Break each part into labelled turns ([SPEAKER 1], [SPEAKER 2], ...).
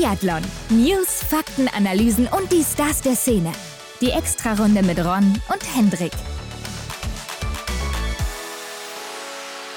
[SPEAKER 1] Biathlon. News, Fakten, Analysen und die Stars der Szene. Die Extrarunde mit Ron und Hendrik.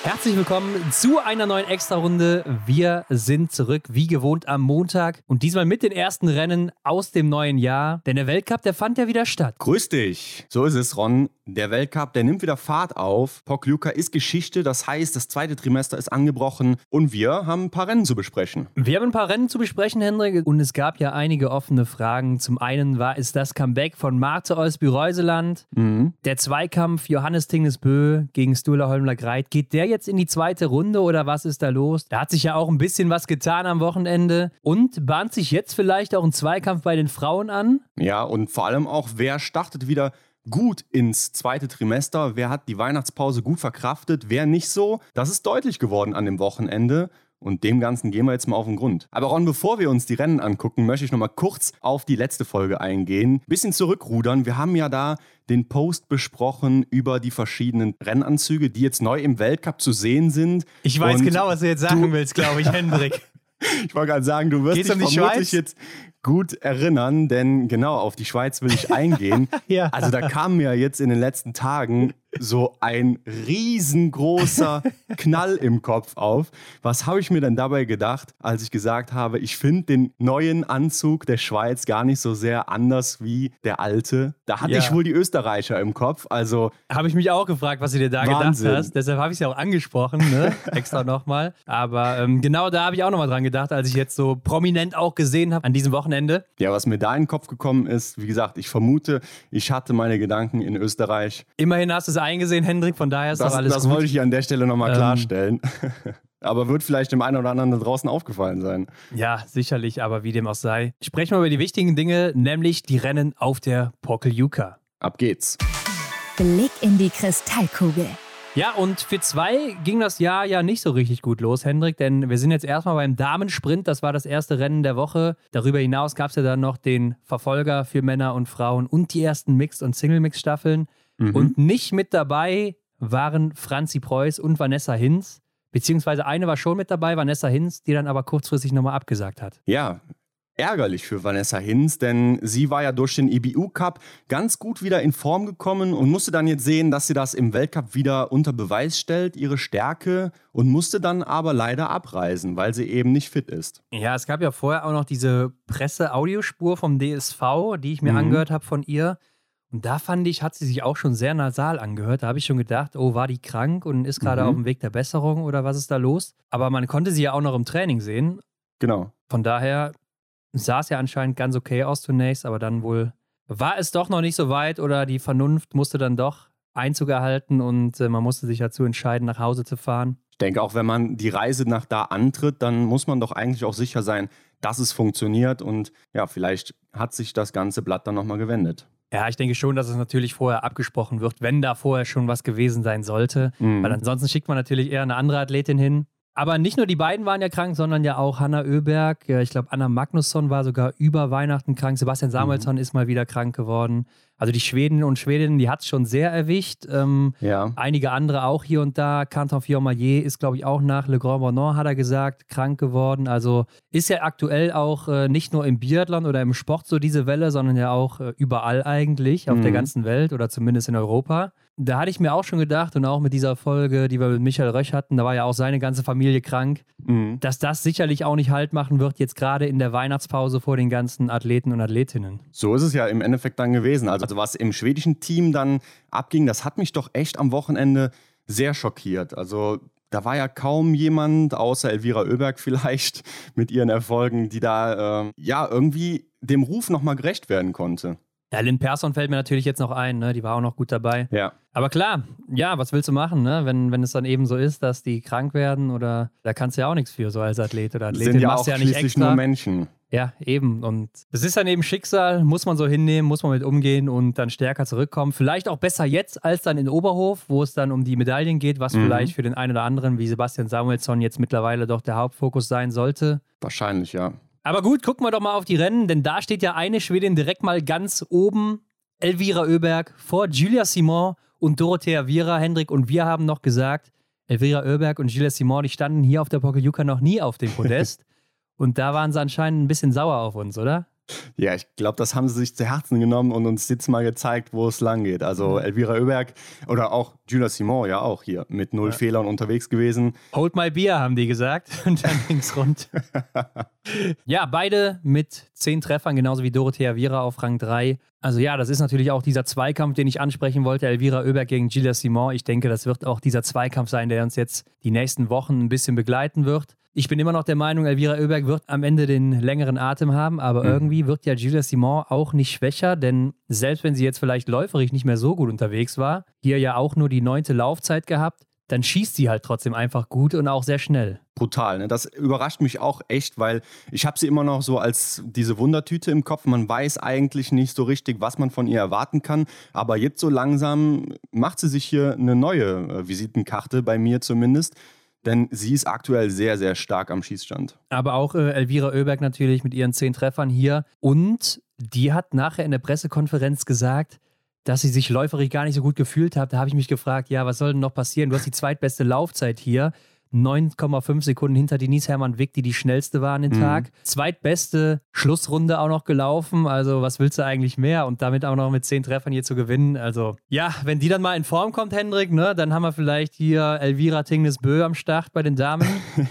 [SPEAKER 2] Herzlich willkommen zu einer neuen Extra-Runde. Wir sind zurück, wie gewohnt, am Montag und diesmal mit den ersten Rennen aus dem neuen Jahr. Denn der Weltcup, der fand ja wieder statt.
[SPEAKER 3] Grüß dich. So ist es, Ron. Der Weltcup, der nimmt wieder Fahrt auf. Pokljuka ist Geschichte, das heißt, das zweite Trimester ist angebrochen und wir haben ein paar Rennen zu besprechen.
[SPEAKER 2] Wir haben ein paar Rennen zu besprechen, Hendrik, und es gab ja einige offene Fragen. Zum einen war es das Comeback von Marte Olsby-Reuseland,
[SPEAKER 3] Mhm.
[SPEAKER 2] der Zweikampf Johannes Tingnesbö gegen Sturla Holmler Greit. Geht der jetzt in die zweite Runde oder was ist da los? Da hat sich ja auch ein bisschen was getan am Wochenende und bahnt sich jetzt vielleicht auch ein Zweikampf bei den Frauen an?
[SPEAKER 3] Ja, und vor allem auch, wer startet wieder gut ins zweite Trimester? Wer hat die Weihnachtspause gut verkraftet? Wer nicht so? Das ist deutlich geworden an dem Wochenende. Und dem Ganzen gehen wir jetzt mal auf den Grund. Aber Ron, bevor wir uns die Rennen angucken, möchte ich noch mal kurz auf die letzte Folge eingehen. Bisschen zurückrudern. Wir haben ja da den Post besprochen über die verschiedenen Rennanzüge, die jetzt neu im Weltcup zu sehen sind.
[SPEAKER 2] Ich weiß
[SPEAKER 3] Und
[SPEAKER 2] genau, was du jetzt sagen
[SPEAKER 3] du-
[SPEAKER 2] willst, glaube ich, Hendrik.
[SPEAKER 3] Ich wollte gerade sagen, du wirst dich
[SPEAKER 2] um
[SPEAKER 3] vermutlich
[SPEAKER 2] Schweiz?
[SPEAKER 3] jetzt gut erinnern, denn genau auf die Schweiz will ich eingehen.
[SPEAKER 2] Ja.
[SPEAKER 3] Also da kam mir jetzt in den letzten Tagen so ein riesengroßer Knall im Kopf auf. Was habe ich mir denn dabei gedacht, als ich gesagt habe, ich finde den neuen Anzug der Schweiz gar nicht so sehr anders wie der alte. Da hatte
[SPEAKER 2] Ja.
[SPEAKER 3] ich wohl die Österreicher im Kopf. Also
[SPEAKER 2] Habe ich mich auch gefragt, was du dir da
[SPEAKER 3] Wahnsinn.
[SPEAKER 2] gedacht hast. Deshalb habe ich es ja auch angesprochen, ne? extra nochmal. Aber ähm, genau da habe ich auch nochmal dran gedacht, als ich jetzt so prominent auch gesehen habe an diesem Wochenende.
[SPEAKER 3] ja, was mir da in den Kopf gekommen ist, wie gesagt, ich vermute, ich hatte meine Gedanken in Österreich.
[SPEAKER 2] Immerhin hast du es eingesehen, Hendrik, von daher ist
[SPEAKER 3] Das,
[SPEAKER 2] doch alles
[SPEAKER 3] das
[SPEAKER 2] gut.
[SPEAKER 3] wollte ich hier an der Stelle nochmal
[SPEAKER 2] Ähm.
[SPEAKER 3] klarstellen. Aber wird vielleicht dem einen oder anderen da draußen aufgefallen sein.
[SPEAKER 2] Ja, sicherlich, aber wie dem auch sei. Sprechen wir über die wichtigen Dinge, nämlich die Rennen auf der Pokeljuka.
[SPEAKER 3] Ab geht's.
[SPEAKER 1] Blick in die Kristallkugel.
[SPEAKER 2] Ja, und für zwei ging das Jahr ja nicht so richtig gut los, Hendrik, denn wir sind jetzt erstmal beim Damensprint. Das war das erste Rennen der Woche. Darüber hinaus gab es ja dann noch den Verfolger für Männer und Frauen und die ersten Mixed- und Single-Mix-Staffeln.
[SPEAKER 3] Mhm.
[SPEAKER 2] Und nicht mit dabei waren Franzi Preuß und Vanessa Hinz. Beziehungsweise eine war schon mit dabei, Vanessa Hinz, die dann aber kurzfristig nochmal abgesagt hat.
[SPEAKER 3] Ja, ärgerlich für Vanessa Hinz, denn sie war ja durch den IBU Cup ganz gut wieder in Form gekommen und musste dann jetzt sehen, dass sie das im Weltcup wieder unter Beweis stellt, ihre Stärke, und musste dann aber leider abreisen, weil sie eben nicht fit ist.
[SPEAKER 2] Ja, es gab ja vorher auch noch diese Presse-Audiospur vom DSV, die ich mir
[SPEAKER 3] Mhm.
[SPEAKER 2] angehört habe von ihr. Und da fand ich, hat sie sich auch schon sehr nasal angehört. Da habe ich schon gedacht, oh, war die krank und ist gerade
[SPEAKER 3] Mhm.
[SPEAKER 2] auf dem Weg der Besserung oder was ist da los? Aber man konnte sie ja auch noch im Training sehen.
[SPEAKER 3] Genau.
[SPEAKER 2] Von daher sah es ja anscheinend ganz okay aus zunächst, aber dann wohl war es doch noch nicht so weit oder die Vernunft musste dann doch Einzug erhalten und äh, man musste sich dazu entscheiden, nach Hause zu fahren.
[SPEAKER 3] Ich denke, auch wenn man die Reise nach da antritt, dann muss man doch eigentlich auch sicher sein, dass es funktioniert und ja, vielleicht hat sich das ganze Blatt dann nochmal gewendet.
[SPEAKER 2] Ja, ich denke schon, dass es natürlich vorher abgesprochen wird, wenn da vorher schon was gewesen sein sollte.
[SPEAKER 3] Mhm.
[SPEAKER 2] Weil ansonsten schickt man natürlich eher eine andere Athletin hin. Aber nicht nur die beiden waren ja krank, sondern ja auch Hanna Oeberg. Ich glaube, Anna Magnusson war sogar über Weihnachten krank. Sebastian Samuelsson ist mal wieder krank geworden. Also die Schweden und Schwedinnen, die hat es schon sehr erwischt. Ähm,
[SPEAKER 3] Ja.
[SPEAKER 2] Einige andere auch hier und da. Canton Fiormaillet ist, glaube ich, auch nach Le Grand Bonon, hat er gesagt, krank geworden. Also ist ja aktuell auch äh, nicht nur im Biathlon oder im Sport so diese Welle, sondern ja auch äh, überall eigentlich auf der
[SPEAKER 3] Mhm.
[SPEAKER 2] ganzen Welt oder zumindest in Europa. Da hatte ich mir auch schon gedacht und auch mit dieser Folge, die wir mit Michael Rösch hatten, da war ja auch seine ganze Familie krank,
[SPEAKER 3] Mhm.
[SPEAKER 2] dass das sicherlich auch nicht Halt machen wird, jetzt gerade in der Weihnachtspause vor den ganzen Athleten und Athletinnen.
[SPEAKER 3] So ist es ja im Endeffekt dann gewesen. Also was im schwedischen Team dann abging, das hat mich doch echt am Wochenende sehr schockiert. Also da war ja kaum jemand, außer Elvira Oeberg vielleicht, mit ihren Erfolgen, die da äh, ja irgendwie dem Ruf nochmal gerecht werden konnte.
[SPEAKER 2] Ja, Lynn Persson fällt mir natürlich jetzt noch ein, ne? die war auch noch gut dabei.
[SPEAKER 3] Ja.
[SPEAKER 2] Aber klar, ja, was willst du machen, ne? wenn, wenn es dann eben so ist, dass die krank werden oder da kannst du ja auch nichts für, so als Athlet oder Athletin.
[SPEAKER 3] Sind ja
[SPEAKER 2] machst
[SPEAKER 3] auch
[SPEAKER 2] du ja nicht
[SPEAKER 3] schließlich
[SPEAKER 2] extra.
[SPEAKER 3] nur Menschen.
[SPEAKER 2] Ja, eben. Und es ist dann eben Schicksal, muss man so hinnehmen, muss man mit umgehen und dann stärker zurückkommen. Vielleicht auch besser jetzt als dann in Oberhof, wo es dann um die Medaillen geht, was
[SPEAKER 3] Mhm.
[SPEAKER 2] vielleicht für den einen oder anderen wie Sebastian Samuelsson jetzt mittlerweile doch der Hauptfokus sein sollte.
[SPEAKER 3] Wahrscheinlich, ja.
[SPEAKER 2] Aber gut, gucken wir doch mal auf die Rennen, denn da steht ja eine Schwedin direkt mal ganz oben. Elvira Oeberg vor Julia Simon und Dorothea Viera, Hendrik. Und wir haben noch gesagt, Elvira Oeberg und Julia Simon, die standen hier auf der Pokeljuka noch nie auf dem Podest. Und da waren sie anscheinend ein bisschen sauer auf uns, oder?
[SPEAKER 3] Ja, ich glaube, das haben sie sich zu Herzen genommen und uns jetzt mal gezeigt, wo es lang geht. Also Elvira Oeberg oder auch Julia Simon ja auch hier mit null ja. Fehlern unterwegs gewesen.
[SPEAKER 2] Hold my beer, haben die gesagt. Und dann ging es rund. ja, beide mit zehn Treffern, genauso wie Dorothea Viera auf Rang 3. Also ja, das ist natürlich auch dieser Zweikampf, den ich ansprechen wollte. Elvira Oeberg gegen Julia Simon. Ich denke, das wird auch dieser Zweikampf sein, der uns jetzt die nächsten Wochen ein bisschen begleiten wird. Ich bin immer noch der Meinung, Elvira Oeberg wird am Ende den längeren Atem haben, aber mhm. irgendwie wird ja Julia Simon auch nicht schwächer, denn selbst wenn sie jetzt vielleicht läuferig nicht mehr so gut unterwegs war, hier ja auch nur die neunte Laufzeit gehabt, dann schießt sie halt trotzdem einfach gut und auch sehr schnell.
[SPEAKER 3] Brutal, ne? Das überrascht mich auch echt, weil ich habe sie immer noch so als diese Wundertüte im Kopf. Man weiß eigentlich nicht so richtig, was man von ihr erwarten kann. Aber jetzt so langsam macht sie sich hier eine neue äh, Visitenkarte, bei mir zumindest denn sie ist aktuell sehr, sehr stark am Schießstand.
[SPEAKER 2] Aber auch äh, Elvira Oeberg natürlich mit ihren zehn Treffern hier. Und die hat nachher in der Pressekonferenz gesagt, dass sie sich läuferig gar nicht so gut gefühlt hat. Da habe ich mich gefragt, ja, was soll denn noch passieren? Du hast die zweitbeste Laufzeit hier. 9,5 Sekunden hinter Denise Hermann Wick, die die schnellste war an den mhm. Tag. Zweitbeste Schlussrunde auch noch gelaufen. Also, was willst du eigentlich mehr? Und damit auch noch mit 10 Treffern hier zu gewinnen. Also, ja, wenn die dann mal in Form kommt, Hendrik, ne, dann haben wir vielleicht hier Elvira Tingnes-Bö am Start bei den Damen.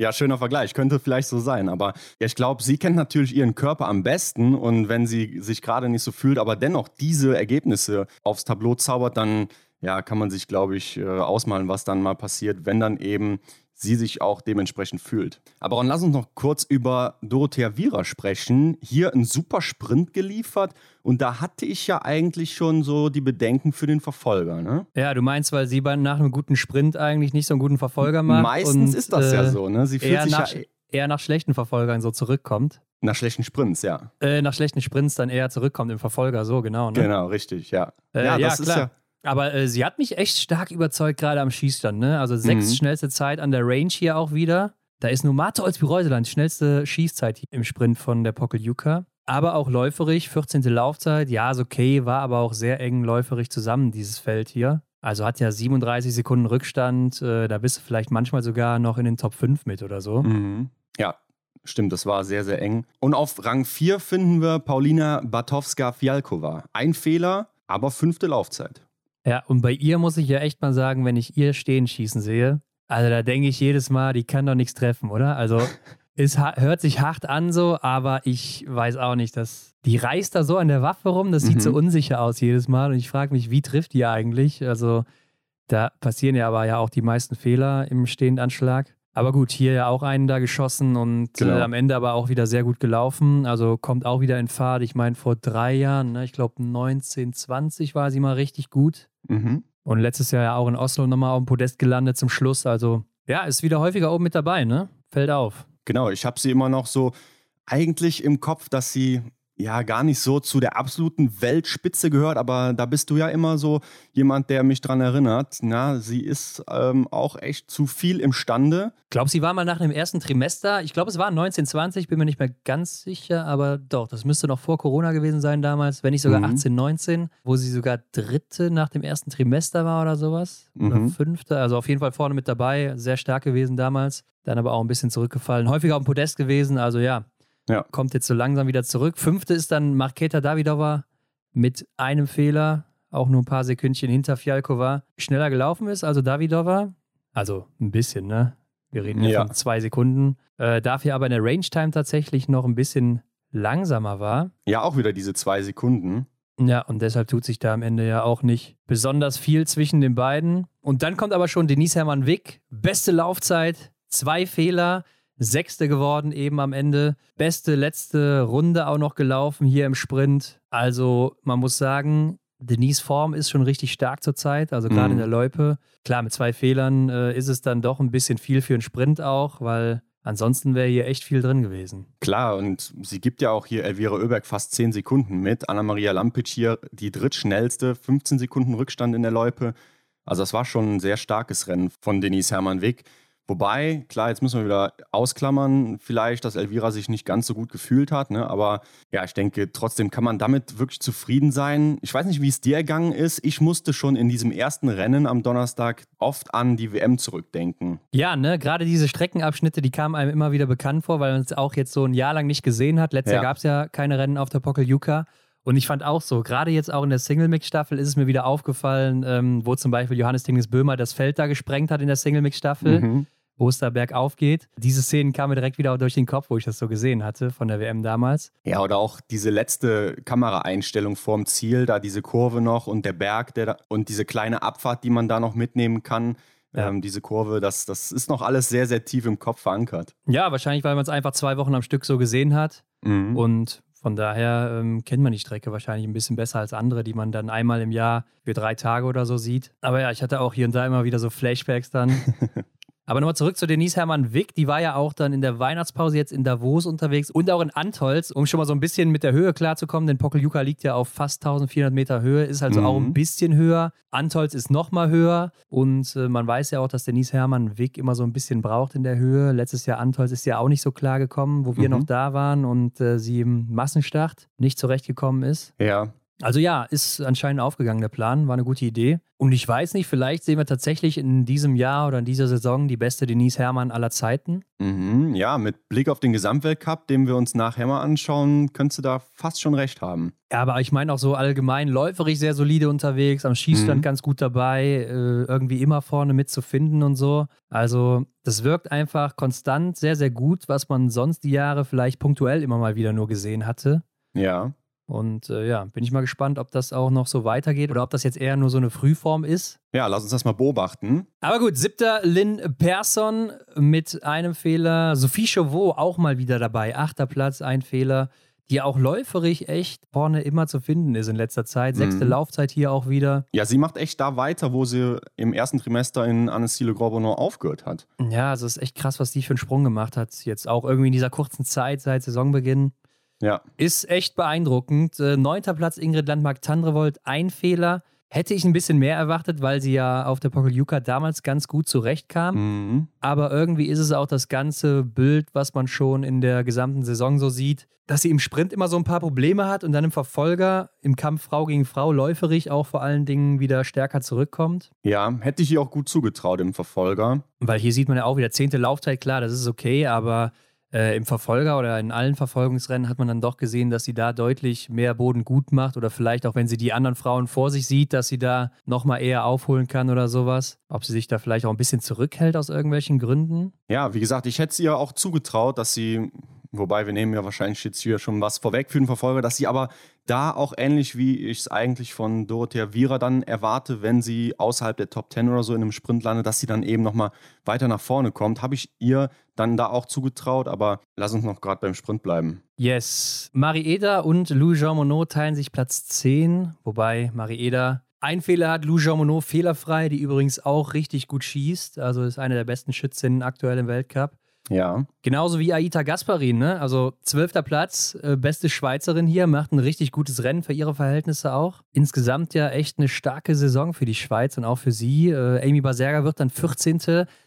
[SPEAKER 3] Ja, schöner Vergleich, könnte vielleicht so sein. Aber ja, ich glaube, sie kennt natürlich ihren Körper am besten und wenn sie sich gerade nicht so fühlt, aber dennoch diese Ergebnisse aufs Tableau zaubert, dann ja, kann man sich, glaube ich, äh, ausmalen, was dann mal passiert, wenn dann eben sie sich auch dementsprechend fühlt. Aber dann lass uns noch kurz über Dorothea Viera sprechen. Hier ein super Sprint geliefert und da hatte ich ja eigentlich schon so die Bedenken für den Verfolger. Ne?
[SPEAKER 2] Ja, du meinst, weil sie nach einem guten Sprint eigentlich nicht so einen guten Verfolger macht.
[SPEAKER 3] Meistens und, ist das äh, ja so. Ne?
[SPEAKER 2] Sie fühlt sich nach, ja eher nach schlechten Verfolgern so zurückkommt.
[SPEAKER 3] Nach schlechten Sprints, ja.
[SPEAKER 2] Äh, nach schlechten Sprints dann eher zurückkommt im Verfolger, so genau. Ne?
[SPEAKER 3] Genau, richtig, ja.
[SPEAKER 2] Äh, ja, das klar. ist ja aber äh, sie hat mich echt stark überzeugt, gerade am Schießstand. Ne? Also sechs mhm. schnellste Zeit an der Range hier auch wieder. Da ist nur Mate Olsby-Reuseland, schnellste Schießzeit im Sprint von der Pokeljuka. Aber auch läuferig, 14. Laufzeit. Ja, ist okay, war aber auch sehr eng läuferig zusammen, dieses Feld hier. Also hat ja 37 Sekunden Rückstand. Äh, da bist du vielleicht manchmal sogar noch in den Top 5 mit oder so.
[SPEAKER 3] Mhm. Ja, Stimmt, das war sehr, sehr eng. Und auf Rang 4 finden wir Paulina Batowska-Fialkova. Ein Fehler, aber fünfte Laufzeit.
[SPEAKER 2] Ja, und bei ihr muss ich ja echt mal sagen, wenn ich ihr stehen schießen sehe, also da denke ich jedes Mal, die kann doch nichts treffen, oder? Also es hört sich hart an so, aber ich weiß auch nicht, dass die reißt da so an der Waffe rum, das sieht mhm. so unsicher aus jedes Mal und ich frage mich, wie trifft die eigentlich? Also da passieren ja aber ja auch die meisten Fehler im Stehendanschlag. Aber gut, hier ja auch einen da geschossen und äh, genau. äh, am Ende aber auch wieder sehr gut gelaufen. Also kommt auch wieder in Fahrt. Ich meine, vor drei Jahren, ne, ich glaube 1920 war sie mal richtig gut. Mhm. Und letztes Jahr ja auch in Oslo nochmal auf dem Podest gelandet zum Schluss. Also ja, ist wieder häufiger oben mit dabei, ne? Fällt auf.
[SPEAKER 3] Genau, ich habe sie immer noch so eigentlich im Kopf, dass sie ja gar nicht so zu der absoluten Weltspitze gehört, aber da bist du ja immer so jemand, der mich dran erinnert. Na, sie ist ähm, auch echt zu viel imstande.
[SPEAKER 2] Ich glaube, sie war mal nach dem ersten Trimester, ich glaube, es war 1920, bin mir nicht mehr ganz sicher, aber doch, das müsste noch vor Corona gewesen sein damals, wenn nicht sogar mhm. 18, 19, wo sie sogar dritte nach dem ersten Trimester war oder sowas. Oder mhm. fünfte, also auf jeden Fall vorne mit dabei, sehr stark gewesen damals. Dann aber auch ein bisschen zurückgefallen, häufiger auf dem Podest gewesen, also ja, ja. Kommt jetzt so langsam wieder zurück. Fünfte ist dann Marketa Davidova mit einem Fehler, auch nur ein paar Sekündchen hinter Fialkova, schneller gelaufen ist. Also Davidova, also ein bisschen, ne? Wir reden hier ja. von zwei Sekunden. Äh, dafür aber in der Range Time tatsächlich noch ein bisschen langsamer war.
[SPEAKER 3] Ja, auch wieder diese zwei Sekunden.
[SPEAKER 2] Ja, und deshalb tut sich da am Ende ja auch nicht besonders viel zwischen den beiden. Und dann kommt aber schon Denise Hermann Wick. Beste Laufzeit, zwei Fehler. Sechste geworden eben am Ende. Beste letzte Runde auch noch gelaufen hier im Sprint. Also man muss sagen, Denise Form ist schon richtig stark zurzeit, also gerade mhm. in der Loipe. Klar, mit zwei Fehlern äh, ist es dann doch ein bisschen viel für einen Sprint auch, weil ansonsten wäre hier echt viel drin gewesen.
[SPEAKER 3] Klar, und sie gibt ja auch hier Elvira Oeberg fast 10 Sekunden mit. Anna-Maria Lampic hier die drittschnellste, 15 Sekunden Rückstand in der Loipe. Also das war schon ein sehr starkes Rennen von Denise Hermann Wick. Wobei, klar, jetzt müssen wir wieder ausklammern, vielleicht, dass Elvira sich nicht ganz so gut gefühlt hat. Ne? Aber ja, ich denke, trotzdem kann man damit wirklich zufrieden sein. Ich weiß nicht, wie es dir ergangen ist. Ich musste schon in diesem ersten Rennen am Donnerstag oft an die WM zurückdenken.
[SPEAKER 2] Ja, ne, gerade diese Streckenabschnitte, die kamen einem immer wieder bekannt vor, weil man es auch jetzt so ein Jahr lang nicht gesehen hat. Letztes ja. Jahr gab es ja keine Rennen auf der Pokeljuka. Und ich fand auch so, gerade jetzt auch in der Single-Mix-Staffel ist es mir wieder aufgefallen, ähm, wo zum Beispiel Johannes Tingnes Böhmer das Feld da gesprengt hat in der Single-Mix-Staffel. Mhm wo es da bergauf geht. Diese Szenen kamen mir direkt wieder durch den Kopf, wo ich das so gesehen hatte von der WM damals.
[SPEAKER 3] Ja, oder auch diese letzte Kameraeinstellung vorm Ziel, da diese Kurve noch und der Berg der da, und diese kleine Abfahrt, die man da noch mitnehmen kann. Ja. Ähm, diese Kurve, das, das ist noch alles sehr, sehr tief im Kopf verankert.
[SPEAKER 2] Ja, wahrscheinlich, weil man es einfach zwei Wochen am Stück so gesehen hat. Mhm. Und von daher ähm, kennt man die Strecke wahrscheinlich ein bisschen besser als andere, die man dann einmal im Jahr für drei Tage oder so sieht. Aber ja, ich hatte auch hier und da immer wieder so Flashbacks dann. Aber nochmal zurück zu Denise Hermann Wick. Die war ja auch dann in der Weihnachtspause jetzt in Davos unterwegs und auch in Antolz, um schon mal so ein bisschen mit der Höhe klarzukommen. Denn Pokeljuka liegt ja auf fast 1400 Meter Höhe, ist also mhm. auch ein bisschen höher. Antolz ist nochmal höher und äh, man weiß ja auch, dass Denise Hermann Wick immer so ein bisschen braucht in der Höhe. Letztes Jahr Antolz ist ja auch nicht so klar gekommen, wo wir mhm. noch da waren und äh, sie im Massenstart nicht zurechtgekommen ist.
[SPEAKER 3] Ja.
[SPEAKER 2] Also ja, ist anscheinend aufgegangen der Plan, war eine gute Idee. Und ich weiß nicht, vielleicht sehen wir tatsächlich in diesem Jahr oder in dieser Saison die beste Denise Herrmann aller Zeiten.
[SPEAKER 3] Mhm, ja, mit Blick auf den Gesamtweltcup, den wir uns nachher mal anschauen, könntest du da fast schon recht haben.
[SPEAKER 2] Ja, aber ich meine auch so allgemein läuferig sehr solide unterwegs, am Schießstand mhm. ganz gut dabei, äh, irgendwie immer vorne mitzufinden und so. Also das wirkt einfach konstant sehr, sehr gut, was man sonst die Jahre vielleicht punktuell immer mal wieder nur gesehen hatte.
[SPEAKER 3] Ja.
[SPEAKER 2] Und äh, ja, bin ich mal gespannt, ob das auch noch so weitergeht oder ob das jetzt eher nur so eine Frühform ist.
[SPEAKER 3] Ja, lass uns das mal beobachten.
[SPEAKER 2] Aber gut, siebter Lynn Persson mit einem Fehler. Sophie Chauveau auch mal wieder dabei. Achter Platz, ein Fehler. Die auch läuferig echt vorne immer zu finden ist in letzter Zeit. Sechste mhm. Laufzeit hier auch wieder.
[SPEAKER 3] Ja, sie macht echt da weiter, wo sie im ersten Trimester in Annecy Le Grand aufgehört hat.
[SPEAKER 2] Ja, also es ist echt krass, was die für einen Sprung gemacht hat. Jetzt auch irgendwie in dieser kurzen Zeit seit Saisonbeginn.
[SPEAKER 3] Ja.
[SPEAKER 2] Ist echt beeindruckend. Äh, neunter Platz Ingrid Landmark-Tandrevold, ein Fehler. Hätte ich ein bisschen mehr erwartet, weil sie ja auf der Pokeljuka damals ganz gut zurechtkam. Mhm. Aber irgendwie ist es auch das ganze Bild, was man schon in der gesamten Saison so sieht, dass sie im Sprint immer so ein paar Probleme hat und dann im Verfolger, im Kampf Frau gegen Frau, läuferig auch vor allen Dingen wieder stärker zurückkommt.
[SPEAKER 3] Ja, hätte ich ihr auch gut zugetraut im Verfolger.
[SPEAKER 2] Weil hier sieht man ja auch wieder zehnte Laufzeit, klar, das ist okay, aber äh, Im Verfolger oder in allen Verfolgungsrennen hat man dann doch gesehen, dass sie da deutlich mehr Boden gut macht oder vielleicht auch, wenn sie die anderen Frauen vor sich sieht, dass sie da nochmal eher aufholen kann oder sowas. Ob sie sich da vielleicht auch ein bisschen zurückhält aus irgendwelchen Gründen.
[SPEAKER 3] Ja, wie gesagt, ich hätte sie ja auch zugetraut, dass sie Wobei wir nehmen ja wahrscheinlich jetzt hier schon was vorweg für den Verfolger, dass sie aber da auch ähnlich wie ich es eigentlich von Dorothea Viera dann erwarte, wenn sie außerhalb der Top 10 oder so in einem Sprint landet, dass sie dann eben nochmal weiter nach vorne kommt. Habe ich ihr dann da auch zugetraut, aber lass uns noch gerade beim Sprint bleiben.
[SPEAKER 2] Yes. Marieda und Lou Jean Monod teilen sich Platz 10, wobei Marieda ein Fehler hat Lou Jean Monod fehlerfrei, die übrigens auch richtig gut schießt. Also ist eine der besten Schützinnen aktuell im Weltcup.
[SPEAKER 3] Ja.
[SPEAKER 2] Genauso wie Aita Gasparin, ne? Also zwölfter Platz, äh, beste Schweizerin hier, macht ein richtig gutes Rennen für ihre Verhältnisse auch. Insgesamt ja echt eine starke Saison für die Schweiz und auch für sie. Äh, Amy Baserga wird dann 14.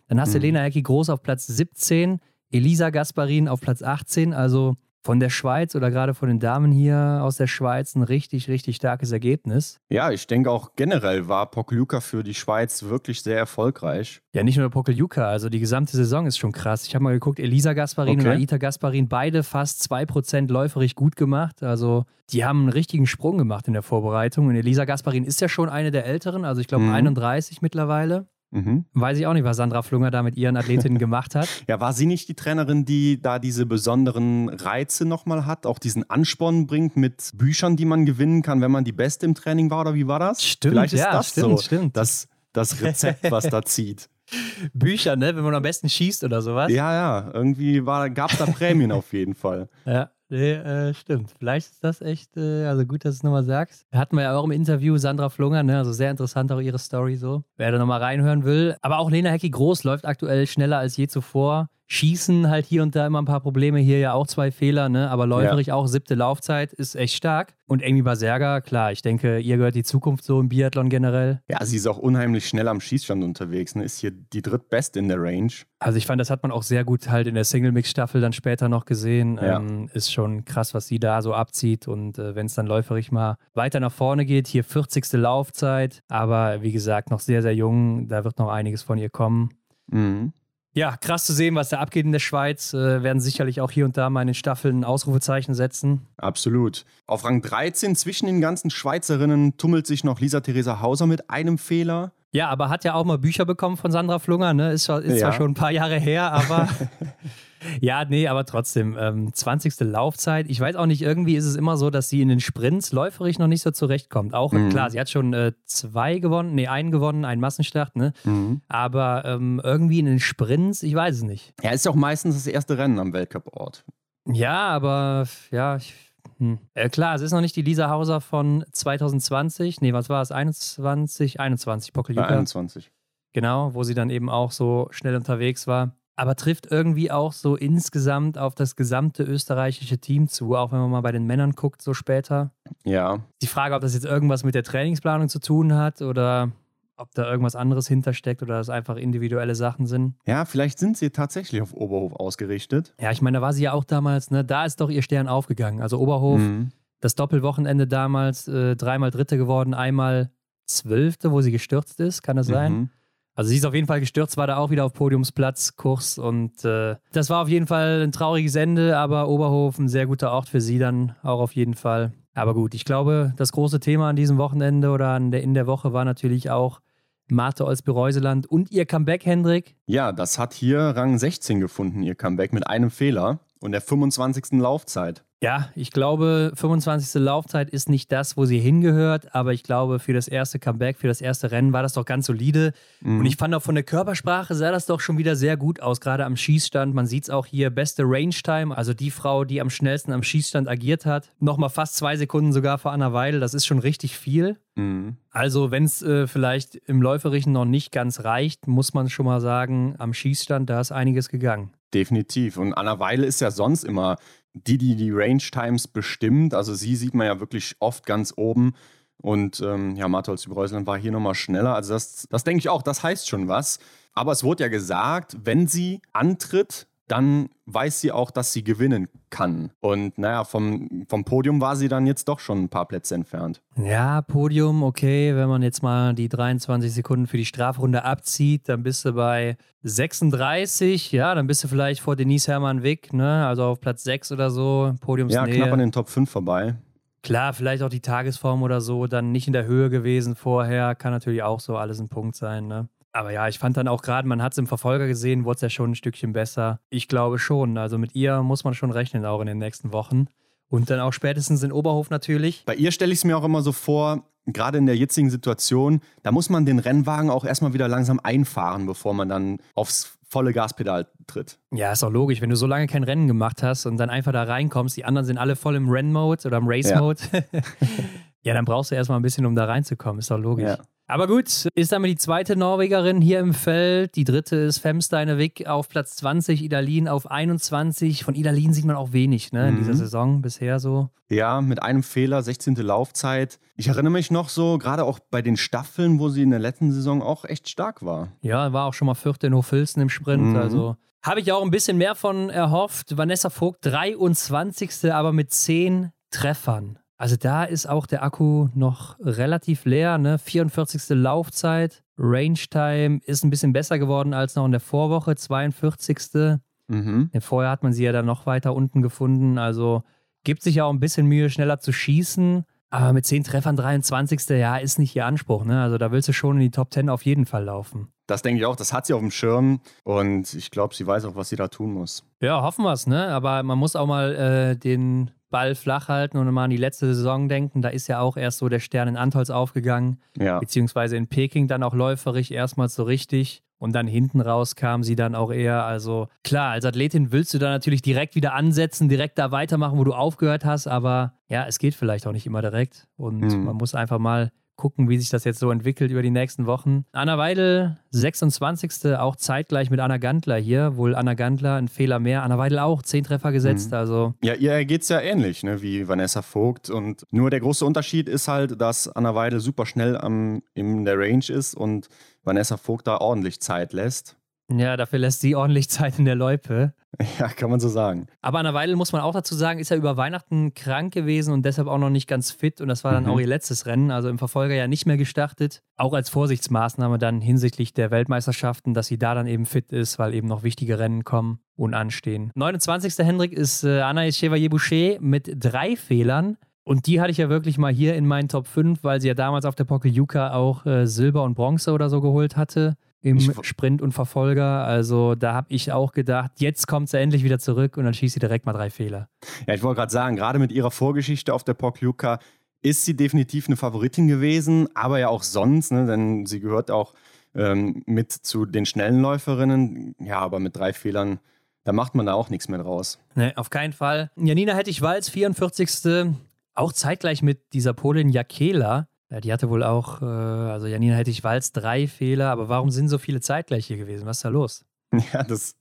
[SPEAKER 2] Dann hast du mhm. Lena Ecki Groß auf Platz 17, Elisa Gasparin auf Platz 18. Also von der Schweiz oder gerade von den Damen hier aus der Schweiz ein richtig, richtig starkes Ergebnis.
[SPEAKER 3] Ja, ich denke auch generell war Pokljuka für die Schweiz wirklich sehr erfolgreich.
[SPEAKER 2] Ja, nicht nur Pokljuka, also die gesamte Saison ist schon krass. Ich habe mal geguckt, Elisa Gasparin okay. und Aita Gasparin, beide fast 2% läuferig gut gemacht. Also die haben einen richtigen Sprung gemacht in der Vorbereitung. Und Elisa Gasparin ist ja schon eine der älteren, also ich glaube mhm. 31 mittlerweile. Mhm. Weiß ich auch nicht, was Sandra Flunger da mit ihren Athletinnen gemacht hat.
[SPEAKER 3] Ja, war sie nicht die Trainerin, die da diese besonderen Reize nochmal hat, auch diesen Ansporn bringt mit Büchern, die man gewinnen kann, wenn man die Beste im Training war oder wie war das?
[SPEAKER 2] Stimmt,
[SPEAKER 3] Vielleicht ist
[SPEAKER 2] ja,
[SPEAKER 3] das
[SPEAKER 2] stimmt,
[SPEAKER 3] so,
[SPEAKER 2] stimmt.
[SPEAKER 3] Das, das Rezept, was da zieht.
[SPEAKER 2] Bücher, ne? Wenn man am besten schießt oder sowas.
[SPEAKER 3] Ja, ja. Irgendwie gab es da Prämien auf jeden Fall.
[SPEAKER 2] Ja. Nee, äh, stimmt. Vielleicht ist das echt, äh, also gut, dass du es nochmal sagst. Hatten wir ja auch im Interview Sandra Flunger, ne? also sehr interessant auch ihre Story so. Wer da nochmal reinhören will. Aber auch Lena Hecki Groß läuft aktuell schneller als je zuvor. Schießen halt hier und da immer ein paar Probleme. Hier ja auch zwei Fehler, ne? aber läuferig ja. auch siebte Laufzeit ist echt stark. Und Amy Baserga, klar, ich denke, ihr gehört die Zukunft so im Biathlon generell.
[SPEAKER 3] Ja, sie ist auch unheimlich schnell am Schießstand unterwegs. Ne? Ist hier die drittbeste in der Range.
[SPEAKER 2] Also ich fand, das hat man auch sehr gut halt in der Single-Mix-Staffel dann später noch gesehen. Ja. Ähm, ist schon krass, was sie da so abzieht. Und äh, wenn es dann läuferig mal weiter nach vorne geht, hier 40. Laufzeit. Aber wie gesagt, noch sehr, sehr jung. Da wird noch einiges von ihr kommen. Mhm. Ja, krass zu sehen, was da abgeht in der Schweiz. Äh, werden sicherlich auch hier und da mal in den Staffeln Ausrufezeichen setzen.
[SPEAKER 3] Absolut. Auf Rang 13 zwischen den ganzen Schweizerinnen tummelt sich noch Lisa Theresa Hauser mit einem Fehler.
[SPEAKER 2] Ja, aber hat ja auch mal Bücher bekommen von Sandra Flunger, ne? Ist, ist ja. zwar schon ein paar Jahre her, aber Ja, nee, aber trotzdem. Ähm, 20. Laufzeit. Ich weiß auch nicht, irgendwie ist es immer so, dass sie in den Sprints läuferig noch nicht so zurechtkommt. Auch, mhm. klar, sie hat schon äh, zwei gewonnen, nee, einen gewonnen, einen Massenstart, ne? Mhm. Aber ähm, irgendwie in den Sprints, ich weiß es nicht.
[SPEAKER 3] Ja, ist ja auch meistens das erste Rennen am Weltcup-Ort.
[SPEAKER 2] Ja, aber ja, ich, hm. Äh, klar, es ist noch nicht die Lisa Hauser von 2020. Nee, was war es? 21, 21, Pokeljuka.
[SPEAKER 3] 21.
[SPEAKER 2] Genau, wo sie dann eben auch so schnell unterwegs war aber trifft irgendwie auch so insgesamt auf das gesamte österreichische Team zu, auch wenn man mal bei den Männern guckt, so später.
[SPEAKER 3] Ja.
[SPEAKER 2] Die Frage, ob das jetzt irgendwas mit der Trainingsplanung zu tun hat oder ob da irgendwas anderes hintersteckt oder das einfach individuelle Sachen sind.
[SPEAKER 3] Ja, vielleicht sind sie tatsächlich auf Oberhof ausgerichtet.
[SPEAKER 2] Ja, ich meine, da war sie ja auch damals, ne? Da ist doch ihr Stern aufgegangen. Also Oberhof, mhm. das Doppelwochenende damals, äh, dreimal Dritte geworden, einmal Zwölfte, wo sie gestürzt ist, kann das sein? Mhm. Also sie ist auf jeden Fall gestürzt, war da auch wieder auf Podiumsplatz, Kurs und äh, das war auf jeden Fall ein trauriges Ende, aber Oberhof ein sehr guter Ort für sie dann auch auf jeden Fall. Aber gut, ich glaube, das große Thema an diesem Wochenende oder der, in der Woche war natürlich auch Marte Olsby-Reuseland und ihr Comeback, Hendrik.
[SPEAKER 3] Ja, das hat hier Rang 16 gefunden, ihr Comeback mit einem Fehler und der 25. Laufzeit.
[SPEAKER 2] Ja, ich glaube, 25. Laufzeit ist nicht das, wo sie hingehört, aber ich glaube, für das erste Comeback, für das erste Rennen war das doch ganz solide. Mhm. Und ich fand auch von der Körpersprache sah das doch schon wieder sehr gut aus, gerade am Schießstand. Man sieht es auch hier, beste Range-Time, also die Frau, die am schnellsten am Schießstand agiert hat. Nochmal fast zwei Sekunden sogar vor Anna Weidel, das ist schon richtig viel. Mhm. Also, wenn es äh, vielleicht im Läuferischen noch nicht ganz reicht, muss man schon mal sagen, am Schießstand, da ist einiges gegangen.
[SPEAKER 3] Definitiv. Und Anna Weidel ist ja sonst immer die, die die Range Times bestimmt. Also sie sieht man ja wirklich oft ganz oben. Und ähm, ja, Matholz Breusland war hier nochmal schneller. Also das, das denke ich auch, das heißt schon was. Aber es wurde ja gesagt, wenn sie antritt, dann weiß sie auch, dass sie gewinnen kann. Und naja, vom, vom Podium war sie dann jetzt doch schon ein paar Plätze entfernt.
[SPEAKER 2] Ja, Podium, okay, wenn man jetzt mal die 23 Sekunden für die Strafrunde abzieht, dann bist du bei 36, ja, dann bist du vielleicht vor Denise Hermann Wick, ne? Also auf Platz 6 oder so, Podiumsnähe.
[SPEAKER 3] Ja, knapp an den Top 5 vorbei.
[SPEAKER 2] Klar, vielleicht auch die Tagesform oder so, dann nicht in der Höhe gewesen vorher, kann natürlich auch so alles ein Punkt sein, ne? Aber ja, ich fand dann auch gerade, man hat es im Verfolger gesehen, wurde es ja schon ein Stückchen besser. Ich glaube schon. Also mit ihr muss man schon rechnen, auch in den nächsten Wochen. Und dann auch spätestens in Oberhof natürlich.
[SPEAKER 3] Bei ihr stelle ich es mir auch immer so vor, gerade in der jetzigen Situation, da muss man den Rennwagen auch erstmal wieder langsam einfahren, bevor man dann aufs volle Gaspedal tritt.
[SPEAKER 2] Ja, ist auch logisch. Wenn du so lange kein Rennen gemacht hast und dann einfach da reinkommst, die anderen sind alle voll im Renn-Mode oder im Race-Mode. Ja. ja, dann brauchst du erstmal ein bisschen, um da reinzukommen. Ist doch logisch. Ja. Aber gut, ist damit die zweite Norwegerin hier im Feld. Die dritte ist Femsteinevik auf Platz 20, Idalin auf 21. Von Idalin sieht man auch wenig ne, in mhm. dieser Saison bisher so.
[SPEAKER 3] Ja, mit einem Fehler, 16. Laufzeit. Ich erinnere mich noch so, gerade auch bei den Staffeln, wo sie in der letzten Saison auch echt stark war.
[SPEAKER 2] Ja, war auch schon mal vierte in Hofilzen im Sprint. Mhm. Also habe ich auch ein bisschen mehr von erhofft. Vanessa Vogt, 23. aber mit 10 Treffern. Also da ist auch der Akku noch relativ leer, ne? 44. Laufzeit, Range Time ist ein bisschen besser geworden als noch in der Vorwoche, 42. Mhm. Vorher hat man sie ja dann noch weiter unten gefunden, also gibt sich ja auch ein bisschen Mühe, schneller zu schießen. Aber mit 10 Treffern 23. Ja, ist nicht ihr Anspruch. Ne? Also da willst du schon in die Top 10 auf jeden Fall laufen.
[SPEAKER 3] Das denke ich auch, das hat sie auf dem Schirm und ich glaube, sie weiß auch, was sie da tun muss.
[SPEAKER 2] Ja, hoffen wir es, ne? Aber man muss auch mal äh, den Ball flach halten und mal an die letzte Saison denken. Da ist ja auch erst so der Stern in Antolz aufgegangen, ja. beziehungsweise in Peking dann auch läuferig erstmals so richtig. Und dann hinten raus kam sie dann auch eher. Also klar, als Athletin willst du da natürlich direkt wieder ansetzen, direkt da weitermachen, wo du aufgehört hast. Aber ja, es geht vielleicht auch nicht immer direkt. Und mhm. man muss einfach mal gucken, wie sich das jetzt so entwickelt über die nächsten Wochen. Anna Weidel, 26. auch zeitgleich mit Anna Gantler hier. Wohl Anna Gantler ein Fehler mehr. Anna Weidel auch, 10 Treffer gesetzt. Mhm. Also.
[SPEAKER 3] Ja, ihr geht es ja ähnlich ne, wie Vanessa Vogt. Und nur der große Unterschied ist halt, dass Anna Weidel super schnell am, in der Range ist und Vanessa Vogt da ordentlich Zeit lässt.
[SPEAKER 2] Ja, dafür lässt sie ordentlich Zeit in der Loipe.
[SPEAKER 3] Ja, kann man so sagen.
[SPEAKER 2] Aber Anna Weidel, muss man auch dazu sagen, ist ja über Weihnachten krank gewesen und deshalb auch noch nicht ganz fit. Und das war dann mhm. auch ihr letztes Rennen, also im Verfolger ja nicht mehr gestartet. Auch als Vorsichtsmaßnahme dann hinsichtlich der Weltmeisterschaften, dass sie da dann eben fit ist, weil eben noch wichtige Rennen kommen und anstehen. 29. Hendrik ist äh, Anaïs Chevalier-Boucher mit drei Fehlern. Und die hatte ich ja wirklich mal hier in meinen Top 5, weil sie ja damals auf der Pokeljuka auch äh, Silber und Bronze oder so geholt hatte im ich, Sprint und Verfolger. Also da habe ich auch gedacht, jetzt kommt sie endlich wieder zurück und dann schießt sie direkt mal drei Fehler.
[SPEAKER 3] Ja, ich wollte gerade sagen, gerade mit ihrer Vorgeschichte auf der Pokljuka ist sie definitiv eine Favoritin gewesen, aber ja auch sonst, ne, denn sie gehört auch ähm, mit zu den schnellen Läuferinnen. Ja, aber mit drei Fehlern, da macht man da auch nichts mehr draus.
[SPEAKER 2] Nee, auf keinen Fall. Janina Hettich-Walz, 44. Auch zeitgleich mit dieser Polin Jakela ja, die hatte wohl auch, äh, also Janina hätte ich Walz drei Fehler, aber warum sind so viele zeitgleich hier gewesen? Was ist da los?
[SPEAKER 3] Ja, das ist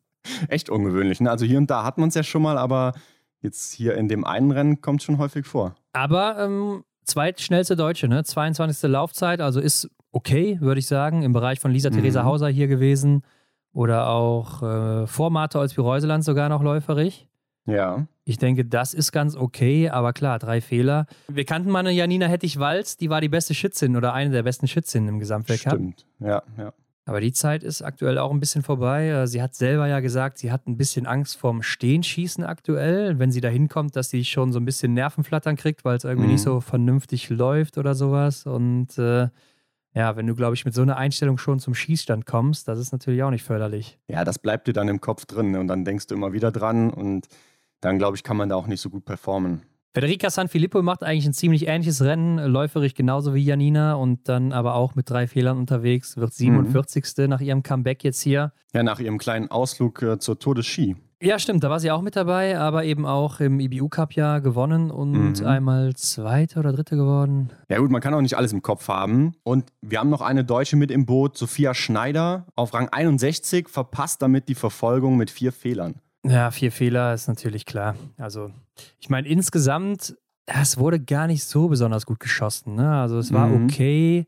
[SPEAKER 3] echt ungewöhnlich. Ne? Also hier und da hat man es ja schon mal, aber jetzt hier in dem einen Rennen kommt es schon häufig vor.
[SPEAKER 2] Aber ähm, zweitschnellste Deutsche, ne? 22. Laufzeit, also ist okay, würde ich sagen, im Bereich von Lisa mhm. Theresa Hauser hier gewesen. Oder auch äh, vor Martha Olsby-Reuseland sogar noch läuferig.
[SPEAKER 3] Ja.
[SPEAKER 2] Ich denke, das ist ganz okay, aber klar, drei Fehler. Wir kannten mal eine Janina Hettich-Walz, die war die beste Schützin oder eine der besten Schützinnen im Gesamtweltcup.
[SPEAKER 3] Stimmt, ja, ja.
[SPEAKER 2] Aber die Zeit ist aktuell auch ein bisschen vorbei. Äh, sie hat selber ja gesagt, sie hat ein bisschen Angst vorm Stehenschießen aktuell, wenn sie da hinkommt, dass sie schon so ein bisschen Nervenflattern kriegt, weil es irgendwie mhm. nicht so vernünftig läuft oder sowas. Und äh, ja, wenn du, glaube ich, mit so einer Einstellung schon zum Schießstand kommst, das ist natürlich auch nicht förderlich.
[SPEAKER 3] Ja, das bleibt dir dann im Kopf drin ne? und dann denkst du immer wieder dran und dann glaube ich, kann man da auch nicht so gut performen.
[SPEAKER 2] Federica Sanfilippo macht eigentlich ein ziemlich ähnliches Rennen, läuferig genauso wie Janina und dann aber auch mit drei Fehlern unterwegs, wird 47. Mhm. nach ihrem Comeback jetzt hier.
[SPEAKER 3] Ja, nach ihrem kleinen Ausflug äh, zur Tour de Ski.
[SPEAKER 2] Ja, stimmt, da war sie auch mit dabei, aber eben auch im IBU Cup ja gewonnen und mhm. einmal Zweite oder Dritte geworden.
[SPEAKER 3] Ja gut, man kann auch nicht alles im Kopf haben. Und wir haben noch eine Deutsche mit im Boot, Sophia Schneider, auf Rang 61, verpasst damit die Verfolgung mit vier Fehlern.
[SPEAKER 2] Ja, vier Fehler ist natürlich klar. Also, ich meine, insgesamt, es wurde gar nicht so besonders gut geschossen. Ne? Also, es war mhm. okay,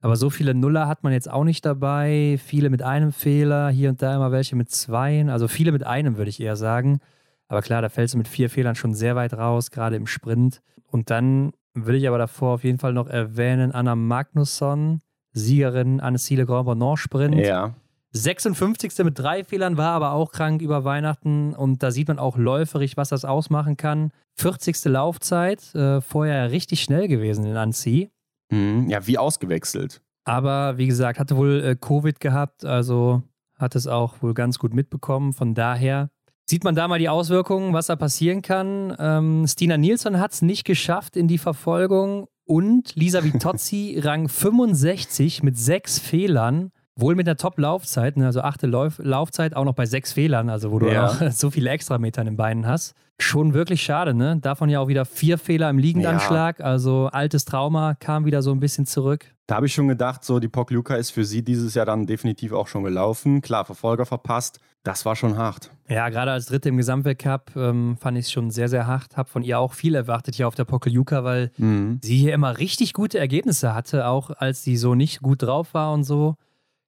[SPEAKER 2] aber so viele Nuller hat man jetzt auch nicht dabei. Viele mit einem Fehler, hier und da immer welche mit zweien. Also, viele mit einem, würde ich eher sagen. Aber klar, da fällst du mit vier Fehlern schon sehr weit raus, gerade im Sprint. Und dann will ich aber davor auf jeden Fall noch erwähnen: Anna Magnusson, Siegerin Anne-Ciele Grand Bonon Sprint.
[SPEAKER 3] Ja
[SPEAKER 2] 56. mit drei Fehlern war aber auch krank über Weihnachten und da sieht man auch läuferig, was das ausmachen kann. 40. Laufzeit, äh, vorher richtig schnell gewesen in Annecy.
[SPEAKER 3] Mhm, ja, wie ausgewechselt.
[SPEAKER 2] Aber wie gesagt, hatte wohl äh, Covid gehabt, also hat es auch wohl ganz gut mitbekommen. Von daher sieht man da mal die Auswirkungen, was da passieren kann. Ähm, Stina Nilsson hat es nicht geschafft in die Verfolgung und Lisa Vitozzi Rang 65 mit sechs Fehlern. Wohl mit der Top-Laufzeit, ne, also achte Lauf Laufzeit, auch noch bei sechs Fehlern, also wo du ja. auch so viele Extrameter in den Beinen hast. Schon wirklich schade, ne? Davon ja auch wieder vier Fehler im Liegendanschlag, ja. also altes Trauma kam wieder so ein bisschen zurück.
[SPEAKER 3] Da habe ich schon gedacht, so die Pokljuka ist für sie dieses Jahr dann definitiv auch schon gelaufen. Klar, Verfolger verpasst. Das war schon hart.
[SPEAKER 2] Ja, gerade als Dritte im Gesamtweltcup ähm, fand ich es schon sehr, sehr hart. Habe von ihr auch viel erwartet hier auf der Pokljuka, weil mhm. sie hier immer richtig gute Ergebnisse hatte, auch als sie so nicht gut drauf war und so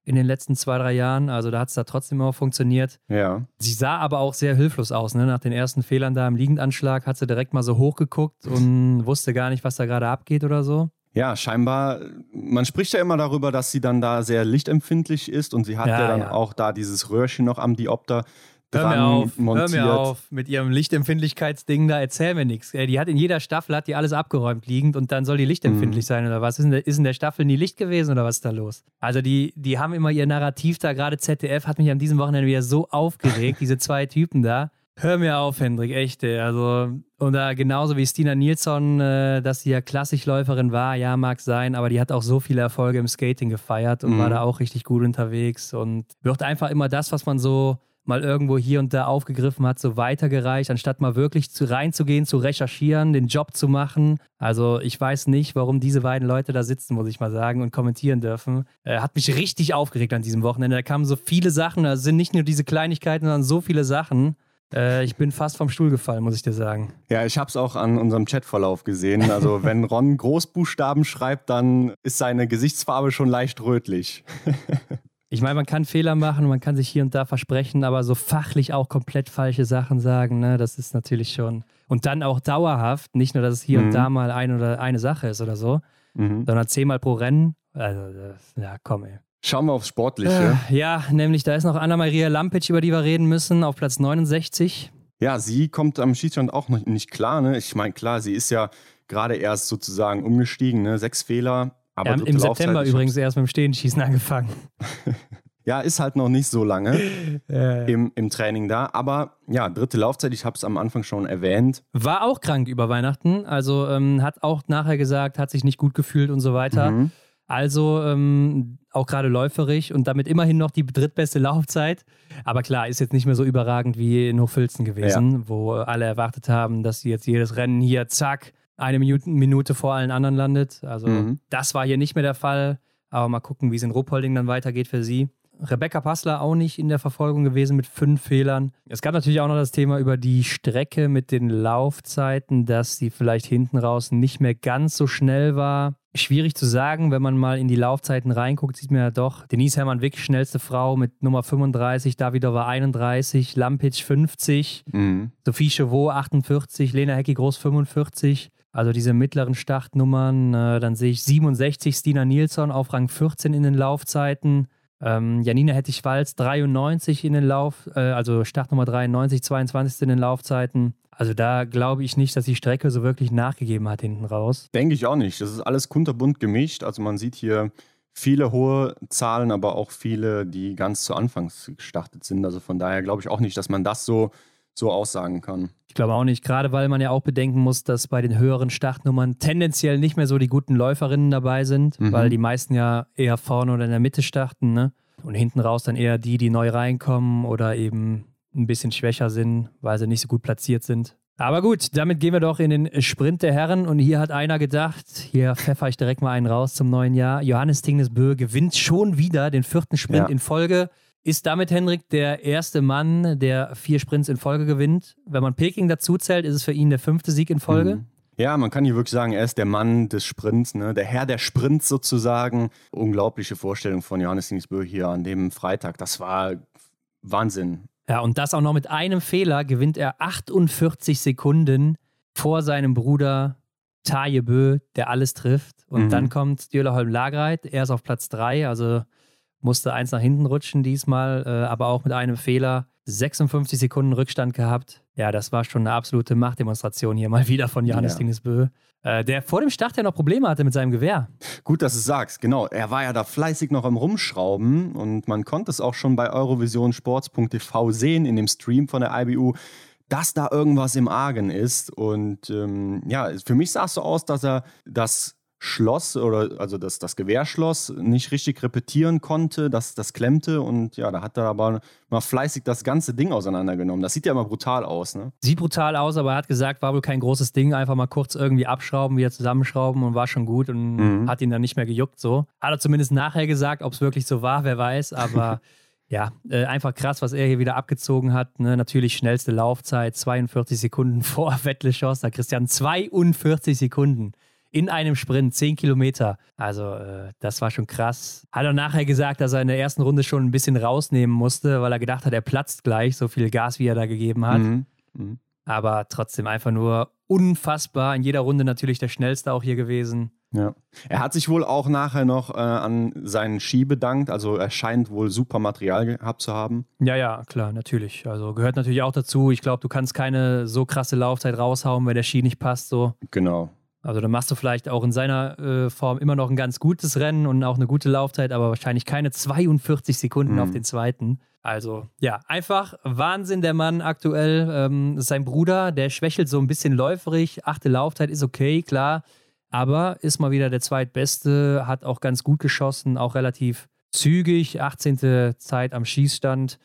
[SPEAKER 2] in den letzten zwei, drei Jahren. Also da hat es da trotzdem immer funktioniert.
[SPEAKER 3] Ja.
[SPEAKER 2] Sie sah aber auch sehr hilflos aus. Ne? Nach den ersten Fehlern da im Liegendanschlag hat sie direkt mal so hochgeguckt und wusste gar nicht, was da gerade abgeht oder so.
[SPEAKER 3] Ja, scheinbar, man spricht ja immer darüber, dass sie dann da sehr lichtempfindlich ist und sie hat ja, ja dann ja. auch da dieses Röhrchen noch am Diopter
[SPEAKER 2] hör mir auf, montiert. Hör mir auf mit ihrem Lichtempfindlichkeitsding da, erzähl mir nichts. Die hat in jeder Staffel, hat die alles abgeräumt liegend und dann soll die lichtempfindlich mhm. sein oder was? Ist in, der, ist in der Staffel nie Licht gewesen oder was ist da los? Also die, die haben immer ihr Narrativ da, gerade ZDF hat mich an diesem Wochenende wieder so aufgeregt, diese zwei Typen da. Hör mir auf, Hendrik, echt. Also, und da genauso wie Stina Nilsson, äh, dass sie ja Klassikläuferin war, ja, mag sein, aber die hat auch so viele Erfolge im Skating gefeiert und mhm. war da auch richtig gut unterwegs und wird einfach immer das, was man so mal irgendwo hier und da aufgegriffen hat, so weitergereicht, anstatt mal wirklich zu, reinzugehen, zu recherchieren, den Job zu machen. Also ich weiß nicht, warum diese beiden Leute da sitzen, muss ich mal sagen, und kommentieren dürfen. Äh, hat mich richtig aufgeregt an diesem Wochenende. Da kamen so viele Sachen, da sind nicht nur diese Kleinigkeiten, sondern so viele Sachen. Äh, ich bin fast vom Stuhl gefallen, muss ich dir sagen.
[SPEAKER 3] Ja, ich habe es auch an unserem Chatverlauf gesehen. Also wenn Ron Großbuchstaben schreibt, dann ist seine Gesichtsfarbe schon leicht rötlich.
[SPEAKER 2] Ich meine, man kann Fehler machen man kann sich hier und da versprechen, aber so fachlich auch komplett falsche Sachen sagen, ne, das ist natürlich schon. Und dann auch dauerhaft, nicht nur, dass es hier mhm. und da mal ein oder eine Sache ist oder so, mhm. sondern zehnmal pro Rennen. Also, ja, komm, ey.
[SPEAKER 3] Schauen wir aufs Sportliche.
[SPEAKER 2] Äh, ja, nämlich da ist noch Anna-Maria Lampic, über die wir reden müssen, auf Platz 69.
[SPEAKER 3] Ja, sie kommt am Schießstand auch noch nicht klar. Ne? Ich meine, klar, sie ist ja gerade erst sozusagen umgestiegen, ne? sechs Fehler,
[SPEAKER 2] aber ja, Im September übrigens erst mit dem Stehenschießen angefangen.
[SPEAKER 3] ja, ist halt noch nicht so lange äh. im, im Training da. Aber ja, dritte Laufzeit, ich habe es am Anfang schon erwähnt.
[SPEAKER 2] War auch krank über Weihnachten. Also ähm, hat auch nachher gesagt, hat sich nicht gut gefühlt und so weiter. Mhm. Also ähm, auch gerade läuferig und damit immerhin noch die drittbeste Laufzeit. Aber klar, ist jetzt nicht mehr so überragend wie in Hochfilzen gewesen, ja. wo alle erwartet haben, dass sie jetzt jedes Rennen hier, zack, eine Minute vor allen anderen landet. Also mhm. das war hier nicht mehr der Fall. Aber mal gucken, wie es in Ruppolding dann weitergeht für sie. Rebecca Passler auch nicht in der Verfolgung gewesen mit fünf Fehlern. Es gab natürlich auch noch das Thema über die Strecke mit den Laufzeiten, dass sie vielleicht hinten raus nicht mehr ganz so schnell war. Schwierig zu sagen, wenn man mal in die Laufzeiten reinguckt, sieht man ja doch, Denise Hermann Wick, schnellste Frau mit Nummer 35, Davidova 31, Lampic 50, mhm. Sophie Chauveau 48, Lena Hecki Groß 45. Also diese mittleren Startnummern, äh, dann sehe ich 67 Stina Nilsson auf Rang 14 in den Laufzeiten. Ähm, Janina Hettich-Walz 93 in den Lauf, äh, also Startnummer 93, 22 in den Laufzeiten. Also da glaube ich nicht, dass die Strecke so wirklich nachgegeben hat hinten raus.
[SPEAKER 3] Denke ich auch nicht. Das ist alles kunterbunt gemischt. Also man sieht hier viele hohe Zahlen, aber auch viele, die ganz zu Anfangs gestartet sind. Also von daher glaube ich auch nicht, dass man das so so aussagen kann.
[SPEAKER 2] Ich glaube auch nicht, gerade weil man ja auch bedenken muss, dass bei den höheren Startnummern tendenziell nicht mehr so die guten Läuferinnen dabei sind, mhm. weil die meisten ja eher vorne oder in der Mitte starten, ne? Und hinten raus dann eher die, die neu reinkommen oder eben ein bisschen schwächer sind, weil sie nicht so gut platziert sind. Aber gut, damit gehen wir doch in den Sprint der Herren. Und hier hat einer gedacht, hier pfeffer ich direkt mal einen raus zum neuen Jahr. Johannes Tingnesbö gewinnt schon wieder den vierten Sprint ja. in Folge. Ist damit Henrik der erste Mann, der vier Sprints in Folge gewinnt? Wenn man Peking dazu zählt, ist es für ihn der fünfte Sieg in Folge? Mhm.
[SPEAKER 3] Ja, man kann hier wirklich sagen, er ist der Mann des Sprints, ne? der Herr der Sprints sozusagen. Unglaubliche Vorstellung von Johannes Dingsbö hier an dem Freitag. Das war Wahnsinn.
[SPEAKER 2] Ja, und das auch noch mit einem Fehler gewinnt er 48 Sekunden vor seinem Bruder Taje Bö, der alles trifft. Und mhm. dann kommt Djölerholm Lagreit, er ist auf Platz 3, also musste eins nach hinten rutschen diesmal, äh, aber auch mit einem Fehler. 56 Sekunden Rückstand gehabt. Ja, das war schon eine absolute Machtdemonstration hier mal wieder von Janis ja. Dingesbö. Äh, der vor dem Start ja noch Probleme hatte mit seinem Gewehr.
[SPEAKER 3] Gut, dass du sagst, genau. Er war ja da fleißig noch am Rumschrauben und man konnte es auch schon bei eurovisionsports.tv sehen in dem Stream von der IBU, dass da irgendwas im Argen ist. Und ähm, ja, für mich sah es so aus, dass er das Schloss oder also das, das Gewehrschloss nicht richtig repetieren konnte, dass das klemmte und ja, da hat er aber mal fleißig das ganze Ding auseinandergenommen. Das sieht ja immer brutal aus, ne?
[SPEAKER 2] Sieht brutal aus, aber er hat gesagt, war wohl kein großes Ding, einfach mal kurz irgendwie abschrauben, wieder zusammenschrauben und war schon gut und mhm. hat ihn dann nicht mehr gejuckt so. Hat er zumindest nachher gesagt, ob es wirklich so war, wer weiß, aber ja, äh, einfach krass, was er hier wieder abgezogen hat. Ne? Natürlich schnellste Laufzeit, 42 Sekunden vor Wettle Schoss, da Christian 42 Sekunden in einem Sprint, 10 Kilometer. Also äh, das war schon krass. Hat er nachher gesagt, dass er in der ersten Runde schon ein bisschen rausnehmen musste, weil er gedacht hat, er platzt gleich, so viel Gas, wie er da gegeben hat. Mhm. Mhm. Aber trotzdem einfach nur unfassbar. In jeder Runde natürlich der schnellste auch hier gewesen.
[SPEAKER 3] Ja. Er hat sich wohl auch nachher noch äh, an seinen Ski bedankt. Also er scheint wohl super Material gehabt zu haben.
[SPEAKER 2] Ja, ja, klar, natürlich. Also gehört natürlich auch dazu. Ich glaube, du kannst keine so krasse Laufzeit raushauen, wenn der Ski nicht passt. So.
[SPEAKER 3] Genau.
[SPEAKER 2] Also dann machst du vielleicht auch in seiner äh, Form immer noch ein ganz gutes Rennen und auch eine gute Laufzeit, aber wahrscheinlich keine 42 Sekunden mhm. auf den zweiten. Also ja, einfach Wahnsinn der Mann aktuell. Ähm, sein Bruder, der schwächelt so ein bisschen läuferig. Achte Laufzeit ist okay, klar. Aber ist mal wieder der zweitbeste, hat auch ganz gut geschossen, auch relativ zügig. 18. Zeit am Schießstand.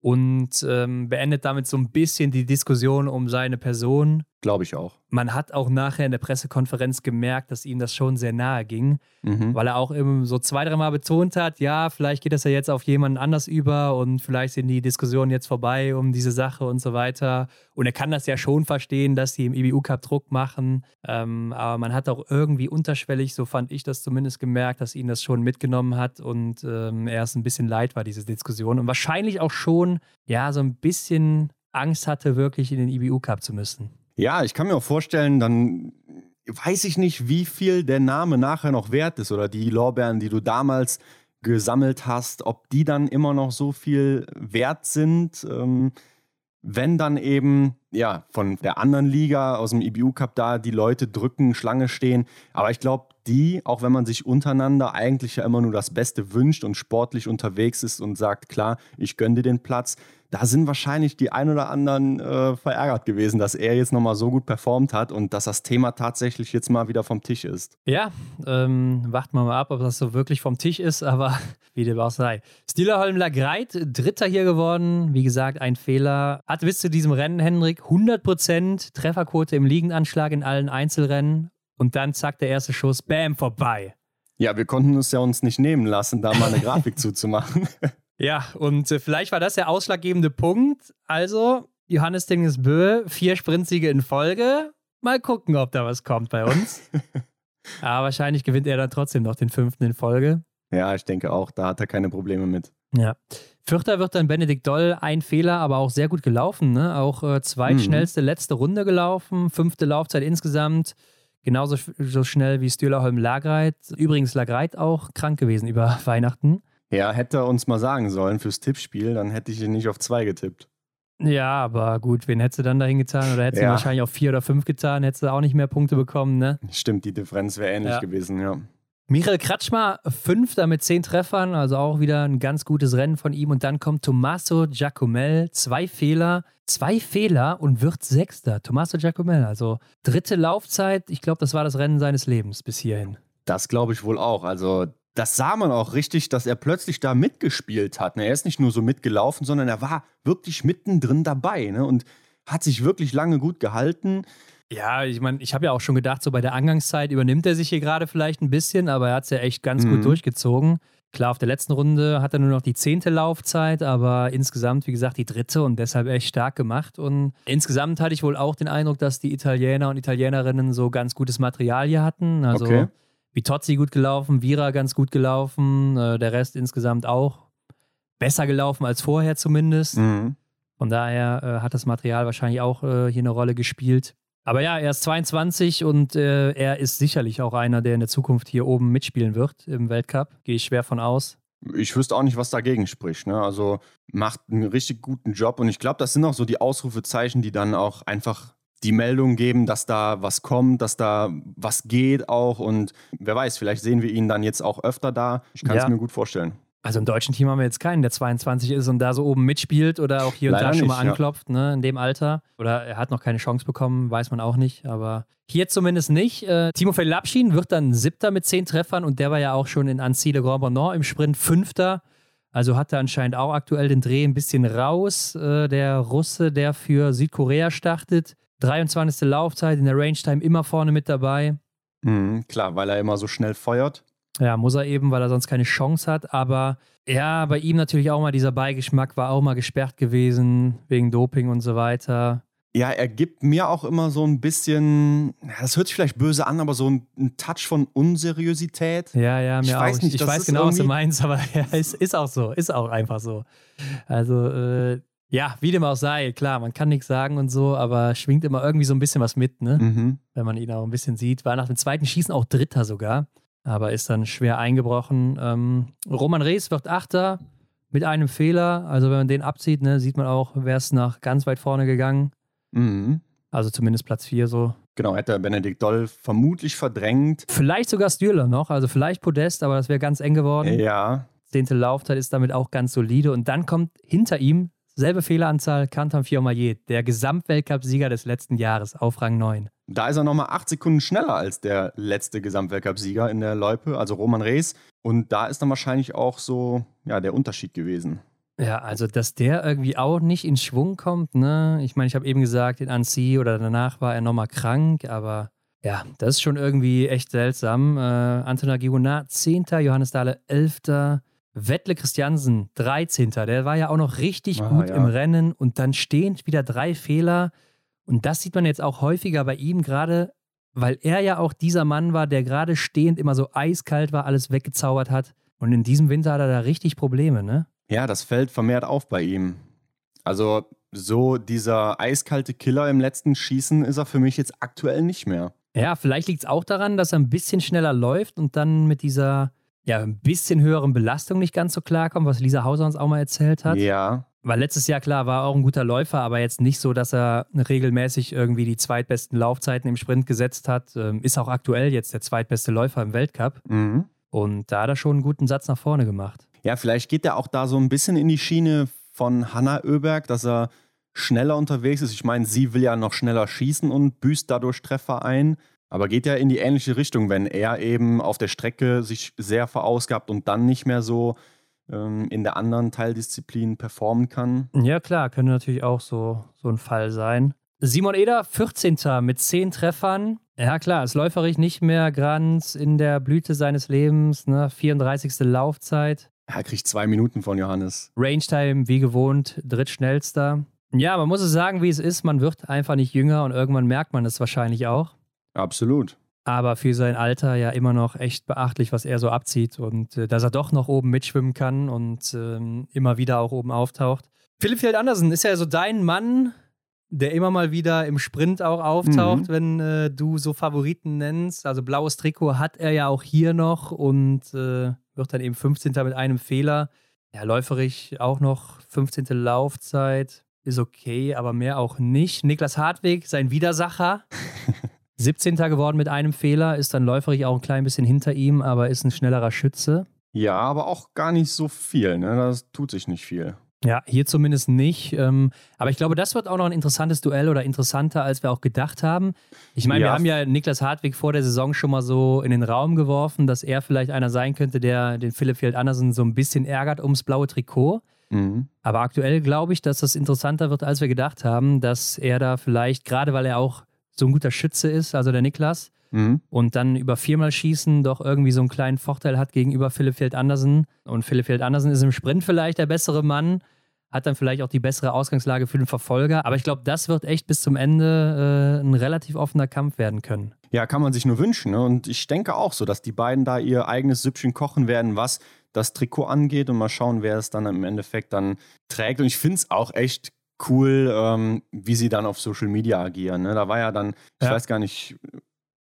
[SPEAKER 2] und ähm, beendet damit so ein bisschen die Diskussion um seine Person.
[SPEAKER 3] Glaube ich auch.
[SPEAKER 2] Man hat auch nachher in der Pressekonferenz gemerkt, dass ihm das schon sehr nahe ging, mhm. weil er auch eben so zwei, dreimal betont hat, ja, vielleicht geht das ja jetzt auf jemanden anders über und vielleicht sind die Diskussionen jetzt vorbei um diese Sache und so weiter. Und er kann das ja schon verstehen, dass die im IBU-Cup Druck machen. Ähm, aber man hat auch irgendwie unterschwellig, so fand ich das zumindest gemerkt, dass ihn das schon mitgenommen hat und ähm, er ist ein bisschen leid war, diese Diskussion. Und wahrscheinlich auch schon, ja, so ein bisschen Angst hatte, wirklich in den IBU-Cup zu müssen.
[SPEAKER 3] Ja, ich kann mir auch vorstellen, dann weiß ich nicht, wie viel der Name nachher noch wert ist oder die Lorbeeren, die du damals gesammelt hast, ob die dann immer noch so viel wert sind. Ähm, wenn dann eben ja von der anderen Liga aus dem IBU Cup da die Leute drücken, Schlange stehen. Aber ich glaube, die, auch wenn man sich untereinander eigentlich ja immer nur das Beste wünscht und sportlich unterwegs ist und sagt, klar, ich gönne dir den Platz, da sind wahrscheinlich die ein oder anderen äh, verärgert gewesen, dass er jetzt nochmal so gut performt hat und dass das Thema tatsächlich jetzt mal wieder vom Tisch ist.
[SPEAKER 2] Ja, ähm, warten wir mal ab, ob das so wirklich vom Tisch ist, aber wie dem auch sei. Stielerholm Lagreit, Dritter hier geworden. Wie gesagt, ein Fehler. Hat bis zu diesem Rennen, Hendrik, 100% Trefferquote im Liegendanschlag in allen Einzelrennen und dann zack, der erste Schuss, bam, vorbei.
[SPEAKER 3] Ja, wir konnten es ja uns nicht nehmen lassen, da mal eine Grafik zuzumachen.
[SPEAKER 2] Ja, und äh, vielleicht war das der ausschlaggebende Punkt. Also, Johannes Dingesbö, vier Sprintsiege in Folge. Mal gucken, ob da was kommt bei uns. Aber wahrscheinlich gewinnt er dann trotzdem noch den fünften in Folge.
[SPEAKER 3] Ja, ich denke auch, da hat er keine Probleme mit.
[SPEAKER 2] Ja. Vierter wird dann Benedikt Doll, ein Fehler, aber auch sehr gut gelaufen. Ne? Auch äh, zweitschnellste mhm. letzte Runde gelaufen, fünfte Laufzeit insgesamt. Genauso so schnell wie Stühlerholm Lagreit. Übrigens Lagreit auch krank gewesen über Weihnachten.
[SPEAKER 3] Ja, hätte er uns mal sagen sollen fürs Tippspiel, dann hätte ich ihn nicht auf zwei getippt.
[SPEAKER 2] Ja, aber gut, wen hättest du dann dahin getan? Oder hättest ja. du wahrscheinlich auf vier oder fünf getan, hättest du auch nicht mehr Punkte bekommen, ne?
[SPEAKER 3] Stimmt, die Differenz wäre ähnlich ja. gewesen, ja.
[SPEAKER 2] Michael Kratschmer, Fünfter mit zehn Treffern, also auch wieder ein ganz gutes Rennen von ihm. Und dann kommt Tommaso Giacomel, zwei Fehler, zwei Fehler und wird Sechster. Tommaso Giacomel, also dritte Laufzeit. Ich glaube, das war das Rennen seines Lebens bis hierhin.
[SPEAKER 3] Das glaube ich wohl auch. Also das sah man auch richtig, dass er plötzlich da mitgespielt hat. Ne? Er ist nicht nur so mitgelaufen, sondern er war wirklich mittendrin dabei ne? und hat sich wirklich lange gut gehalten.
[SPEAKER 2] Ja, ich meine, ich habe ja auch schon gedacht, so bei der Angangszeit übernimmt er sich hier gerade vielleicht ein bisschen, aber er hat es ja echt ganz mhm. gut durchgezogen. Klar, auf der letzten Runde hat er nur noch die zehnte Laufzeit, aber insgesamt, wie gesagt, die dritte und deshalb echt stark gemacht. Und insgesamt hatte ich wohl auch den Eindruck, dass die Italiener und Italienerinnen so ganz gutes Material hier hatten. Also okay. Vitozzi gut gelaufen, Vira ganz gut gelaufen, äh, der Rest insgesamt auch besser gelaufen als vorher zumindest. Mhm. Von daher äh, hat das Material wahrscheinlich auch äh, hier eine Rolle gespielt. Aber ja, er ist 22 und äh, er ist sicherlich auch einer, der in der Zukunft hier oben mitspielen wird im Weltcup. Gehe ich schwer von aus.
[SPEAKER 3] Ich wüsste auch nicht, was dagegen spricht. Ne? Also macht einen richtig guten Job und ich glaube, das sind auch so die Ausrufezeichen, die dann auch einfach die Meldung geben, dass da was kommt, dass da was geht auch. Und wer weiß, vielleicht sehen wir ihn dann jetzt auch öfter da. Ich kann es ja. mir gut vorstellen.
[SPEAKER 2] Also im deutschen Team haben wir jetzt keinen, der 22 ist und da so oben mitspielt oder auch hier Leider und da schon mal anklopft, ja. ne, in dem Alter. Oder er hat noch keine Chance bekommen, weiß man auch nicht. Aber hier zumindest nicht. Äh, Timofey Lapschin wird dann Siebter mit zehn Treffern und der war ja auch schon in Annecy le Grand Bonnant im Sprint Fünfter. Also hat er anscheinend auch aktuell den Dreh ein bisschen raus. Äh, der Russe, der für Südkorea startet. 23. Laufzeit in der Range-Time immer vorne mit dabei.
[SPEAKER 3] Mhm, klar, weil er immer so schnell feuert.
[SPEAKER 2] Ja, muss er eben, weil er sonst keine Chance hat. Aber ja, bei ihm natürlich auch mal dieser Beigeschmack war auch mal gesperrt gewesen wegen Doping und so weiter.
[SPEAKER 3] Ja, er gibt mir auch immer so ein bisschen, das hört sich vielleicht böse an, aber so ein, ein Touch von Unseriosität.
[SPEAKER 2] Ja, ja, mir ich auch. Weiß nicht, ich weiß genau, was du meinst, aber ja, es ist auch so, ist auch einfach so. Also, äh, ja, wie dem auch sei, klar, man kann nichts sagen und so, aber schwingt immer irgendwie so ein bisschen was mit, ne? Mhm. Wenn man ihn auch ein bisschen sieht. War nach dem zweiten Schießen auch Dritter sogar, aber ist dann schwer eingebrochen. Ähm, Roman Rees wird Achter mit einem Fehler. Also, wenn man den abzieht, ne, sieht man auch, wer ist nach ganz weit vorne gegangen. Mhm. Also zumindest Platz 4 so.
[SPEAKER 3] Genau, hätte Benedikt Doll vermutlich verdrängt.
[SPEAKER 2] Vielleicht sogar Stühler noch, also vielleicht Podest, aber das wäre ganz eng geworden.
[SPEAKER 3] Ja.
[SPEAKER 2] Zehnte Laufzeit ist damit auch ganz solide. Und dann kommt hinter ihm Selbe Fehleranzahl, Canton Fiormaillet, der Gesamtweltcup-Sieger des letzten Jahres auf Rang 9.
[SPEAKER 3] Da ist er nochmal acht Sekunden schneller als der letzte Gesamtweltcup-Sieger in der Loipe, also Roman Rees. Und da ist dann wahrscheinlich auch so ja, der Unterschied gewesen.
[SPEAKER 2] Ja, also dass der irgendwie auch nicht in Schwung kommt, ne? Ich meine, ich habe eben gesagt, in Annecy oder danach war er nochmal krank, aber ja, das ist schon irgendwie echt seltsam. Äh, Antonin Gigonat, 10. Johannes Dahle, 11. Wettle Christiansen, 13. Der war ja auch noch richtig ah, gut ja. im Rennen und dann stehend wieder drei Fehler. Und das sieht man jetzt auch häufiger bei ihm, gerade weil er ja auch dieser Mann war, der gerade stehend immer so eiskalt war, alles weggezaubert hat. Und in diesem Winter hat er da richtig Probleme, ne?
[SPEAKER 3] Ja, das fällt vermehrt auf bei ihm. Also so dieser eiskalte Killer im letzten Schießen ist er für mich jetzt aktuell nicht mehr.
[SPEAKER 2] Ja, vielleicht liegt es auch daran, dass er ein bisschen schneller läuft und dann mit dieser ja, ein bisschen höheren Belastung nicht ganz so klarkommt, was Lisa Hauser uns auch mal erzählt hat.
[SPEAKER 3] Ja.
[SPEAKER 2] Weil letztes Jahr, klar, war er auch ein guter Läufer, aber jetzt nicht so, dass er regelmäßig irgendwie die zweitbesten Laufzeiten im Sprint gesetzt hat. Ähm, ist auch aktuell jetzt der zweitbeste Läufer im Weltcup.
[SPEAKER 3] Mhm.
[SPEAKER 2] Und da hat er schon einen guten Satz nach vorne gemacht.
[SPEAKER 3] Ja, vielleicht geht er auch da so ein bisschen in die Schiene von Hanna Oeberg, dass er schneller unterwegs ist. Ich meine, sie will ja noch schneller schießen und büßt dadurch Treffer ein. Aber geht ja in die ähnliche Richtung, wenn er eben auf der Strecke sich sehr verausgabt und dann nicht mehr so ähm, in der anderen Teildisziplin performen kann.
[SPEAKER 2] Ja, klar, könnte natürlich auch so, so ein Fall sein. Simon Eder, 14. mit 10 Treffern. Ja, klar, ist läuferig nicht mehr ganz in der Blüte seines Lebens. Ne? 34. Laufzeit.
[SPEAKER 3] Er kriegt zwei Minuten von Johannes.
[SPEAKER 2] Range-Time, wie gewohnt, drittschnellster. Ja, man muss es sagen, wie es ist. Man wird einfach nicht jünger und irgendwann merkt man es wahrscheinlich auch.
[SPEAKER 3] Absolut.
[SPEAKER 2] Aber für sein Alter ja immer noch echt beachtlich, was er so abzieht und äh, dass er doch noch oben mitschwimmen kann und ähm, immer wieder auch oben auftaucht. Philipp Fjeld Andersen ist ja so dein Mann, der immer mal wieder im Sprint auch auftaucht, mhm. wenn äh, du so Favoriten nennst. Also blaues Trikot hat er ja auch hier noch und äh, wird dann eben 15. mit einem Fehler. Ja, läuferig auch noch 15. Laufzeit. Ist okay, aber mehr auch nicht. Niklas Hartweg, sein Widersacher. 17. geworden mit einem Fehler, ist dann läuferig auch ein klein bisschen hinter ihm, aber ist ein schnellerer Schütze.
[SPEAKER 3] Ja, aber auch gar nicht so viel. Ne? Das tut sich nicht viel.
[SPEAKER 2] Ja, hier zumindest nicht. Ähm, aber ich glaube, das wird auch noch ein interessantes Duell oder interessanter, als wir auch gedacht haben. Ich meine, ja. wir haben ja Niklas Hartwig vor der Saison schon mal so in den Raum geworfen, dass er vielleicht einer sein könnte, der den Philipp Field Andersen so ein bisschen ärgert ums blaue Trikot.
[SPEAKER 3] Mhm.
[SPEAKER 2] Aber aktuell glaube ich, dass das interessanter wird, als wir gedacht haben, dass er da vielleicht, gerade weil er auch so ein guter Schütze ist, also der Niklas,
[SPEAKER 3] mhm.
[SPEAKER 2] und dann über viermal schießen doch irgendwie so einen kleinen Vorteil hat gegenüber Philipp Feld Andersen. Und Philipp Feld Andersen ist im Sprint vielleicht der bessere Mann, hat dann vielleicht auch die bessere Ausgangslage für den Verfolger. Aber ich glaube, das wird echt bis zum Ende äh, ein relativ offener Kampf werden können.
[SPEAKER 3] Ja, kann man sich nur wünschen. Ne? Und ich denke auch so, dass die beiden da ihr eigenes Süppchen kochen werden, was das Trikot angeht und mal schauen, wer es dann im Endeffekt dann trägt. Und ich finde es auch echt cool, ähm, wie sie dann auf Social Media agieren. Ne? Da war ja dann, ich ja. weiß gar nicht,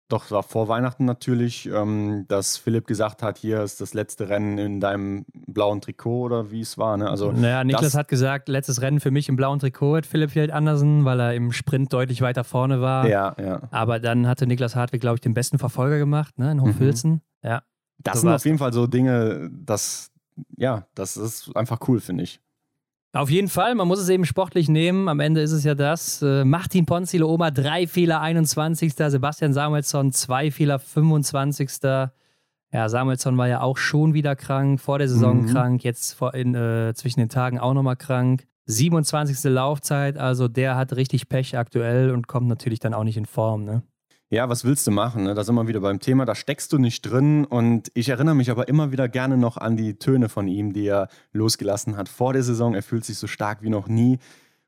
[SPEAKER 3] doch, war vor Weihnachten natürlich, ähm, dass Philipp gesagt hat, hier ist das letzte Rennen in deinem blauen Trikot oder wie es war. Ne? Also,
[SPEAKER 2] naja, Niklas hat gesagt, letztes Rennen für mich im blauen Trikot hat Philipp Feld Andersen, weil er im Sprint deutlich weiter vorne war.
[SPEAKER 3] Ja, ja.
[SPEAKER 2] Aber dann hatte Niklas Hartwig, glaube ich, den besten Verfolger gemacht ne, in Hochfilzen. Mhm. Ja.
[SPEAKER 3] Das so sind auf jeden Fall so Dinge, das, ja, das ist einfach cool, finde ich.
[SPEAKER 2] Auf jeden Fall, man muss es eben sportlich nehmen. Am Ende ist es ja das. Äh, Martin Ponzile Oma, drei Fehler, 21. Sebastian Samuelsson, zwei Fehler, 25. Ja, Samuelsson war ja auch schon wieder krank, vor der Saison mhm. krank, jetzt vor in, äh, zwischen den Tagen auch nochmal krank. 27. Laufzeit, also der hat richtig Pech aktuell und kommt natürlich dann auch nicht in Form. Ne?
[SPEAKER 3] Ja, was willst du machen? Ne? Da sind wir wieder beim Thema, da steckst du nicht drin. Und ich erinnere mich aber immer wieder gerne noch an die Töne von ihm, die er losgelassen hat vor der Saison. Er fühlt sich so stark wie noch nie.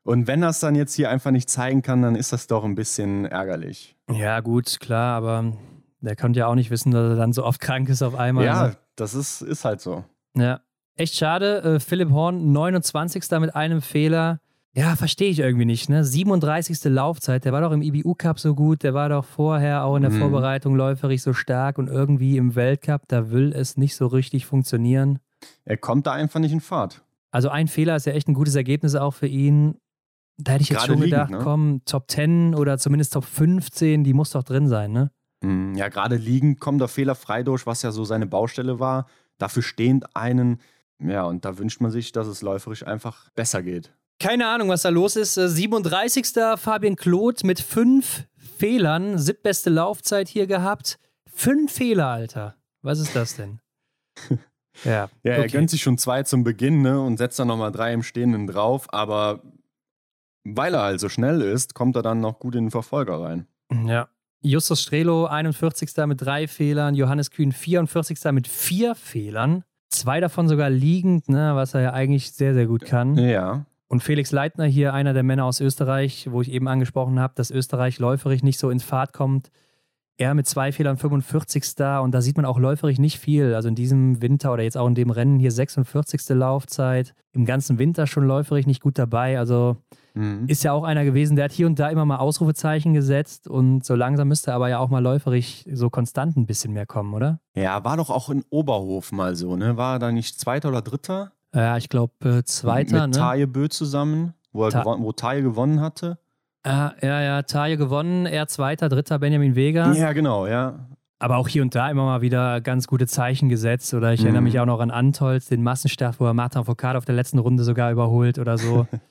[SPEAKER 3] Und wenn er es dann jetzt hier einfach nicht zeigen kann, dann ist das doch ein bisschen ärgerlich.
[SPEAKER 2] Ja, gut, klar, aber der konnte ja auch nicht wissen, dass er dann so oft krank ist auf einmal.
[SPEAKER 3] Ja, ne? das ist, ist halt so.
[SPEAKER 2] Ja, echt schade. Äh, Philipp Horn, 29. mit einem Fehler. Ja, verstehe ich irgendwie nicht. Ne? 37. Laufzeit, der war doch im IBU Cup so gut, der war doch vorher auch in der mhm. Vorbereitung läuferig so stark und irgendwie im Weltcup, da will es nicht so richtig funktionieren.
[SPEAKER 3] Er kommt da einfach nicht in Fahrt.
[SPEAKER 2] Also ein Fehler ist ja echt ein gutes Ergebnis auch für ihn. Da hätte ich jetzt Gerade schon gedacht, liegend, ne? komm, Top 10 oder zumindest Top 15, die muss doch drin sein, ne?
[SPEAKER 3] Mhm, ja, gerade liegend kommt der Fehler frei durch, was ja so seine Baustelle war. Dafür stehend einen, ja, und da wünscht man sich, dass es läuferisch einfach besser geht.
[SPEAKER 2] Keine Ahnung, was da los ist. 37. Äh, Fabian Kloth mit fünf Fehlern. Siebtbeste Laufzeit hier gehabt. Fünf Fehler, Alter. Was ist das denn? Ja,
[SPEAKER 3] Ja, er
[SPEAKER 2] okay.
[SPEAKER 3] gönnt sich schon zwei zum Beginn ne, und setzt dann nochmal drei im Stehenden drauf, aber weil er halt so schnell ist, kommt er dann noch gut in den Verfolger rein.
[SPEAKER 2] Ja. Justus Strelo, 41. mit drei Fehlern, Johannes Kühn, 44. mit vier Fehlern. Zwei davon sogar liegend, ne, was er ja eigentlich sehr, sehr gut kann.
[SPEAKER 3] Ja.
[SPEAKER 2] Und Felix Leitner hier, einer der Männer aus Österreich, wo ich eben angesprochen habe, dass Österreich läuferig nicht so ins Fahrt kommt. Er mit zwei Fehlern 45. Und da sieht man auch läuferig nicht viel. Also in diesem Winter oder jetzt auch in dem Rennen hier 46. Laufzeit. Im ganzen Winter schon läuferig nicht gut dabei. Also
[SPEAKER 3] Mhm.
[SPEAKER 2] ist ja auch einer gewesen, der hat hier und da immer mal Ausrufezeichen gesetzt. Und so langsam müsste aber ja auch mal läuferig so konstant ein bisschen mehr kommen, oder?
[SPEAKER 3] Ja, war doch auch in Oberhof mal so, ne? War er da nicht Zweiter oder Dritter?
[SPEAKER 2] Ja, ich glaube, äh, Zweiter.
[SPEAKER 3] Mit
[SPEAKER 2] ne?
[SPEAKER 3] Taje Bö zusammen, wo, er
[SPEAKER 2] Ta-
[SPEAKER 3] gewon- wo Taje gewonnen hatte.
[SPEAKER 2] Ja, ja, ja, Taje gewonnen, er Zweiter, Dritter Benjamin Vega.
[SPEAKER 3] Ja, genau, ja.
[SPEAKER 2] Aber auch hier und da immer mal wieder ganz gute Zeichen gesetzt. Oder ich
[SPEAKER 3] Mhm.
[SPEAKER 2] erinnere mich auch noch an Antolz, den Massenstart, wo er Martin Foucault auf der letzten Runde sogar überholt oder so.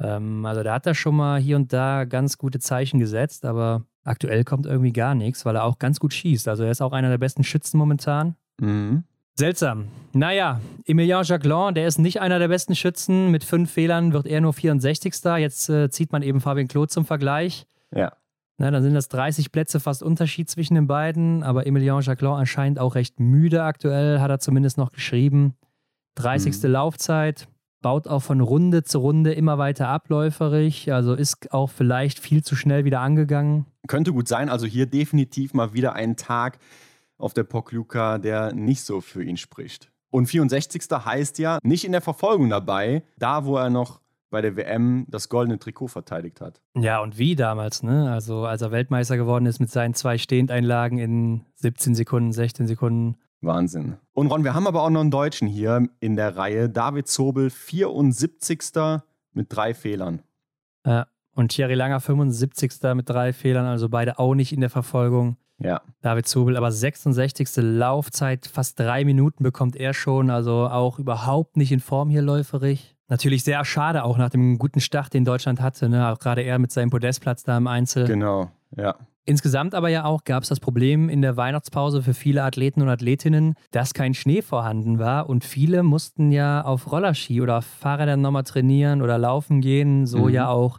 [SPEAKER 2] ähm, also da hat er schon mal hier und da ganz gute Zeichen gesetzt, aber aktuell kommt irgendwie gar nichts, weil er auch ganz gut schießt. Also er ist auch einer der besten Schützen momentan.
[SPEAKER 3] Mhm.
[SPEAKER 2] Seltsam. Naja, Emilien Jacquelin, der ist nicht einer der besten Schützen. Mit fünf Fehlern wird er nur 64. Jetzt äh, zieht man eben Fabian Kloth zum Vergleich.
[SPEAKER 3] Ja.
[SPEAKER 2] Na, dann sind das 30 Plätze fast Unterschied zwischen den beiden. Aber Emilien Jacquelin anscheinend auch recht müde aktuell, hat er zumindest noch geschrieben. 30.
[SPEAKER 3] Mhm.
[SPEAKER 2] Laufzeit, baut auch von Runde zu Runde immer weiter abläuferig. Also ist auch vielleicht viel zu schnell wieder angegangen.
[SPEAKER 3] Könnte gut sein. Also hier definitiv mal wieder ein Tag auf der Pokljuka, der nicht so für ihn spricht. Und 64. heißt ja nicht in der Verfolgung dabei, da wo er noch bei der WM das goldene Trikot verteidigt hat.
[SPEAKER 2] Ja, und wie damals, ne? Also als er Weltmeister geworden ist mit seinen zwei Stehendeinlagen in 17 Sekunden, 16 Sekunden.
[SPEAKER 3] Wahnsinn. Und Ron, wir haben aber auch noch einen Deutschen hier in der Reihe. David Zobel, 74. mit drei Fehlern.
[SPEAKER 2] Ja. Und Thierry Langer 75. mit drei Fehlern, also beide auch nicht in der Verfolgung.
[SPEAKER 3] Ja.
[SPEAKER 2] David Zubel, aber 66. Laufzeit, fast drei Minuten bekommt er schon, also auch überhaupt nicht in Form hier läuferig. Natürlich sehr schade auch nach dem guten Start, den Deutschland hatte, ne? auch gerade er mit seinem Podestplatz da im Einzel.
[SPEAKER 3] Genau, ja.
[SPEAKER 2] Insgesamt aber ja auch gab es das Problem in der Weihnachtspause für viele Athleten und Athletinnen, dass kein Schnee vorhanden war und viele mussten ja auf Rollerski oder Fahrrädern nochmal trainieren oder laufen gehen, so
[SPEAKER 3] Mhm.
[SPEAKER 2] ja auch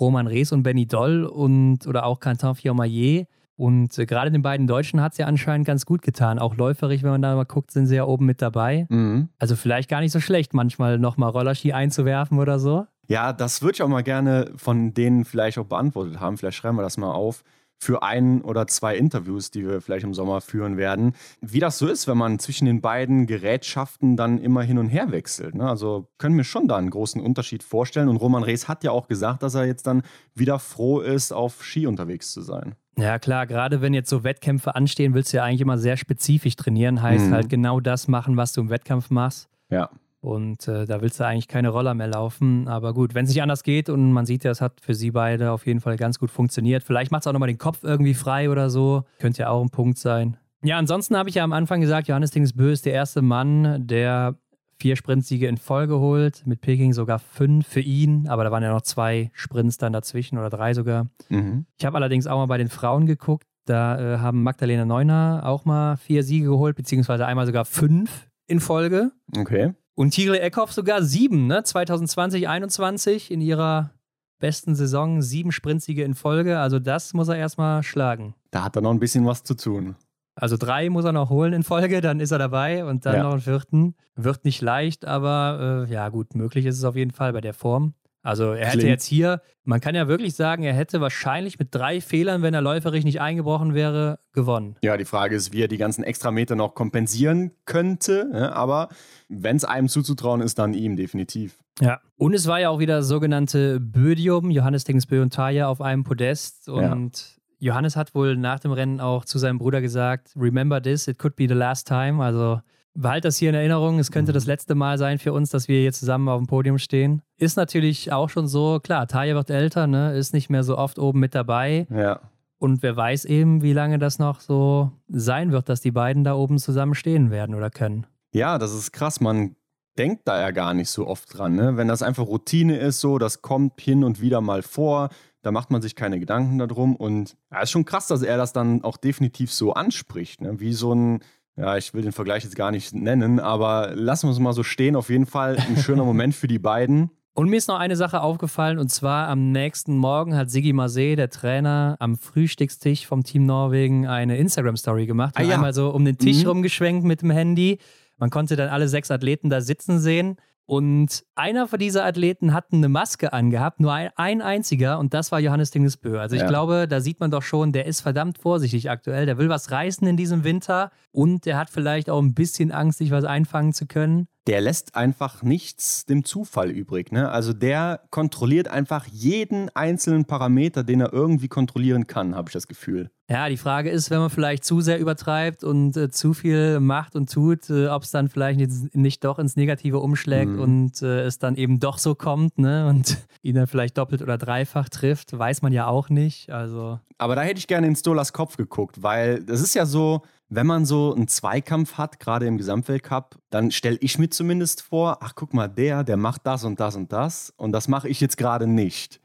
[SPEAKER 2] Roman Rees und Benny Doll und oder auch Quentin Fiormaillet. Und äh, gerade den beiden Deutschen hat es ja anscheinend ganz gut getan. Auch läuferig, wenn man da mal guckt, sind sie ja oben mit dabei.
[SPEAKER 3] Mhm.
[SPEAKER 2] Also vielleicht gar nicht so schlecht, manchmal nochmal Rollerski einzuwerfen oder so.
[SPEAKER 3] Ja, das würde ich auch mal gerne von denen vielleicht auch beantwortet haben. Vielleicht schreiben wir das mal auf für ein oder zwei Interviews, die wir vielleicht im Sommer führen werden. Wie das so ist, wenn man zwischen den beiden Gerätschaften dann immer hin und her wechselt. Ne? Also können wir schon da einen großen Unterschied vorstellen. Und Roman Rees hat ja auch gesagt, dass er jetzt dann wieder froh ist, auf Ski unterwegs zu sein.
[SPEAKER 2] Ja, klar, gerade wenn jetzt so Wettkämpfe anstehen, willst du ja eigentlich immer sehr spezifisch trainieren. Heißt
[SPEAKER 3] Mhm.
[SPEAKER 2] halt genau das machen, was du im Wettkampf machst.
[SPEAKER 3] Ja.
[SPEAKER 2] Und äh, da willst du eigentlich keine Roller mehr laufen. Aber gut, wenn es nicht anders geht und man sieht ja, es hat für sie beide auf jeden Fall ganz gut funktioniert. Vielleicht macht es auch nochmal den Kopf irgendwie frei oder so. Könnte ja auch ein Punkt sein. Ja, ansonsten habe ich ja am Anfang gesagt, Johannes Dingsbö ist der erste Mann, der vier Sprintsiege in Folge holt. Mit Peking sogar fünf für ihn. Aber da waren ja noch zwei Sprints dann dazwischen oder drei sogar.
[SPEAKER 3] Mhm.
[SPEAKER 2] Ich habe allerdings auch mal bei den Frauen geguckt. Da äh, haben Magdalena Neuner auch mal vier Siege geholt, beziehungsweise einmal sogar fünf in Folge.
[SPEAKER 3] Okay.
[SPEAKER 2] Und Tigre Eckhoff sogar sieben, ne? 2020, 21 in ihrer besten Saison, sieben Sprintsiege in Folge. Also das muss er erstmal schlagen.
[SPEAKER 3] Da hat er noch ein bisschen was zu tun.
[SPEAKER 2] Also drei muss er noch holen in Folge, dann ist er dabei und dann
[SPEAKER 3] Ja.
[SPEAKER 2] noch einen vierten. Wird nicht leicht, aber äh, ja gut, möglich ist es auf jeden Fall bei der Form. Also er hätte
[SPEAKER 3] Klingt-
[SPEAKER 2] jetzt hier, man kann ja wirklich sagen, er hätte wahrscheinlich mit drei Fehlern, wenn er läuferig nicht eingebrochen wäre, gewonnen.
[SPEAKER 3] Ja, die Frage ist, wie er die ganzen Extrameter noch kompensieren könnte. Ja, aber wenn es einem zuzutrauen ist, dann ihm definitiv.
[SPEAKER 2] Ja. Und es war ja auch wieder das sogenannte Bödium, Johannes Dingsbö und Taya auf einem Podest. Und Johannes hat wohl nach dem Rennen auch zu seinem Bruder gesagt, remember this, it could be the last time. Also behalt das hier in Erinnerung, es könnte
[SPEAKER 3] Mhm.
[SPEAKER 2] das letzte Mal sein für uns, dass wir hier zusammen auf dem Podium stehen. Ist natürlich auch schon so, klar, Taya wird älter, ne? ist nicht mehr so oft oben mit dabei.
[SPEAKER 3] Ja.
[SPEAKER 2] Und wer weiß eben, wie lange das noch so sein wird, dass die beiden da oben zusammen stehen werden oder können.
[SPEAKER 3] Ja, das ist krass. Man denkt da ja gar nicht so oft dran. Ne? Wenn das einfach Routine ist, so, das kommt hin und wieder mal vor, da macht man sich keine Gedanken darum. Und ja, ist schon krass, dass er das dann auch definitiv so anspricht. Ne? Wie so ein Ja, ich will den Vergleich jetzt gar nicht nennen, aber lassen wir es mal so stehen. Auf jeden Fall ein schöner Moment für die beiden.
[SPEAKER 2] Und mir ist noch eine Sache aufgefallen, und zwar am nächsten Morgen hat Sigi Marseille, der Trainer, am Frühstückstisch vom Team Norwegen eine Instagram-Story gemacht. Ah, ja. Einmal so um den Tisch mhm. rumgeschwenkt mit dem Handy. Man konnte dann alle sechs Athleten da sitzen sehen. Und einer von dieser Athleten hat eine Maske angehabt, nur ein, ein einziger, und das war Johannes Dingesbö. Also ich ja. glaube, da sieht man doch schon, der ist verdammt vorsichtig aktuell. Der will was reißen in diesem Winter und der hat vielleicht auch ein bisschen Angst, sich was einfangen zu können
[SPEAKER 3] der lässt einfach nichts dem Zufall übrig. Ne? Also der kontrolliert einfach jeden einzelnen Parameter, den er irgendwie kontrollieren kann, habe ich das Gefühl.
[SPEAKER 2] Ja, die Frage ist, wenn man vielleicht zu sehr übertreibt und äh, zu viel macht und tut, äh, ob es dann vielleicht nicht, nicht, doch ins Negative umschlägt mhm. und äh, es dann eben doch so kommt ne? und ihn dann vielleicht doppelt oder dreifach trifft, weiß man ja auch nicht. Also.
[SPEAKER 3] Aber da hätte ich gerne in Stolas Kopf geguckt, weil das ist ja so, wenn man so einen Zweikampf hat, gerade im Gesamtweltcup, dann stelle ich mir zumindest vor, ach guck mal, der, der macht das und das und das und das mache ich jetzt gerade nicht.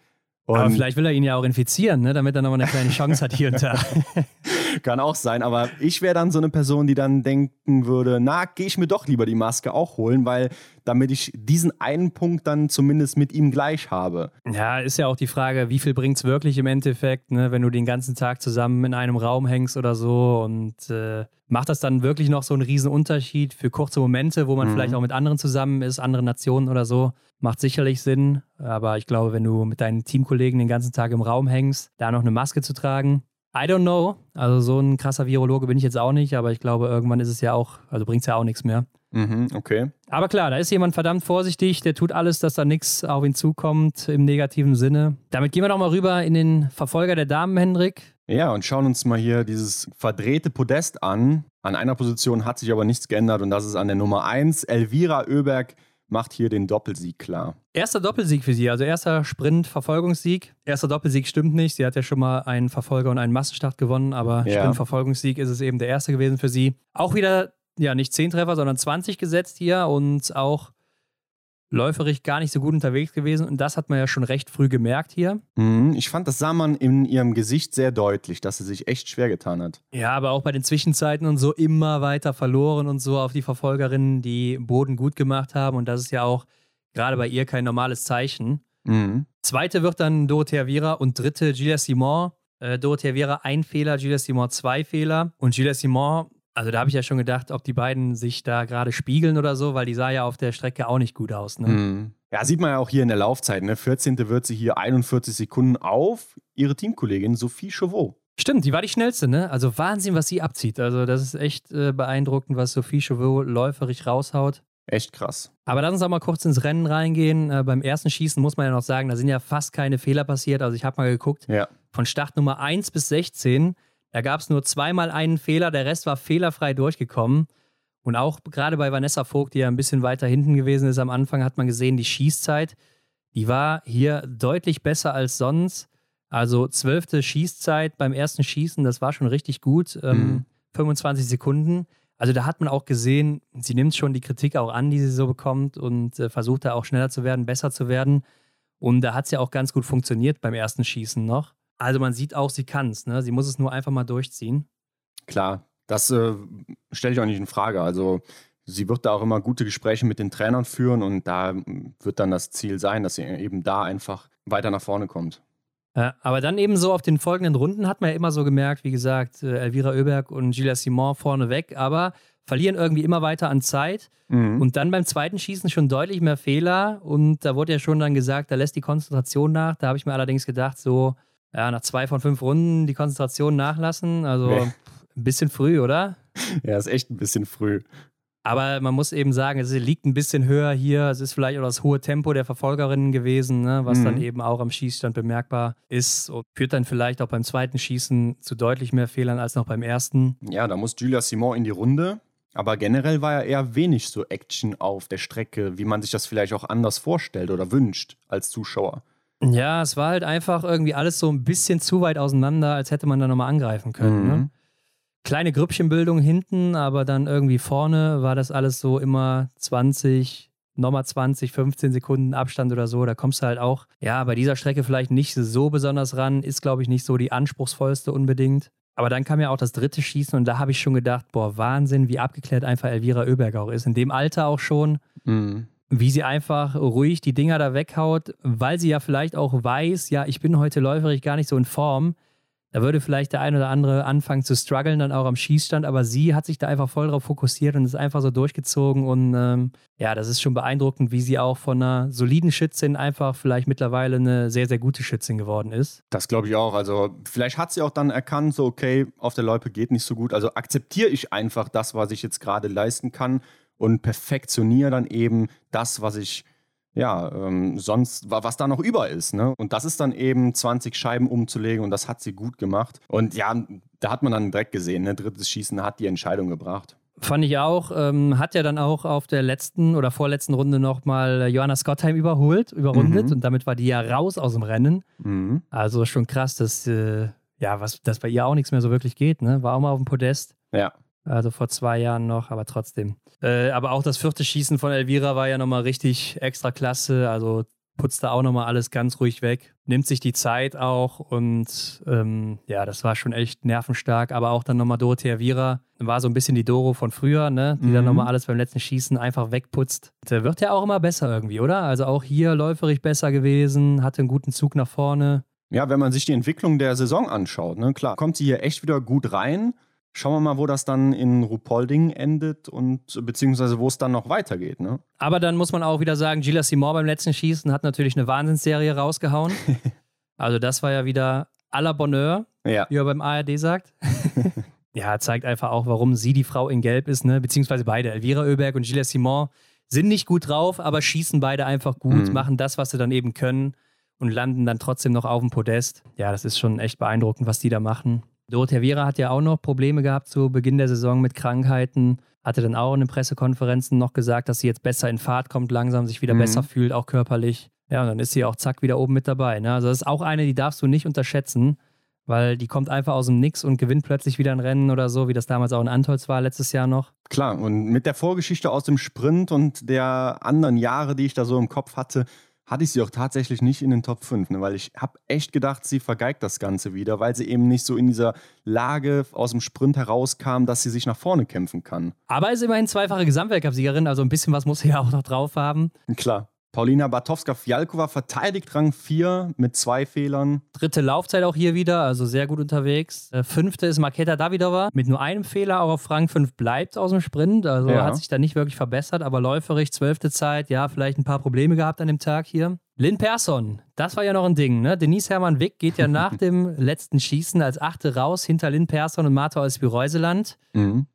[SPEAKER 2] Und aber vielleicht will er ihn ja auch infizieren, ne? damit er nochmal eine kleine Chance hat hier und da.
[SPEAKER 3] Kann auch sein, aber ich wäre dann so eine Person, die dann denken würde, na, gehe ich mir doch lieber die Maske auch holen, weil damit ich diesen einen Punkt dann zumindest mit ihm gleich habe.
[SPEAKER 2] Ja, ist ja auch die Frage, wie viel bringt es wirklich im Endeffekt, ne? wenn du den ganzen Tag zusammen in einem Raum hängst oder so und äh, macht das dann wirklich noch so einen riesen Unterschied für kurze Momente, wo man mhm. vielleicht auch mit anderen zusammen ist, andere Nationen oder so? Macht sicherlich Sinn, aber ich glaube, wenn du mit deinen Teamkollegen den ganzen Tag im Raum hängst, da noch eine Maske zu tragen, I don't know. Also so ein krasser Virologe bin ich jetzt auch nicht, aber ich glaube, irgendwann ist es ja auch, also bringt es ja auch nichts mehr.
[SPEAKER 3] Mhm, okay.
[SPEAKER 2] Aber klar, da ist jemand verdammt vorsichtig, der tut alles, dass da nichts auf ihn zukommt im negativen Sinne. Damit gehen wir doch mal rüber in den Verfolger der Damen, Hendrik.
[SPEAKER 3] Ja, und schauen uns mal hier dieses verdrehte Podest an. An einer Position hat sich aber nichts geändert und das ist an der Nummer 1. Elvira Oeberg macht hier den Doppelsieg klar.
[SPEAKER 2] Erster Doppelsieg für sie, also erster Sprint-Verfolgungssieg. Erster Doppelsieg stimmt nicht. Sie hat ja schon mal einen Verfolger und einen Massenstart gewonnen, aber ja. Sprint-Verfolgungssieg ist es eben der erste gewesen für sie. Auch wieder, ja, nicht 10 Treffer, sondern 20 gesetzt hier und auch läuferig gar nicht so gut unterwegs gewesen. Und das hat man ja schon recht früh gemerkt hier.
[SPEAKER 3] Mhm, ich fand, das sah man in ihrem Gesicht sehr deutlich, dass sie sich echt schwer getan hat.
[SPEAKER 2] Ja, aber auch bei den Zwischenzeiten und so immer weiter verloren und so auf die Verfolgerinnen, die Boden gut gemacht haben. Und das ist ja auch gerade bei ihr kein normales Zeichen. Mhm. Zweite wird dann Dorothea Viera und dritte Julia Simon. Äh, Dorothea Viera ein Fehler, Julia Simon zwei Fehler. Und Julia Simon also da habe ich ja schon gedacht, ob die beiden sich da gerade spiegeln oder so, weil die sah ja auf der Strecke auch nicht gut aus. Ne?
[SPEAKER 3] Mhm. Ja, sieht man ja auch hier in der Laufzeit. Ne? 14. wird sie hier 41 Sekunden auf ihre Teamkollegin Sophie Chauveau.
[SPEAKER 2] Stimmt, die war die schnellste, ne? Also Wahnsinn, was sie abzieht. Also das ist echt äh, beeindruckend, was Sophie Chauveau läuferig raushaut.
[SPEAKER 3] Echt krass.
[SPEAKER 2] Aber lass uns auch mal kurz ins Rennen reingehen. Äh, beim ersten Schießen muss man ja noch sagen, da sind ja fast keine Fehler passiert. Also ich habe mal geguckt, ja. von Start Nummer 1 bis 16 da gab es nur zweimal einen Fehler, der Rest war fehlerfrei durchgekommen. Und auch gerade bei Vanessa Vogt, die ja ein bisschen weiter hinten gewesen ist am Anfang, hat man gesehen, die Schießzeit, die war hier deutlich besser als sonst. Also zwölfte Schießzeit beim ersten Schießen, das war schon richtig gut. Ähm, mhm. 25 Sekunden. Also da hat man auch gesehen, sie nimmt schon die Kritik auch an, die sie so bekommt und äh, versucht da auch schneller zu werden, besser zu werden. Und da hat es ja auch ganz gut funktioniert beim ersten Schießen noch. Also man sieht auch, sie kann es. Ne? Sie muss es nur einfach mal durchziehen.
[SPEAKER 3] Klar, das äh, stelle ich auch nicht in Frage. Also sie wird da auch immer gute Gespräche mit den Trainern führen und da wird dann das Ziel sein, dass sie eben da einfach weiter nach vorne kommt.
[SPEAKER 2] Ja, aber dann eben so auf den folgenden Runden hat man ja immer so gemerkt, wie gesagt, äh, Elvira Oeberg und Gilles Simon vorne weg, aber verlieren irgendwie immer weiter an Zeit mhm. und dann beim zweiten Schießen schon deutlich mehr Fehler und da wurde ja schon dann gesagt, da lässt die Konzentration nach. Da habe ich mir allerdings gedacht, so, ja, nach zwei von fünf Runden die Konzentration nachlassen. Also nee. ein bisschen früh, oder?
[SPEAKER 3] Ja, ist echt ein bisschen früh.
[SPEAKER 2] Aber man muss eben sagen, es liegt ein bisschen höher hier. Es ist vielleicht auch das hohe Tempo der Verfolgerinnen gewesen, ne, was mhm. dann eben auch am Schießstand bemerkbar ist und führt dann vielleicht auch beim zweiten Schießen zu deutlich mehr Fehlern als noch beim ersten.
[SPEAKER 3] Ja, da muss Julia Simon in die Runde. Aber generell war ja eher wenig so Action auf der Strecke, wie man sich das vielleicht auch anders vorstellt oder wünscht als Zuschauer.
[SPEAKER 2] Ja, es war halt einfach irgendwie alles so ein bisschen zu weit auseinander, als hätte man da nochmal angreifen können. Ne? Mhm. Ne? Kleine Grüppchenbildung hinten, aber dann irgendwie vorne war das alles so immer 20, nochmal 20, 15 Sekunden Abstand oder so. Da kommst du halt auch, ja, bei dieser Strecke vielleicht nicht so besonders ran. Ist, glaube ich, nicht so die anspruchsvollste unbedingt. Aber dann kam ja auch das dritte Schießen und da habe ich schon gedacht, boah, Wahnsinn, wie abgeklärt einfach Elvira Oeberg auch ist. In dem Alter auch schon. Mhm. Wie sie einfach ruhig die Dinger da weghaut, weil sie ja vielleicht auch weiß, ja, ich bin heute läuferig gar nicht so in Form. Da würde vielleicht der ein oder andere anfangen zu strugglen, dann auch am Schießstand, aber sie hat sich da einfach voll drauf fokussiert und ist einfach so durchgezogen. Und ähm, ja, das ist schon beeindruckend, wie sie auch von einer soliden Schützin einfach vielleicht mittlerweile eine sehr, sehr gute Schützin geworden ist.
[SPEAKER 3] Das glaube ich auch. Also, vielleicht hat sie auch dann erkannt, so, okay, auf der Loipe geht nicht so gut. Also akzeptiere ich einfach das, was ich jetzt gerade leisten kann und perfektioniere dann eben das, was ich ja, ähm, sonst, was da noch über ist. Ne? Und das ist dann eben 20 Scheiben umzulegen und das hat sie gut gemacht. Und ja, da hat man dann direkt gesehen, ne? drittes Schießen hat die Entscheidung gebracht.
[SPEAKER 2] Fand ich auch. Ähm, hat ja dann auch auf der letzten oder vorletzten Runde nochmal Johanna Scottheim überholt, überrundet mhm. und damit war die ja raus aus dem Rennen. Mhm. Also schon krass, dass, äh, ja, was, dass bei ihr auch nichts mehr so wirklich geht. Ne? War auch mal auf dem Podest.
[SPEAKER 3] Ja.
[SPEAKER 2] Also vor zwei Jahren noch, aber trotzdem. Äh, aber auch das vierte Schießen von Elvira war ja nochmal richtig extra klasse. Also putzt da auch nochmal alles ganz ruhig weg, nimmt sich die Zeit auch und ähm, ja, das war schon echt nervenstark. Aber auch dann nochmal Dorothea Vira war so ein bisschen die Doro von früher, ne? die mhm. dann nochmal alles beim letzten Schießen einfach wegputzt. Der wird ja auch immer besser irgendwie, oder? Also auch hier läuferig besser gewesen, hatte einen guten Zug nach vorne.
[SPEAKER 3] Ja, wenn man sich die Entwicklung der Saison anschaut, ne, klar, kommt sie hier echt wieder gut rein. Schauen wir mal, wo das dann in Rupolding endet und beziehungsweise wo es dann noch weitergeht. Ne?
[SPEAKER 2] Aber dann muss man auch wieder sagen, Gila Simon beim letzten Schießen hat natürlich eine Wahnsinnsserie rausgehauen. also das war ja wieder à la Bonheur, ja. wie er beim ARD sagt. ja, zeigt einfach auch, warum sie die Frau in Gelb ist, ne? beziehungsweise beide, Elvira Oeberg und Gila Simon, sind nicht gut drauf, aber schießen beide einfach gut, mhm. machen das, was sie dann eben können und landen dann trotzdem noch auf dem Podest. Ja, das ist schon echt beeindruckend, was die da machen. Dorothea Viera hat ja auch noch Probleme gehabt zu Beginn der Saison mit Krankheiten. Hatte dann auch in den Pressekonferenzen noch gesagt, dass sie jetzt besser in Fahrt kommt, langsam sich wieder mhm. besser fühlt, auch körperlich. Ja, und dann ist sie auch zack wieder oben mit dabei. Ne? Also das ist auch eine, die darfst du nicht unterschätzen, weil die kommt einfach aus dem Nix und gewinnt plötzlich wieder ein Rennen oder so, wie das damals auch in Antolz war letztes Jahr noch.
[SPEAKER 3] Klar, und mit der Vorgeschichte aus dem Sprint und der anderen Jahre, die ich da so im Kopf hatte, hatte ich sie auch tatsächlich nicht in den Top 5, ne? weil ich habe echt gedacht, sie vergeigt das Ganze wieder, weil sie eben nicht so in dieser Lage aus dem Sprint herauskam, dass sie sich nach vorne kämpfen kann.
[SPEAKER 2] Aber ist immerhin zweifache Gesamtweltcup-Siegerin, also ein bisschen was muss sie ja auch noch drauf haben.
[SPEAKER 3] Klar. Paulina Bartowska-Fialkova verteidigt Rang 4 mit zwei Fehlern.
[SPEAKER 2] Dritte Laufzeit auch hier wieder, also sehr gut unterwegs. Äh, fünfte ist Marketa Davidova mit nur einem Fehler, auch auf Rang 5 bleibt aus dem Sprint. Also ja. hat sich da nicht wirklich verbessert, aber läuferig, zwölfte Zeit, ja, vielleicht ein paar Probleme gehabt an dem Tag hier. Lynn Persson, das war ja noch ein Ding, ne? Denise Hermann Wick geht ja nach dem letzten Schießen als Achte raus hinter Lynn Persson und Martha Olsby-Reuseland. Mhm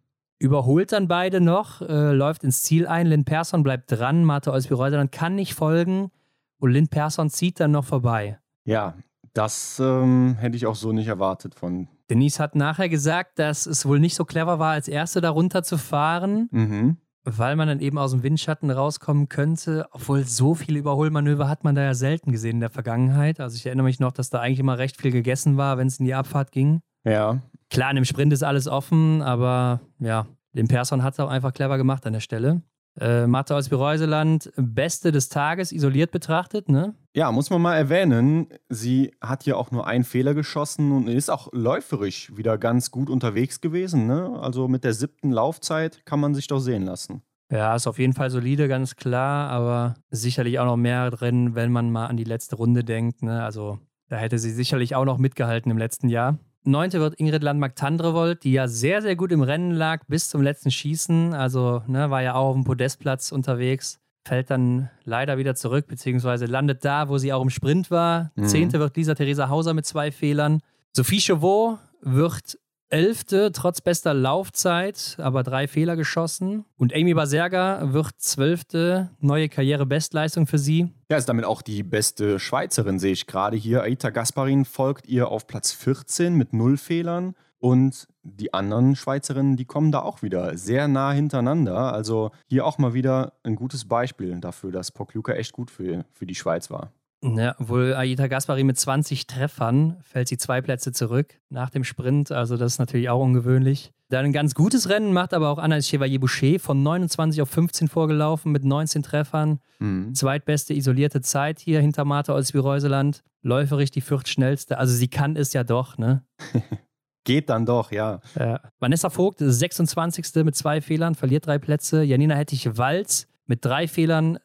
[SPEAKER 2] überholt dann beide noch, äh, läuft ins Ziel ein. Lynn Persson bleibt dran, Martha Olsby-Reuseland kann nicht folgen und Lynn Persson zieht dann noch vorbei.
[SPEAKER 3] Ja, das ähm, hätte ich auch so nicht erwartet von.
[SPEAKER 2] Denise hat nachher gesagt, dass es wohl nicht so clever war, als Erste darunter zu fahren, mhm. weil man dann eben aus dem Windschatten rauskommen könnte. Obwohl so viele Überholmanöver hat man da ja selten gesehen in der Vergangenheit. Also ich erinnere mich noch, dass da eigentlich immer recht viel gegessen war, wenn es in die Abfahrt ging.
[SPEAKER 3] Ja.
[SPEAKER 2] Klar, in dem Sprint ist alles offen, aber ja, den Persson hat es auch einfach clever gemacht an der Stelle. Äh, Martha aus Bireuseland, Beste des Tages isoliert betrachtet, ne?
[SPEAKER 3] Ja, muss man mal erwähnen. Sie hat hier auch nur einen Fehler geschossen und ist auch läuferisch wieder ganz gut unterwegs gewesen, ne? Also mit der siebten Laufzeit kann man sich doch sehen lassen.
[SPEAKER 2] Ja, ist auf jeden Fall solide, ganz klar, aber sicherlich auch noch mehr drin, wenn man mal an die letzte Runde denkt, ne? Also da hätte sie sicherlich auch noch mitgehalten im letzten Jahr. Neunte wird Ingrid Landmark-Tandrevold, die ja sehr, sehr gut im Rennen lag bis zum letzten Schießen. Also ne, war ja auch auf dem Podestplatz unterwegs. Fällt dann leider wieder zurück, beziehungsweise landet da, wo sie auch im Sprint war. Mhm. Zehnte wird Lisa Theresa Hauser mit zwei Fehlern. Sophie Chauveau wird Elfte, trotz bester Laufzeit, aber drei Fehler geschossen. Und Amy Baserga wird Zwölfte, neue Karrierebestleistung für sie.
[SPEAKER 3] Ja, ist damit auch die beste Schweizerin, sehe ich gerade hier. Aita Gasparin folgt ihr auf Platz 14 mit null Fehlern. Und die anderen Schweizerinnen, die kommen da auch wieder sehr nah hintereinander. Also hier auch mal wieder ein gutes Beispiel dafür, dass Pokljuka echt gut für, für die Schweiz war.
[SPEAKER 2] Ja, obwohl Aita Gaspari mit 20 Treffern fällt sie zwei Plätze zurück nach dem Sprint. Also das ist natürlich auch ungewöhnlich. Dann ein ganz gutes Rennen macht aber auch Anaïs Chevalier-Boucher von 29 auf 15 vorgelaufen mit 19 Treffern. Mhm. Zweitbeste isolierte Zeit hier hinter Martha Olsby-Reuseland. Läuferig die viertschnellste. Also sie kann es ja doch, ne?
[SPEAKER 3] Geht dann doch, ja.
[SPEAKER 2] ja. Vanessa Vogt, 26. mit zwei Fehlern, verliert drei Plätze. Janina Hettich-Walz mit drei Fehlern,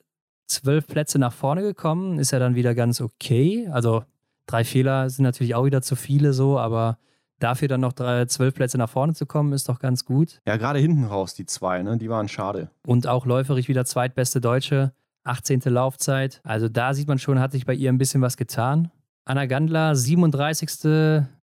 [SPEAKER 2] zwölf Plätze nach vorne gekommen. Ist ja dann wieder ganz okay. Also drei Fehler sind natürlich auch wieder zu viele so, aber dafür dann noch drei, zwölf Plätze nach vorne zu kommen, ist doch ganz gut.
[SPEAKER 3] Ja, gerade hinten raus, die zwei, ne? die waren schade.
[SPEAKER 2] Und auch läuferig wieder zweitbeste Deutsche, 18. Laufzeit. Also da sieht man schon, hat sich bei ihr ein bisschen was getan. Anna Gandler, 37.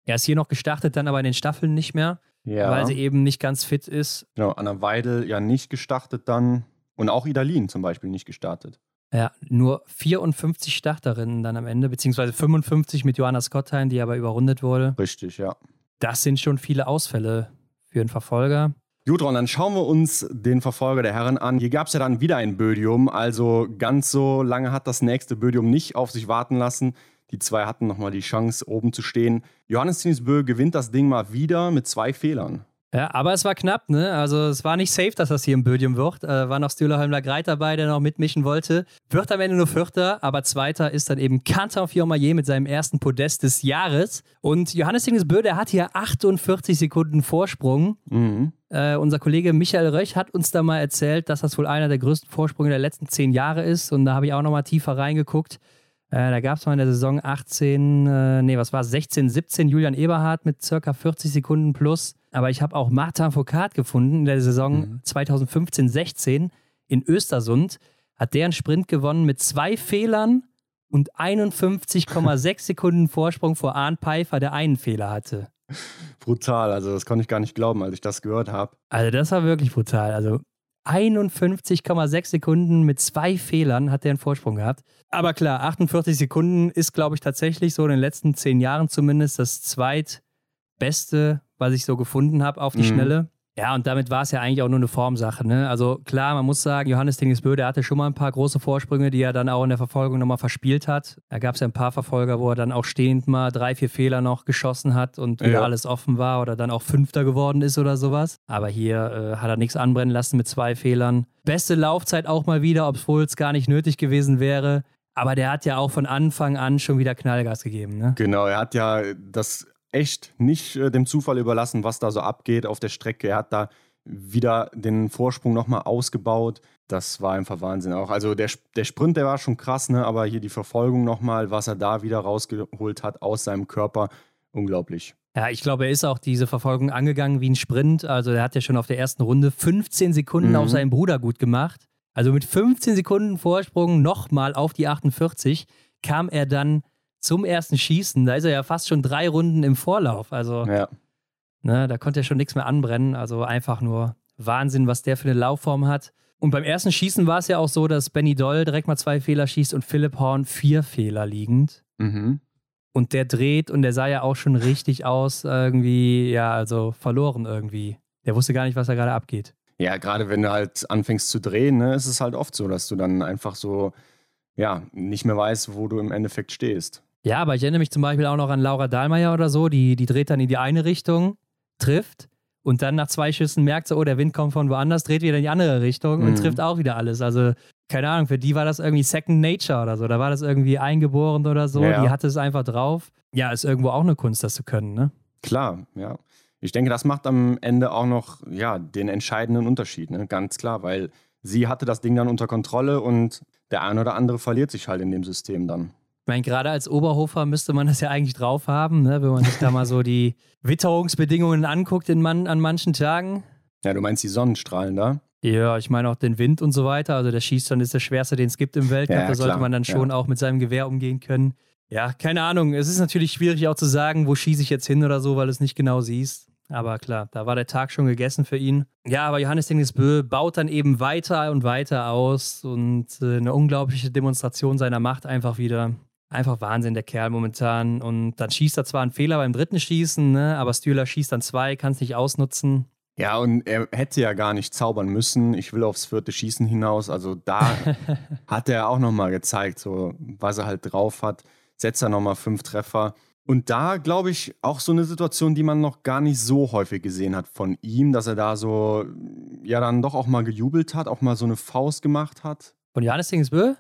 [SPEAKER 2] Er ist hier noch gestartet, dann aber in den Staffeln nicht mehr, ja. weil sie eben nicht ganz fit ist.
[SPEAKER 3] Genau, Anna Weidel ja nicht gestartet dann und auch Idalin zum Beispiel nicht gestartet.
[SPEAKER 2] Ja, nur 54 Starterinnen dann am Ende, beziehungsweise 55 mit Johanna Scottheim, die aber überrundet wurde.
[SPEAKER 3] Richtig, ja.
[SPEAKER 2] Das sind schon viele Ausfälle für einen Verfolger.
[SPEAKER 3] Gut, Ron, dann schauen wir uns den Verfolger der Herren an. Hier gab es ja dann wieder ein Bödium, also ganz so lange hat das nächste Bödium nicht auf sich warten lassen. Die zwei hatten nochmal die Chance, oben zu stehen. Johannes Tinisbö gewinnt das Ding mal wieder mit zwei Fehlern.
[SPEAKER 2] Ja, aber es war knapp, ne? Also es war nicht safe, dass das hier im Bödium wird. Äh, war noch Stühlerheimler Greit dabei, der noch mitmischen wollte. Wird am Ende nur Vierter, aber Zweiter ist dann eben Kanton Fiormaillet mit seinem ersten Podest des Jahres. Und Johannes Bö, der hat hier 48 Sekunden Vorsprung. Mhm. Äh, unser Kollege Michael Röch hat uns da mal erzählt, dass das wohl einer der größten Vorsprünge der letzten zehn Jahre ist. Und da habe ich auch nochmal tiefer reingeguckt. Äh, da gab es mal in der Saison 18, äh, nee, was war es, 16, 17 Julian Eberhardt mit circa 40 Sekunden plus. Aber ich habe auch Martin Foucault gefunden in der Saison mhm. 2015, 16 in Östersund. Hat der einen Sprint gewonnen mit zwei Fehlern und 51,6 Sekunden Vorsprung vor Arndt Pfeiffer, der einen Fehler hatte.
[SPEAKER 3] Brutal, also das konnte ich gar nicht glauben, als ich das gehört habe.
[SPEAKER 2] Also das war wirklich brutal. Also 51,6 Sekunden mit zwei Fehlern hat er einen Vorsprung gehabt. Aber klar, 48 Sekunden ist, glaube ich, tatsächlich so in den letzten zehn Jahren zumindest das zweitbeste, was ich so gefunden habe auf die mhm. Schnelle. Ja, und damit war es ja eigentlich auch nur eine Formsache. Ne? Also klar, man muss sagen, Johannes Dingesbö, der hatte schon mal ein paar große Vorsprünge, die er dann auch in der Verfolgung nochmal verspielt hat. Da gab es ja ein paar Verfolger, wo er dann auch stehend mal drei, vier Fehler noch geschossen hat und wieder ja. alles offen war oder dann auch Fünfter geworden ist oder sowas. Aber hier äh, hat er nichts anbrennen lassen mit zwei Fehlern. Beste Laufzeit auch mal wieder, obwohl es gar nicht nötig gewesen wäre. Aber der hat ja auch von Anfang an schon wieder Knallgas gegeben. Ne?
[SPEAKER 3] Genau, er hat ja das echt nicht äh, dem Zufall überlassen, was da so abgeht auf der Strecke. Er hat da wieder den Vorsprung nochmal ausgebaut. Das war einfach Wahnsinn auch. Also der, der Sprint, der war schon krass, ne? aber hier die Verfolgung nochmal, was er da wieder rausgeholt hat aus seinem Körper, unglaublich.
[SPEAKER 2] Ja, ich glaube, er ist auch diese Verfolgung angegangen wie ein Sprint. Also er hat ja schon auf der ersten Runde 15 Sekunden mhm. auf seinen Bruder gut gemacht. Also mit 15 Sekunden Vorsprung nochmal auf die 48 kam er dann zum ersten Schießen, da ist er ja fast schon drei Runden im Vorlauf. Also, ja. ne, da konnte er schon nichts mehr anbrennen. Also einfach nur Wahnsinn, was der für eine Laufform hat. Und beim ersten Schießen war es ja auch so, dass Benny Doll direkt mal zwei Fehler schießt und Philipp Horn vier Fehler liegend. Mhm. Und der dreht und der sah ja auch schon richtig aus, irgendwie, ja, also verloren irgendwie. Der wusste gar nicht, was da gerade abgeht.
[SPEAKER 3] Ja, gerade wenn du halt anfängst zu drehen, ne, ist es halt oft so, dass du dann einfach so, ja, nicht mehr weißt, wo du im Endeffekt stehst.
[SPEAKER 2] Ja, aber ich erinnere mich zum Beispiel auch noch an Laura Dahlmeier oder so, die, die dreht dann in die eine Richtung, trifft und dann nach zwei Schüssen merkt sie, oh, der Wind kommt von woanders, dreht wieder in die andere Richtung und mhm. trifft auch wieder alles. Also, keine Ahnung, für die war das irgendwie Second Nature oder so. Da war das irgendwie eingeboren oder so. Ja. Die hatte es einfach drauf. Ja, ist irgendwo auch eine Kunst, das zu können, ne?
[SPEAKER 3] Klar, ja. Ich denke, das macht am Ende auch noch ja, den entscheidenden Unterschied, ne? ganz klar, weil sie hatte das Ding dann unter Kontrolle und der ein oder andere verliert sich halt in dem System dann.
[SPEAKER 2] Ich meine, gerade als Oberhofer müsste man das ja eigentlich drauf haben, ne? wenn man sich da mal so die Witterungsbedingungen anguckt in man, an manchen Tagen.
[SPEAKER 3] Ja, du meinst die Sonnenstrahlen da?
[SPEAKER 2] Ja, ich meine auch den Wind und so weiter. Also der Schießstand ist der schwerste, den es gibt im Weltcup. Ja, da sollte man dann schon ja. auch mit seinem Gewehr umgehen können. Ja, keine Ahnung. Es ist natürlich schwierig auch zu sagen, wo schieße ich jetzt hin oder so, weil du es nicht genau siehst. Aber klar, da war der Tag schon gegessen für ihn. Ja, aber Johannes Dingesbö baut dann eben weiter und weiter aus und äh, eine unglaubliche Demonstration seiner Macht einfach wieder. Einfach Wahnsinn, der Kerl momentan. Und dann schießt er zwar einen Fehler beim dritten Schießen, ne? aber Stühler schießt dann zwei, kann es nicht ausnutzen.
[SPEAKER 3] Ja, und er hätte ja gar nicht zaubern müssen. Ich will aufs vierte Schießen hinaus. Also da hat er auch nochmal gezeigt, so, was er halt drauf hat. Setzt er nochmal fünf Treffer. Und da glaube ich auch so eine Situation, die man noch gar nicht so häufig gesehen hat von ihm, dass er da so, ja, dann doch auch mal gejubelt hat, auch mal so eine Faust gemacht hat.
[SPEAKER 2] Von Johannes Dingsbö?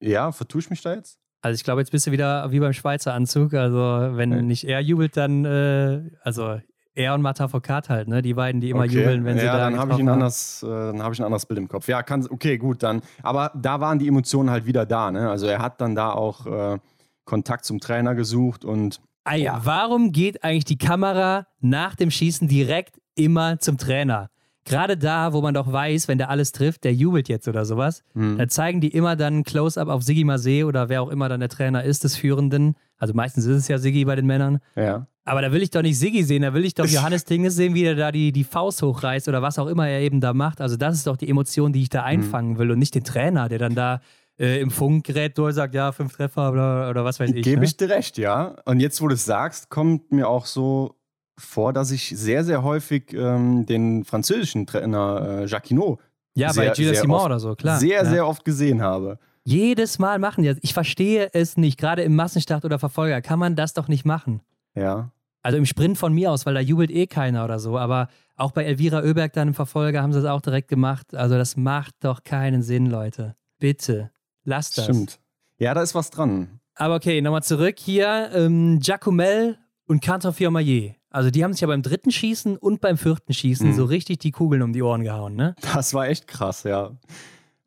[SPEAKER 3] Ja, vertue ich mich da jetzt?
[SPEAKER 2] Also ich glaube, jetzt bist du wieder wie beim Schweizer Anzug. Also wenn okay. nicht er jubelt, dann, äh, also er und Mata Fokat halt, ne? Die beiden, die immer
[SPEAKER 3] Okay.
[SPEAKER 2] jubeln, wenn sie
[SPEAKER 3] ja,
[SPEAKER 2] da
[SPEAKER 3] dann habe ich, ein anderes, äh, dann hab ich ein anderes Bild im Kopf. Ja, kann, okay, gut, dann. Aber da waren die Emotionen halt wieder da. Ne? Also er hat dann da auch äh, Kontakt zum Trainer gesucht und
[SPEAKER 2] Ah ja, warum geht eigentlich die Kamera nach dem Schießen direkt immer zum Trainer? Gerade da, wo man doch weiß, wenn der alles trifft, der jubelt jetzt oder sowas,
[SPEAKER 3] hm,
[SPEAKER 2] da zeigen die immer dann ein Close-up auf Siggi Marseille oder wer auch immer dann der Trainer ist des Führenden. Also meistens ist es ja Siggi bei den Männern.
[SPEAKER 3] ja.
[SPEAKER 2] Aber da will ich doch nicht Siggi sehen, da will ich doch Johannes Tinges sehen, wie der da die, die Faust hochreißt oder was auch immer er eben da macht. Also das ist doch die Emotion, die ich da einfangen will und nicht den Trainer, der dann da äh, im Funkgerät durch sagt, ja, fünf Treffer oder, oder was weiß ich.
[SPEAKER 3] Gebe
[SPEAKER 2] ne?
[SPEAKER 3] ich dir recht, ja. Und jetzt, wo du es sagst, kommt mir auch so vor, dass ich sehr, sehr häufig ähm, den französischen Trainer äh, Jacquinot
[SPEAKER 2] Ja,
[SPEAKER 3] sehr-
[SPEAKER 2] bei Gilles Simon
[SPEAKER 3] oft-
[SPEAKER 2] oder so, klar.
[SPEAKER 3] sehr,
[SPEAKER 2] ja.
[SPEAKER 3] sehr oft gesehen habe.
[SPEAKER 2] Jedes Mal machen die das. Ich verstehe es nicht. Gerade im Massenstart oder Verfolger kann man das doch nicht machen.
[SPEAKER 3] Ja.
[SPEAKER 2] Also im Sprint von mir aus, weil da jubelt eh keiner oder so. Aber auch bei Elvira Oeberg dann im Verfolger haben sie das auch direkt gemacht. Also das macht doch keinen Sinn, Leute. Bitte, lasst das.
[SPEAKER 3] Stimmt. Ja, da ist was dran.
[SPEAKER 2] Aber okay, nochmal zurück hier. Ähm, Giacomel und Cantor Fiormaillet. Also die haben sich ja beim dritten Schießen und beim vierten Schießen
[SPEAKER 3] Mhm.
[SPEAKER 2] so richtig die Kugeln um die Ohren gehauen, ne?
[SPEAKER 3] Das war echt krass, ja.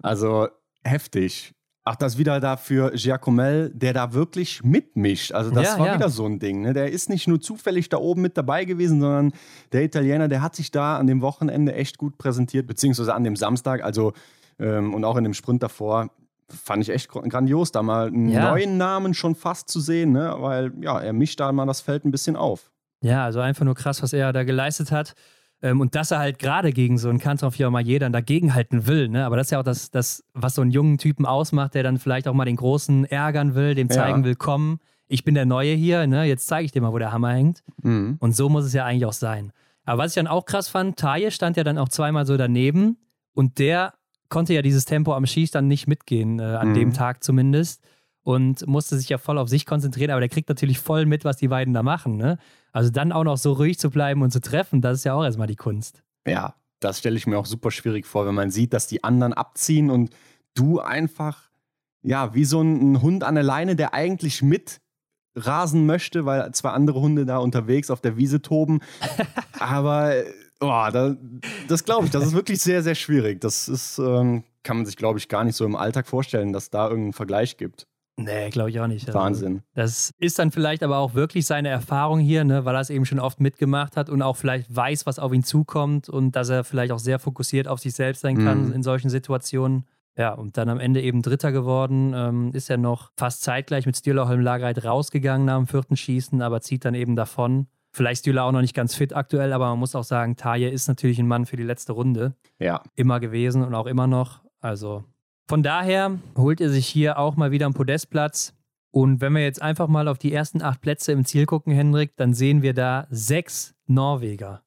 [SPEAKER 3] Also heftig. Ach, das wieder da für Giacomel, der da wirklich mitmischt. Also das
[SPEAKER 2] Ja,
[SPEAKER 3] war
[SPEAKER 2] ja.
[SPEAKER 3] wieder so ein Ding. Ne? Der ist nicht nur zufällig da oben mit dabei gewesen, sondern der Italiener, der hat sich da an dem Wochenende echt gut präsentiert, beziehungsweise an dem Samstag, also ähm, und auch in dem Sprint davor. Fand ich echt gr- grandios, da mal einen
[SPEAKER 2] Ja.
[SPEAKER 3] neuen Namen schon fast zu sehen, ne? weil ja, er mischt da mal das Feld ein bisschen auf.
[SPEAKER 2] Ja, also einfach nur krass, was er da geleistet hat. Ähm, und dass er halt gerade gegen so einen Canton Fiormaillet dann dagegenhalten will. Ne? Aber das ist ja auch das, das, was so einen jungen Typen ausmacht, der dann vielleicht auch mal den Großen ärgern will, dem
[SPEAKER 3] Ja.
[SPEAKER 2] zeigen will, komm, ich bin der Neue hier, ne? jetzt zeige ich dir mal, wo der Hammer hängt.
[SPEAKER 3] Mhm.
[SPEAKER 2] Und so muss es ja eigentlich auch sein. Aber was ich dann auch krass fand, Taye stand ja dann auch zweimal so daneben und der konnte ja dieses Tempo am Schießstand nicht mitgehen, äh, an
[SPEAKER 3] Mhm.
[SPEAKER 2] dem Tag zumindest. Und musste sich ja voll auf sich konzentrieren, aber der kriegt natürlich voll mit, was die beiden da machen. Ne? Also dann auch noch so ruhig zu bleiben und zu treffen, das ist ja auch erstmal die Kunst.
[SPEAKER 3] Ja, das stelle ich mir auch super schwierig vor, wenn man sieht, dass die anderen abziehen und du einfach, ja, wie so ein, Hund an der Leine, der eigentlich mit rasen möchte, weil zwei andere Hunde da unterwegs auf der Wiese toben. Aber, oh, da, das glaube ich, das ist wirklich sehr, sehr schwierig. Das ist, ähm, kann man sich, glaube ich, gar nicht so im Alltag vorstellen, dass da irgendeinen Vergleich gibt.
[SPEAKER 2] Nee, glaube ich auch nicht. Also,
[SPEAKER 3] Wahnsinn.
[SPEAKER 2] Das ist dann vielleicht aber auch wirklich seine Erfahrung hier, ne, weil er es eben schon oft mitgemacht hat und auch vielleicht weiß, was auf ihn zukommt und dass er vielleicht auch sehr fokussiert auf sich selbst sein kann
[SPEAKER 3] Mhm.
[SPEAKER 2] in solchen Situationen. Ja, und dann am Ende eben Dritter geworden, ähm, ist er noch fast zeitgleich mit Stühler Holm Lagereit rausgegangen nach dem vierten Schießen, aber zieht dann eben davon. Vielleicht Stühler auch noch nicht ganz fit aktuell, aber man muss auch sagen, Taje ist natürlich ein Mann für die letzte Runde.
[SPEAKER 3] Ja,
[SPEAKER 2] Immer gewesen und auch immer noch. Also von daher holt er sich hier auch mal wieder einen Podestplatz. Und wenn wir jetzt einfach mal auf die ersten acht Plätze im Ziel gucken, Hendrik, dann sehen wir da sechs Norweger.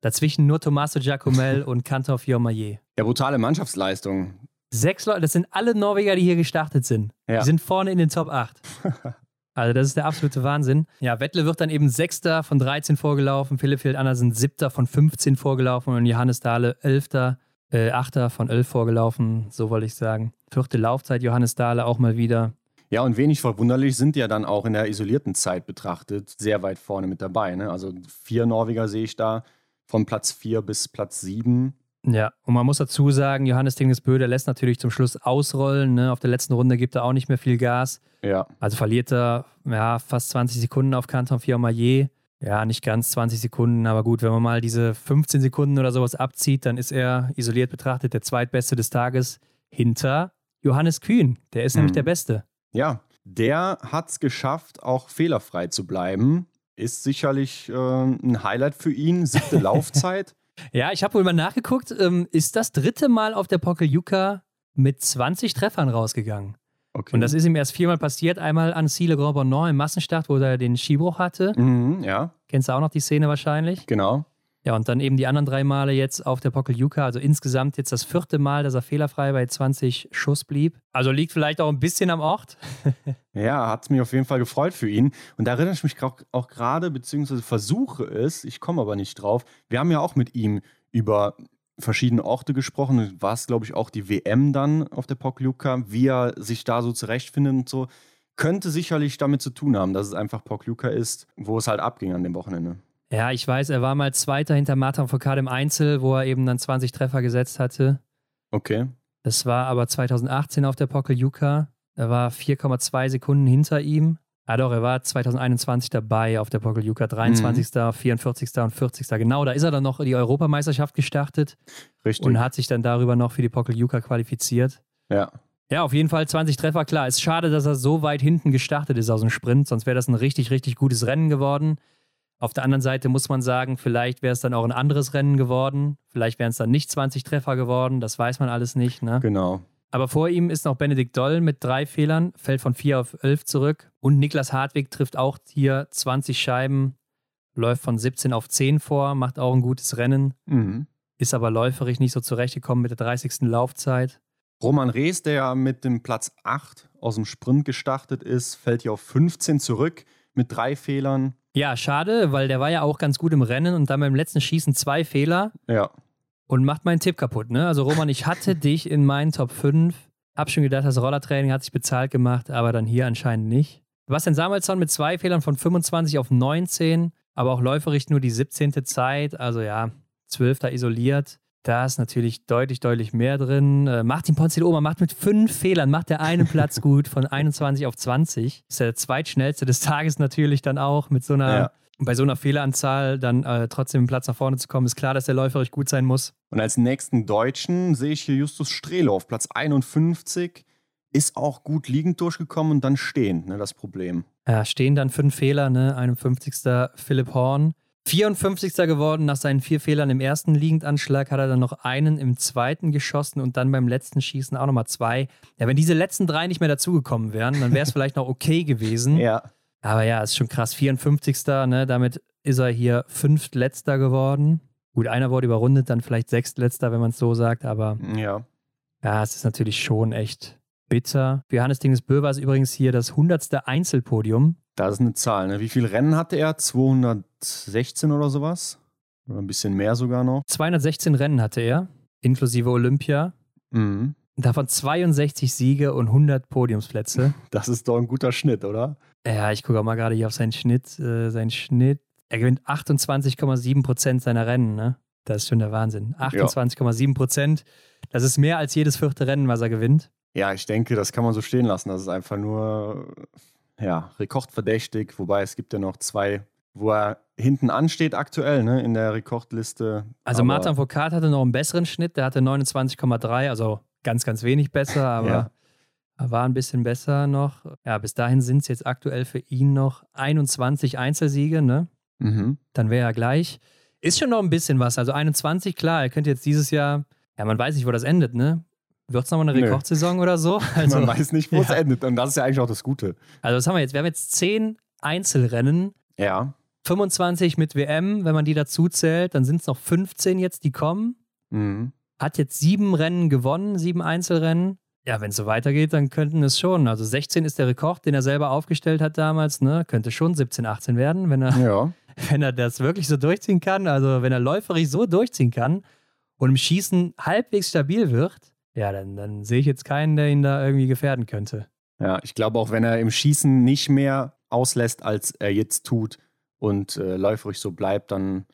[SPEAKER 2] Dazwischen nur Tommaso Giacomel und Cantor Fiormaillet.
[SPEAKER 3] ja, brutale Mannschaftsleistung.
[SPEAKER 2] Sechs Leute, das sind alle Norweger, die hier gestartet sind.
[SPEAKER 3] Ja.
[SPEAKER 2] Die sind vorne in den Top 8. Also das ist der absolute Wahnsinn. Ja, Wettle wird dann eben Sechster von 13 vorgelaufen, Philipp Hild Andersen Siebter von 15 vorgelaufen und Johannes Dahle Elfter, äh, Achter von 11 vorgelaufen, so wollte ich sagen. Vierte Laufzeit, Johannes Dahle auch mal wieder.
[SPEAKER 3] Ja, und wenig verwunderlich sind die ja dann auch in der isolierten Zeit betrachtet sehr weit vorne mit dabei. Ne? Also vier Norweger sehe ich da, von Platz vier bis Platz sieben.
[SPEAKER 2] Ja, und man muss dazu sagen, Johannes Tingesbö, der lässt natürlich zum Schluss ausrollen. Ne? Auf der letzten Runde gibt er auch nicht mehr viel Gas.
[SPEAKER 3] Ja,
[SPEAKER 2] Also verliert er ja, fast 20 Sekunden auf Canton Fiormaillet. Ja, nicht ganz 20 Sekunden, aber gut, wenn man mal diese 15 Sekunden oder sowas abzieht, dann ist er isoliert betrachtet der zweitbeste des Tages hinter Johannes Kühn. Der ist nämlich
[SPEAKER 3] Mhm.
[SPEAKER 2] der Beste.
[SPEAKER 3] ja. Der hat es geschafft, auch fehlerfrei zu bleiben. Ist sicherlich äh, ein Highlight für ihn. Siebte Laufzeit.
[SPEAKER 2] Ja, ich habe wohl mal nachgeguckt, ähm, ist das dritte Mal auf der Pokeljuka mit 20 Treffern rausgegangen.
[SPEAKER 3] Okay.
[SPEAKER 2] Und das ist ihm erst viermal passiert. Einmal an Ciele Grand Bonnant im Massenstart, wo er den Skibruch hatte.
[SPEAKER 3] Mhm, ja,
[SPEAKER 2] Kennst du auch noch die Szene wahrscheinlich?
[SPEAKER 3] genau.
[SPEAKER 2] Ja, und dann eben die anderen drei Male jetzt auf der Pokeljuka. Also insgesamt jetzt das vierte Mal, dass er fehlerfrei bei 20 Schuss blieb. Also liegt vielleicht auch ein bisschen am Ort.
[SPEAKER 3] Ja, hat mich auf jeden Fall gefreut für ihn. Und da erinnere ich mich auch gerade, beziehungsweise versuche es, ich komme aber nicht drauf. Wir haben ja auch mit ihm über verschiedene Orte gesprochen. War es, glaube ich, auch die WM dann auf der Pokljuka, wie er sich da so zurechtfindet und so. Könnte sicherlich damit zu tun haben, dass es einfach Pokljuka ist, wo es halt abging an dem Wochenende.
[SPEAKER 2] Ja, ich weiß, er war mal Zweiter hinter Martin Foucault im Einzel, wo er eben dann 20 Treffer gesetzt hatte.
[SPEAKER 3] Okay.
[SPEAKER 2] Das war aber 2018 auf der Pokeljuka. Er war 4,2 Sekunden hinter ihm. Ah doch, er war 2021 dabei auf der Pokeljuka, 23., mhm. 44. und 40. Genau, da ist er dann noch die Europameisterschaft gestartet.
[SPEAKER 3] Richtig.
[SPEAKER 2] Und hat sich dann darüber noch für die Pokeljuka qualifiziert.
[SPEAKER 3] Ja.
[SPEAKER 2] Ja, auf jeden Fall 20 Treffer, klar. Ist schade, dass er so weit hinten gestartet ist aus dem Sprint, sonst wäre das ein richtig, richtig gutes Rennen geworden. Auf der anderen Seite muss man sagen, vielleicht wäre es dann auch ein anderes Rennen geworden. Vielleicht wären es dann nicht 20 Treffer geworden, das weiß man alles nicht. Ne?
[SPEAKER 3] Genau.
[SPEAKER 2] Aber vor ihm ist noch Benedikt Doll mit drei Fehlern, fällt von 4 auf 11 zurück. Und Niklas Hartwig trifft auch hier 20 Scheiben, läuft von 17 auf 10 vor, macht auch ein gutes Rennen,
[SPEAKER 3] mhm.
[SPEAKER 2] ist aber läuferisch nicht so zurechtgekommen mit der 30. Laufzeit.
[SPEAKER 3] Roman Rees, der ja mit dem Platz 8 aus dem Sprint gestartet ist, fällt hier auf 15 zurück mit drei Fehlern.
[SPEAKER 2] Ja, schade, weil der war ja auch ganz gut im Rennen und dann beim letzten Schießen zwei Fehler.
[SPEAKER 3] Ja.
[SPEAKER 2] Und macht meinen Tipp kaputt, ne? Also Roman, ich hatte dich in meinen Top 5. Hab schon gedacht, das Rollertraining hat sich bezahlt gemacht, aber dann hier anscheinend nicht. Bastian Samuelsson mit zwei Fehlern von 25 auf 19, aber auch läuferisch nur die 17. Zeit, also ja, 12. isoliert. Da ist natürlich deutlich, deutlich mehr drin. Äh, Martin Ponzil-Oma macht mit fünf Fehlern, macht der einen Platz gut von 21 auf 20. Ist der zweitschnellste des Tages natürlich dann auch mit so einer, ja. Bei so einer Fehleranzahl dann äh, trotzdem einen Platz nach vorne zu kommen. Ist klar, dass der läuferisch gut sein muss.
[SPEAKER 3] Und als nächsten Deutschen sehe ich hier Justus Strehle auf Platz 51. Ist auch gut liegend durchgekommen und dann stehend, ne, das Problem.
[SPEAKER 2] Ja, stehen dann fünf Fehler, ne? 51. Philipp Horn. 54. geworden nach seinen vier Fehlern im ersten Liegendanschlag, hat er dann noch einen im zweiten geschossen und dann beim letzten Schießen auch nochmal zwei. Ja, wenn diese letzten drei nicht mehr dazugekommen wären, dann wäre es vielleicht noch okay gewesen.
[SPEAKER 3] Ja.
[SPEAKER 2] Aber ja, ist schon krass. 54. Ne? Damit ist er hier fünftletzter geworden. Gut, einer wurde überrundet, dann vielleicht sechstletzter, wenn man es so sagt, aber
[SPEAKER 3] ja.
[SPEAKER 2] Ja, es ist natürlich schon echt bitter. Für Johannes Dingesbö war es übrigens hier das 100. Einzelpodium.
[SPEAKER 3] Das ist eine Zahl. Ne? Wie viele Rennen hatte er? 216 oder sowas? Oder ein bisschen mehr sogar noch?
[SPEAKER 2] 216 Rennen hatte er, inklusive Olympia.
[SPEAKER 3] Mhm.
[SPEAKER 2] Davon 62 Siege und 100 Podiumsplätze.
[SPEAKER 3] Das ist doch ein guter Schnitt, oder?
[SPEAKER 2] Ja, ich gucke auch mal gerade hier auf seinen Schnitt. Äh, sein Schnitt. Er gewinnt 28,7 Prozent seiner Rennen, ne? Das ist schon der Wahnsinn. 28,7 Prozent. Das ist mehr als jedes vierte Rennen, was er gewinnt.
[SPEAKER 3] Ja, ich denke, das kann man so stehen lassen. Das ist einfach nur ja, rekordverdächtig, wobei es gibt ja noch zwei, wo er hinten ansteht aktuell, ne, in der Rekordliste.
[SPEAKER 2] Also aber Martin Foucault hatte noch einen besseren Schnitt, der hatte 29,3, also ganz, ganz wenig besser, aber ja. war ein bisschen besser noch. Ja, bis dahin sind es jetzt aktuell für ihn noch 21 Einzelsiege, ne?
[SPEAKER 3] Mhm.
[SPEAKER 2] Dann wäre er gleich. Ist schon noch ein bisschen was. Also 21, klar, er könnte jetzt dieses Jahr, ja, man weiß nicht, wo das endet, ne? Wird es nochmal eine Rekordsaison oder so?
[SPEAKER 3] Also, Man weiß nicht, wo es ja. endet. Und das ist ja eigentlich auch das Gute.
[SPEAKER 2] Also, was haben wir jetzt? Wir haben jetzt zehn Einzelrennen.
[SPEAKER 3] Ja.
[SPEAKER 2] 25 mit WM, wenn man die dazu zählt, dann sind es noch 15 jetzt, die kommen.
[SPEAKER 3] Mhm.
[SPEAKER 2] Hat jetzt sieben Rennen gewonnen, sieben Einzelrennen. Ja, wenn es so weitergeht, dann könnten es schon. Also 16 ist der Rekord, den er selber aufgestellt hat damals. Ne? Könnte schon 17, 18 werden, wenn er,
[SPEAKER 3] ja.
[SPEAKER 2] wenn er das wirklich so durchziehen kann. Also wenn er läuferisch so durchziehen kann und im Schießen halbwegs stabil wird, ja, dann, dann sehe ich jetzt keinen, der ihn da irgendwie gefährden könnte.
[SPEAKER 3] Ja, ich glaube auch, wenn er im Schießen nicht mehr auslässt, als er jetzt tut und äh, läuferisch so bleibt, dann,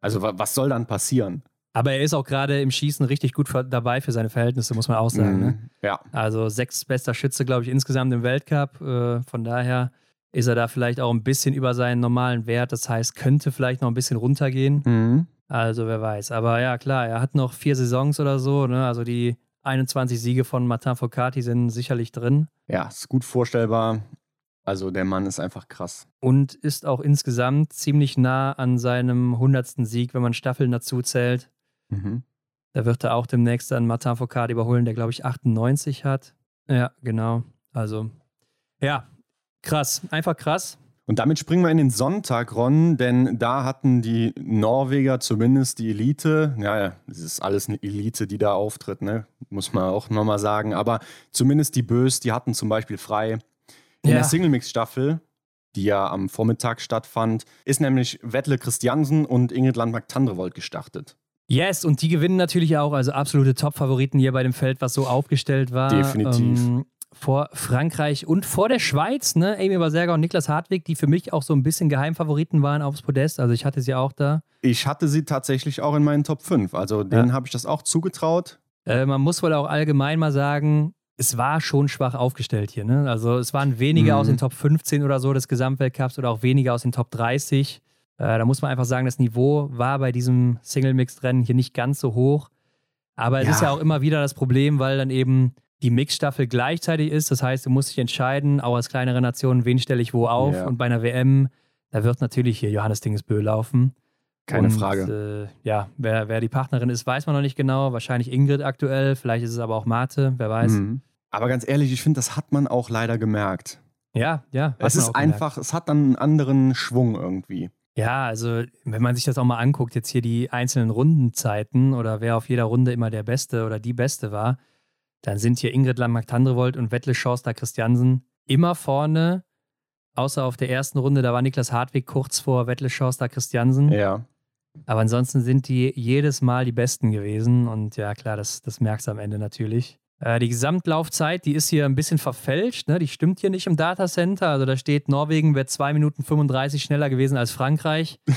[SPEAKER 3] also was soll dann passieren?
[SPEAKER 2] Aber er ist auch gerade im Schießen richtig gut dabei für seine Verhältnisse, muss man auch sagen. Mhm, ne?
[SPEAKER 3] Ja.
[SPEAKER 2] Also sechs bester Schütze, glaube ich, insgesamt im Weltcup. Äh, von daher ist er da vielleicht auch ein bisschen über seinen normalen Wert. Das heißt, könnte vielleicht noch ein bisschen runtergehen.
[SPEAKER 3] Mhm.
[SPEAKER 2] Also wer weiß. Aber ja, klar, er hat noch vier Saisons oder so. Ne? Also die 21 Siege von Martin Foucault sind sicherlich drin.
[SPEAKER 3] Ja, ist gut vorstellbar. Also der Mann ist einfach krass.
[SPEAKER 2] Und ist auch insgesamt ziemlich nah an seinem 100. Sieg, wenn man Staffeln dazu zählt.
[SPEAKER 3] Mhm.
[SPEAKER 2] Da wird er auch demnächst dann Martin Foucault überholen, der glaube ich 98 hat. Ja, genau. Also, ja, krass. Einfach krass.
[SPEAKER 3] Und damit springen wir in den Sonntag, Ron, denn da hatten die Norweger zumindest die Elite, ja, es ist alles eine Elite, die da auftritt, ne? muss man auch nochmal sagen, aber zumindest die Bös, die hatten zum Beispiel frei. In ja. der Single-Mix-Staffel, die ja am Vormittag stattfand, ist nämlich Wettle Christiansen und Ingrid Landmark-Tandrevold gestartet.
[SPEAKER 2] Yes, und die gewinnen natürlich auch, also absolute Top-Favoriten hier bei dem Feld, was so aufgestellt war.
[SPEAKER 3] Definitiv. Ähm,
[SPEAKER 2] vor Frankreich und vor der Schweiz, ne? Amy Baserga und Niklas Hartwig, die für mich auch so ein bisschen Geheimfavoriten waren aufs Podest. Also ich hatte sie auch da.
[SPEAKER 3] Ich hatte sie tatsächlich auch in meinen Top 5. Also denen ja. habe ich das auch zugetraut.
[SPEAKER 2] Äh, man muss wohl auch allgemein mal sagen, es war schon schwach aufgestellt hier. Ne? Also es waren weniger mhm. aus den Top 15 oder so des Gesamtweltcups oder auch weniger aus den Top 30. Äh, da muss man einfach sagen, das Niveau war bei diesem Single-Mixed-Rennen hier nicht ganz so hoch. Aber es ja. ist ja auch immer wieder das Problem, weil dann eben die Mixstaffel gleichzeitig ist. Das heißt, du musst dich entscheiden, auch als kleinere Nation, wen stelle ich wo auf. Ja. Und bei einer WM, da wird natürlich hier Johannes Dingesbö laufen.
[SPEAKER 3] Keine und, Frage.
[SPEAKER 2] Äh, ja, wer, wer die Partnerin ist, weiß man noch nicht genau. Wahrscheinlich Ingrid aktuell, vielleicht ist es aber auch Mate, wer weiß. Mhm.
[SPEAKER 3] Aber ganz ehrlich, ich finde, das hat man auch leider gemerkt.
[SPEAKER 2] Ja, ja.
[SPEAKER 3] Es ist einfach, es hat dann einen anderen Schwung irgendwie.
[SPEAKER 2] Ja, also wenn man sich das auch mal anguckt, jetzt hier die einzelnen Rundenzeiten oder wer auf jeder Runde immer der Beste oder die Beste war, dann sind hier Ingrid Landmark-Tandrevold und Wettle Schorster Christiansen immer vorne, außer auf der ersten Runde, da war Niklas Hartwig kurz vor Wettle Schorster Christiansen.
[SPEAKER 3] Ja.
[SPEAKER 2] Aber ansonsten sind die jedes Mal die Besten gewesen und ja, klar, das, das merkst du am Ende natürlich. Äh, die Gesamtlaufzeit, die ist hier ein bisschen verfälscht, ne? die stimmt hier nicht im Datacenter. Also da steht, Norwegen wäre 2 Minuten 35 schneller gewesen als Frankreich.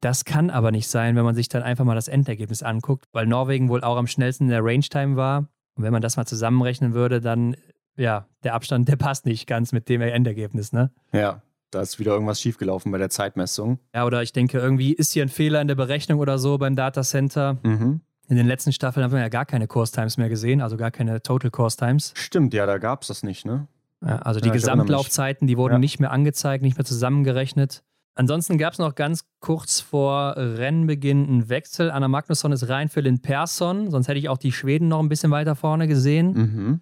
[SPEAKER 2] Das kann aber nicht sein, wenn man sich dann einfach mal das Endergebnis anguckt, weil Norwegen wohl auch am schnellsten in der Range-Time war. Und wenn man das mal zusammenrechnen würde, dann, ja, der Abstand, der passt nicht ganz mit dem Endergebnis, ne?
[SPEAKER 3] Ja, da ist wieder irgendwas schiefgelaufen bei der Zeitmessung.
[SPEAKER 2] Ja, oder ich denke, irgendwie ist hier ein Fehler in der Berechnung oder so beim Datacenter. Mhm. In den letzten Staffeln haben wir ja gar keine Course Times mehr gesehen, also gar keine Total Course Times.
[SPEAKER 3] Stimmt, ja, da gab es das nicht, ne?
[SPEAKER 2] Ja, also die ja, Gesamtlaufzeiten, die wurden ja. nicht mehr angezeigt, nicht mehr zusammengerechnet. Ansonsten gab es noch ganz kurz vor Rennbeginn einen Wechsel. Anna Magnusson ist rein für Lynn Persson, sonst hätte ich auch die Schweden noch ein bisschen weiter vorne gesehen. Mhm.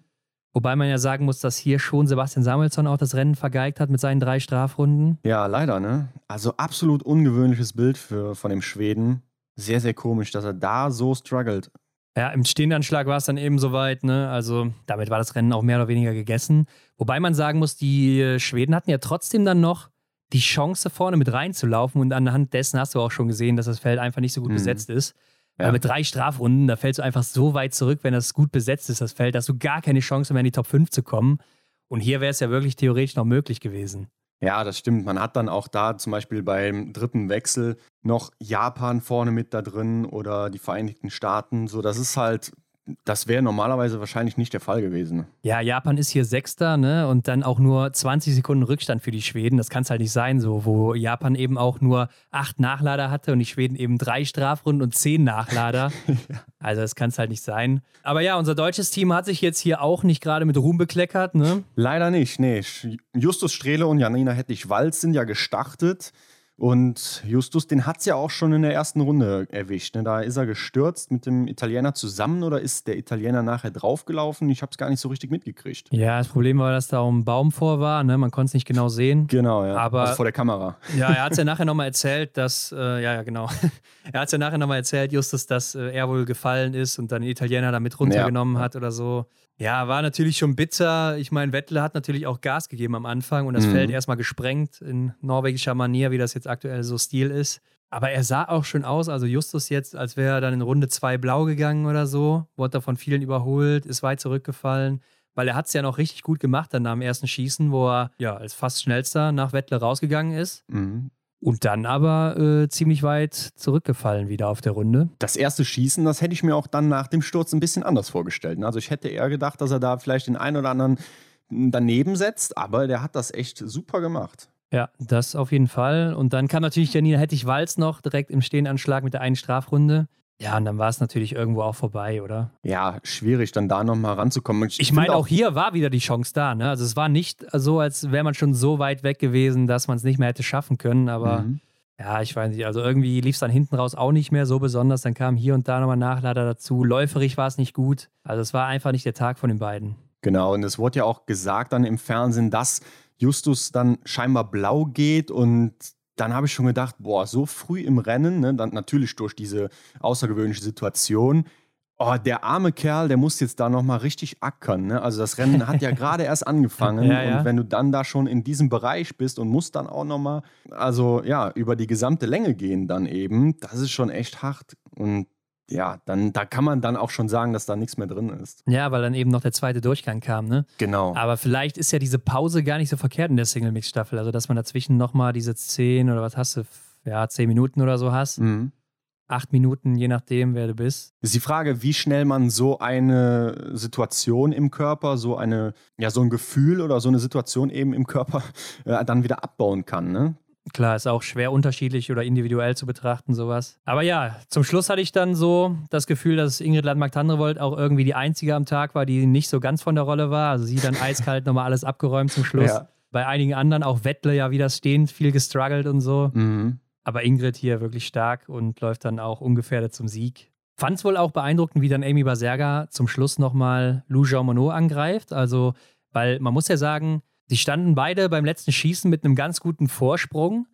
[SPEAKER 2] Wobei man ja sagen muss, dass hier schon Sebastian Samuelsson auch das Rennen vergeigt hat mit seinen drei Strafrunden.
[SPEAKER 3] Ja, leider, ne? Also absolut ungewöhnliches Bild für, von dem Schweden. Sehr, sehr komisch, dass er da so struggelt.
[SPEAKER 2] Ja, im Stehendanschlag war es dann eben soweit, ne? Also damit war das Rennen auch mehr oder weniger gegessen. Wobei man sagen muss, die Schweden hatten ja trotzdem dann noch die Chance, vorne mit reinzulaufen. Und anhand dessen hast du auch schon gesehen, dass das Feld einfach nicht so gut mhm. besetzt ist. Ja. mit drei Strafrunden, da fällst du einfach so weit zurück, wenn das gut besetzt ist, das Feld, dass du gar keine Chance mehr in die Top 5 zu kommen. Und hier wäre es ja wirklich theoretisch noch möglich gewesen.
[SPEAKER 3] Ja, das stimmt. Man hat dann auch da zum Beispiel beim dritten Wechsel noch Japan vorne mit da drin oder die Vereinigten Staaten. So, das ist halt das wäre normalerweise wahrscheinlich nicht der Fall gewesen.
[SPEAKER 2] Ja, Japan ist hier Sechster, ne? Und dann auch nur 20 Sekunden Rückstand für die Schweden. Das kann es halt nicht sein, so, wo Japan eben auch nur acht Nachlader hatte und die Schweden eben drei Strafrunden und zehn Nachlader. ja. Also das kann es halt nicht sein. Aber ja, unser deutsches Team hat sich jetzt hier auch nicht gerade mit Ruhm bekleckert, ne?
[SPEAKER 3] Leider nicht, nee. Justus Strehle und Janina Hettich-Walz sind ja gestartet. Und Justus, den hat es ja auch schon in der ersten Runde erwischt. Ne? Da ist er gestürzt mit dem Italiener zusammen oder ist der Italiener nachher draufgelaufen? Ich habe es gar nicht so richtig mitgekriegt.
[SPEAKER 2] Ja, das Problem war, dass da auch ein Baum vor war. Ne? Man konnte es nicht genau sehen.
[SPEAKER 3] Genau, ja.
[SPEAKER 2] Aber,
[SPEAKER 3] also vor der Kamera.
[SPEAKER 2] Ja, er hat es ja nachher nochmal erzählt, dass, äh, ja, ja, genau. er hat es ja nachher nochmal erzählt, Justus, dass äh, er wohl gefallen ist und dann den Italiener da mit runtergenommen ja. hat oder so. Ja, war natürlich schon bitter. Ich meine, Wettle hat natürlich auch Gas gegeben am Anfang und das mhm. Feld erstmal gesprengt in norwegischer Manier, wie das jetzt aktuell so Stil ist. Aber er sah auch schon aus, also Justus jetzt, als wäre er dann in Runde 2 blau gegangen oder so, wurde da von vielen überholt, ist weit zurückgefallen, weil er hat es ja noch richtig gut gemacht dann nach dem ersten Schießen, wo er ja als fast schnellster nach Wettle rausgegangen ist. Mhm. Und dann aber äh, ziemlich weit zurückgefallen wieder auf der Runde.
[SPEAKER 3] Das erste Schießen, das hätte ich mir auch dann nach dem Sturz ein bisschen anders vorgestellt. Ne? Also ich hätte eher gedacht, dass er da vielleicht den einen oder anderen daneben setzt, aber der hat das echt super gemacht.
[SPEAKER 2] Ja, das auf jeden Fall. Und dann kam natürlich Janina Hettich-Walz noch direkt im Stehenanschlag mit der einen Strafrunde. Ja, und dann war es natürlich irgendwo auch vorbei, oder?
[SPEAKER 3] Ja, schwierig, dann da nochmal ranzukommen.
[SPEAKER 2] Ich, ich meine, auch, auch, hier war wieder die Chance da. Ne? Also es war nicht so, als wäre man schon so weit weg gewesen, dass man es nicht mehr hätte schaffen können. Aber mhm. ja, ich weiß nicht. Also irgendwie lief es dann hinten raus auch nicht mehr so besonders. Dann kam hier und da nochmal Nachlader dazu. Läuferig war es nicht gut. Also es war einfach nicht der Tag von den beiden.
[SPEAKER 3] Genau, und es wurde ja auch gesagt dann im Fernsehen, dass Justus dann scheinbar blau geht und dann habe ich schon gedacht, boah, so früh im Rennen, ne, dann natürlich durch diese außergewöhnliche Situation, oh, der arme Kerl, der muss jetzt da nochmal richtig ackern. Ne? Also das Rennen hat ja gerade erst angefangen ja, ja. und wenn du dann da schon in diesem Bereich bist und musst dann auch nochmal, also ja, über die gesamte Länge gehen dann eben, das ist schon echt hart und ja, dann da kann man dann auch schon sagen, dass da nichts mehr drin ist.
[SPEAKER 2] Ja, weil dann eben noch der zweite Durchgang kam, ne?
[SPEAKER 3] Genau.
[SPEAKER 2] Aber vielleicht ist ja diese Pause gar nicht so verkehrt in der Single-Mix-Staffel. Also, dass man dazwischen nochmal diese 10 oder was hast du, ja, 10 Minuten oder so hast.
[SPEAKER 3] Mhm.
[SPEAKER 2] Acht Minuten, je nachdem, wer du bist.
[SPEAKER 3] Ist die Frage, wie schnell man so eine Situation im Körper, so eine, ja, so ein Gefühl oder so eine Situation eben im Körper äh, dann wieder abbauen kann, ne?
[SPEAKER 2] Klar, ist auch schwer unterschiedlich oder individuell zu betrachten, sowas. Aber ja, zum Schluss hatte ich dann so das Gefühl, dass Ingrid Landmark-Tandrevold auch irgendwie die einzige am Tag war, die nicht so ganz von der Rolle war. Also sie dann eiskalt nochmal alles abgeräumt zum Schluss.
[SPEAKER 3] Ja.
[SPEAKER 2] Bei einigen anderen, auch Wettle ja wieder stehend, viel gestruggelt und so.
[SPEAKER 3] Mhm.
[SPEAKER 2] Aber Ingrid hier wirklich stark und läuft dann auch ungefährdet zum Sieg. Fand es wohl auch beeindruckend, wie dann Amy Baserga zum Schluss nochmal Lou Jean Monod angreift. Also, weil man muss ja sagen, die standen beide beim letzten Schießen mit einem ganz guten Vorsprung.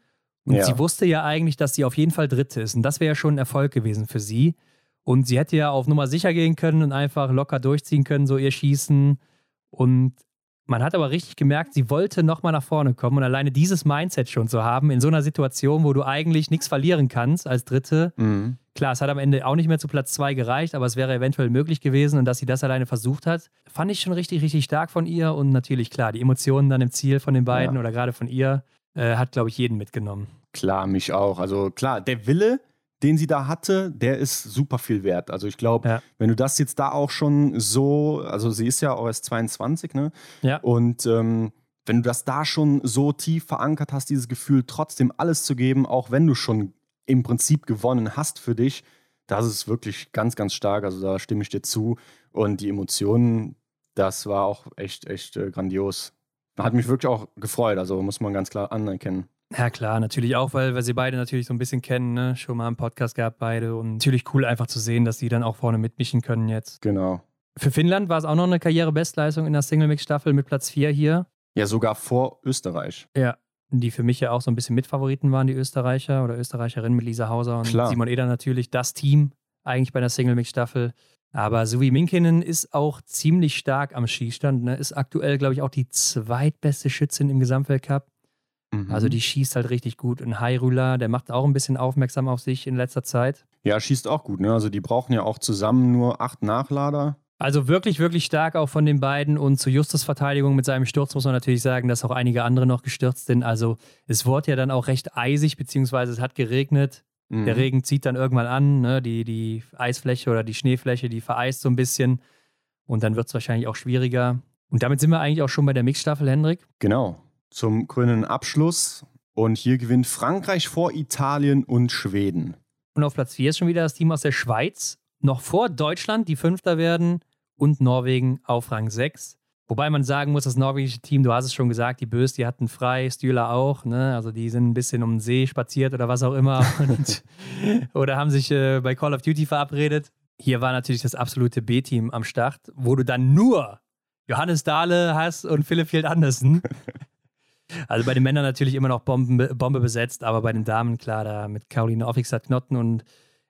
[SPEAKER 2] Und
[SPEAKER 3] Ja.
[SPEAKER 2] sie wusste ja eigentlich, dass sie auf jeden Fall Dritte ist. Und das wäre ja schon ein Erfolg gewesen für sie. Und sie hätte ja auf Nummer sicher gehen können und einfach locker durchziehen können, so ihr Schießen. Und man hat aber richtig gemerkt, sie wollte nochmal nach vorne kommen. Und alleine dieses Mindset schon zu haben, in so einer Situation, wo du eigentlich nichts verlieren kannst als Dritte.
[SPEAKER 3] Mhm.
[SPEAKER 2] Klar, es hat am Ende auch nicht mehr zu Platz zwei gereicht, aber es wäre eventuell möglich gewesen. Und dass sie das alleine versucht hat, fand ich schon richtig, richtig stark von ihr. Und natürlich, klar, die Emotionen dann im Ziel von den beiden
[SPEAKER 3] Ja.
[SPEAKER 2] oder gerade von ihr, äh, hat, glaube ich, jeden mitgenommen.
[SPEAKER 3] Klar, mich auch. Also klar, der Wille, den sie da hatte, der ist super viel wert. Also ich glaube,
[SPEAKER 2] Ja.
[SPEAKER 3] wenn du das jetzt da auch schon so, also sie ist ja auch erst 22, ne?
[SPEAKER 2] Ja.
[SPEAKER 3] Und ähm, wenn du das da schon so tief verankert hast, dieses Gefühl, trotzdem alles zu geben, auch wenn du schon im Prinzip gewonnen hast für dich, das ist wirklich ganz, ganz stark. Also da stimme ich dir zu. Und die Emotionen, das war auch echt, echt äh, grandios. Hat mich wirklich auch gefreut, also muss man ganz klar anerkennen.
[SPEAKER 2] Ja, klar, natürlich auch, weil wir sie beide natürlich so ein bisschen kennen, ne? Schon mal im Podcast gehabt, beide. Und natürlich cool einfach zu sehen, dass sie dann auch vorne mitmischen können jetzt.
[SPEAKER 3] Genau.
[SPEAKER 2] Für Finnland war es auch noch eine Karrierebestleistung in der Single-Mix-Staffel mit Platz 4 hier.
[SPEAKER 3] Ja, sogar vor Österreich.
[SPEAKER 2] Ja. Die für mich ja auch so ein bisschen Mitfavoriten waren, die Österreicher oder Österreicherinnen mit Lisa Hauser und
[SPEAKER 3] Klar.
[SPEAKER 2] Simon Eder natürlich, das Team eigentlich bei der Single-Mix-Staffel. Aber Sui Minkinen ist auch ziemlich stark am Schießstand. Ne? Ist aktuell, glaube ich, auch die zweitbeste Schützin im Gesamtweltcup.
[SPEAKER 3] Mhm.
[SPEAKER 2] Also die schießt halt richtig gut. Und Hairula, der macht auch ein bisschen aufmerksam auf sich in letzter Zeit.
[SPEAKER 3] Ja, schießt auch gut, ne? Also die brauchen ja auch zusammen nur acht Nachlader.
[SPEAKER 2] Also wirklich, wirklich stark auch von den beiden. Und zu Justus Verteidigung mit seinem Sturz muss man natürlich sagen, dass auch einige andere noch gestürzt sind. Also es wurde ja dann auch recht eisig, beziehungsweise es hat geregnet.
[SPEAKER 3] Mhm.
[SPEAKER 2] Der Regen zieht dann irgendwann an, ne? die, die Eisfläche oder die Schneefläche, die vereist so ein bisschen. Und dann wird es wahrscheinlich auch schwieriger. Und damit sind wir eigentlich auch schon bei der Mixstaffel, Hendrik.
[SPEAKER 3] Genau. Zum grünen Abschluss. Und hier gewinnt Frankreich vor Italien und Schweden.
[SPEAKER 2] Und auf Platz 4 ist schon wieder das Team aus der Schweiz. Noch vor Deutschland, die Fünfter werden. Und Norwegen auf Rang 6. Wobei man sagen muss, das norwegische Team, du hast es schon gesagt, die Bös, die hatten frei, Stühler auch. Ne? Also die sind ein bisschen um den See spaziert oder was auch immer. Und, oder haben sich äh, bei Call of Duty verabredet. Hier war natürlich das absolute B-Team am Start, wo du dann nur Johannes Dahle hast und Philipp Field Andersen. Also bei den Männern natürlich immer noch Bomben, Bombe besetzt, aber bei den Damen klar, da mit Caroline Offixat Knotten und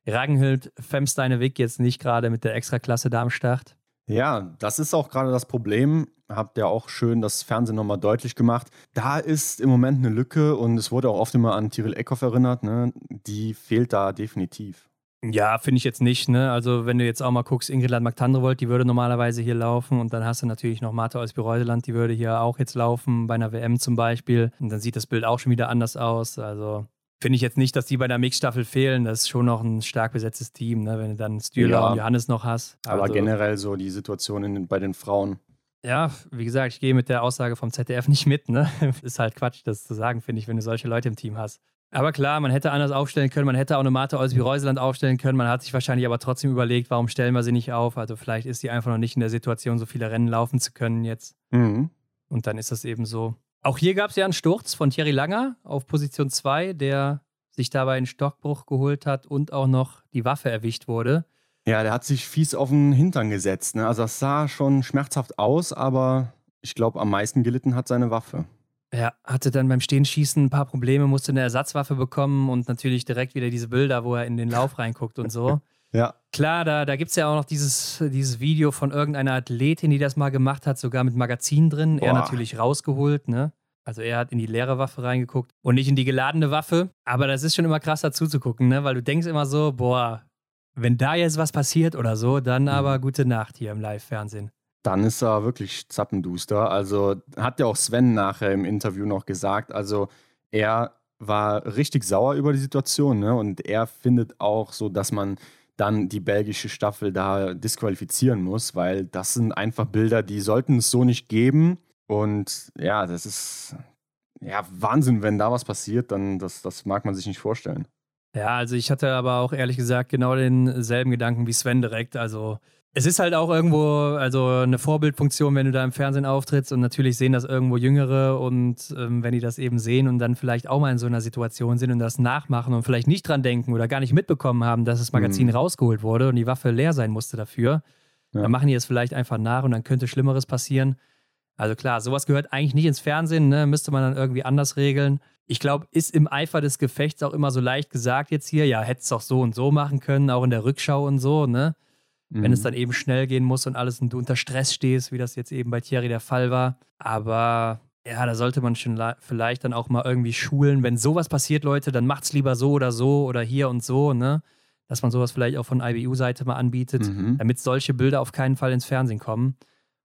[SPEAKER 2] Ragnhild Femsteinewig jetzt nicht gerade mit der Extraklasse da am Start.
[SPEAKER 3] Ja, das ist auch gerade das Problem. Habt ihr auch schön das Fernsehen nochmal deutlich gemacht. Da ist im Moment eine Lücke und es wurde auch oft immer an Tyrell Eckhoff erinnert. Ne? Die fehlt da definitiv.
[SPEAKER 2] Ja, finde ich jetzt nicht, ne? Also, wenn du jetzt auch mal guckst, Ingrid Landmark-Tandrevold, die würde normalerweise hier laufen und dann hast du natürlich noch Martha Olsby-Reuseland, die würde hier auch jetzt laufen, bei einer WM zum Beispiel. Und dann sieht das Bild auch schon wieder anders aus. Also, finde ich jetzt nicht, dass die bei der Mixstaffel fehlen. Das ist schon noch ein stark besetztes Team, ne? Wenn du dann Stühler
[SPEAKER 3] Ja.
[SPEAKER 2] und Johannes noch hast.
[SPEAKER 3] Aber
[SPEAKER 2] Also,
[SPEAKER 3] generell so die Situation in, bei den Frauen.
[SPEAKER 2] Ja, wie gesagt, ich gehe mit der Aussage vom ZDF nicht mit, ne? Ist halt Quatsch, das zu sagen, finde ich, wenn du solche Leute im Team hast. Aber klar, man hätte anders aufstellen können, man hätte auch eine Martha Olsby-Reuseland aufstellen können, man hat sich wahrscheinlich aber trotzdem überlegt, warum stellen wir sie nicht auf? Also vielleicht ist sie einfach noch nicht in der Situation, so viele Rennen laufen zu können jetzt.
[SPEAKER 3] Mhm.
[SPEAKER 2] Und dann ist das eben so. Auch hier gab es ja einen Sturz von Thierry Langer auf Position 2, der sich dabei einen Stockbruch geholt hat und auch noch die Waffe erwischt wurde.
[SPEAKER 3] Ja, der hat sich fies auf den Hintern gesetzt. Ne? Also das sah schon schmerzhaft aus, aber ich glaube, am meisten gelitten hat seine Waffe.
[SPEAKER 2] Er hatte dann beim Stehenschießen ein paar Probleme, musste eine Ersatzwaffe bekommen und natürlich direkt wieder diese Bilder, wo er in den Lauf reinguckt und so.
[SPEAKER 3] Ja.
[SPEAKER 2] Klar, da, da gibt es ja auch noch dieses, dieses Video von irgendeiner Athletin, die das mal gemacht hat, sogar mit Magazin drin. Er
[SPEAKER 3] Boah.
[SPEAKER 2] natürlich rausgeholt, ne? Also er hat in die leere Waffe reingeguckt und nicht in die geladene Waffe. Aber das ist schon immer krass dazu zu gucken, ne? Weil du denkst immer so, boah, wenn da jetzt was passiert oder so, dann mhm. aber gute Nacht hier im Live-Fernsehen.
[SPEAKER 3] Dann ist er wirklich zappenduster. Also hat ja auch Sven nachher im Interview noch gesagt. Also er war richtig sauer über die Situation ne? und er findet auch so, dass man dann die belgische Staffel da disqualifizieren muss, weil das sind einfach Bilder, die sollten es so nicht geben. Und ja, das ist ja Wahnsinn, wenn da was passiert, dann das, das mag man sich nicht vorstellen.
[SPEAKER 2] Ja, also ich hatte aber auch ehrlich gesagt genau denselben Gedanken wie Sven direkt. Also es ist halt auch irgendwo also eine Vorbildfunktion, wenn du da im Fernsehen auftrittst und natürlich sehen das irgendwo Jüngere und ähm, wenn die das eben sehen und dann vielleicht auch mal in so einer Situation sind und das nachmachen und vielleicht nicht dran denken oder gar nicht mitbekommen haben, dass das Magazin mhm. rausgeholt wurde und die Waffe leer sein musste dafür, ja. dann machen die es vielleicht einfach nach und dann könnte Schlimmeres passieren. Also klar, sowas gehört eigentlich nicht ins Fernsehen, ne? müsste man dann irgendwie anders regeln ich glaube, ist im Eifer des Gefechts auch immer so leicht gesagt jetzt hier, ja, hätte es doch so und so machen können, auch in der Rückschau und so, ne? Mhm. Wenn es mhm. dann eben schnell gehen muss und alles und du unter Stress stehst, wie das jetzt eben bei Thierry der Fall war. Aber ja, da sollte man schon vielleicht dann auch mal irgendwie schulen. Wenn sowas passiert, Leute, dann macht es lieber so oder so oder hier und so, ne? Dass man sowas vielleicht auch von IBU-Seite mal anbietet, mhm. damit solche Bilder auf keinen Fall ins Fernsehen kommen.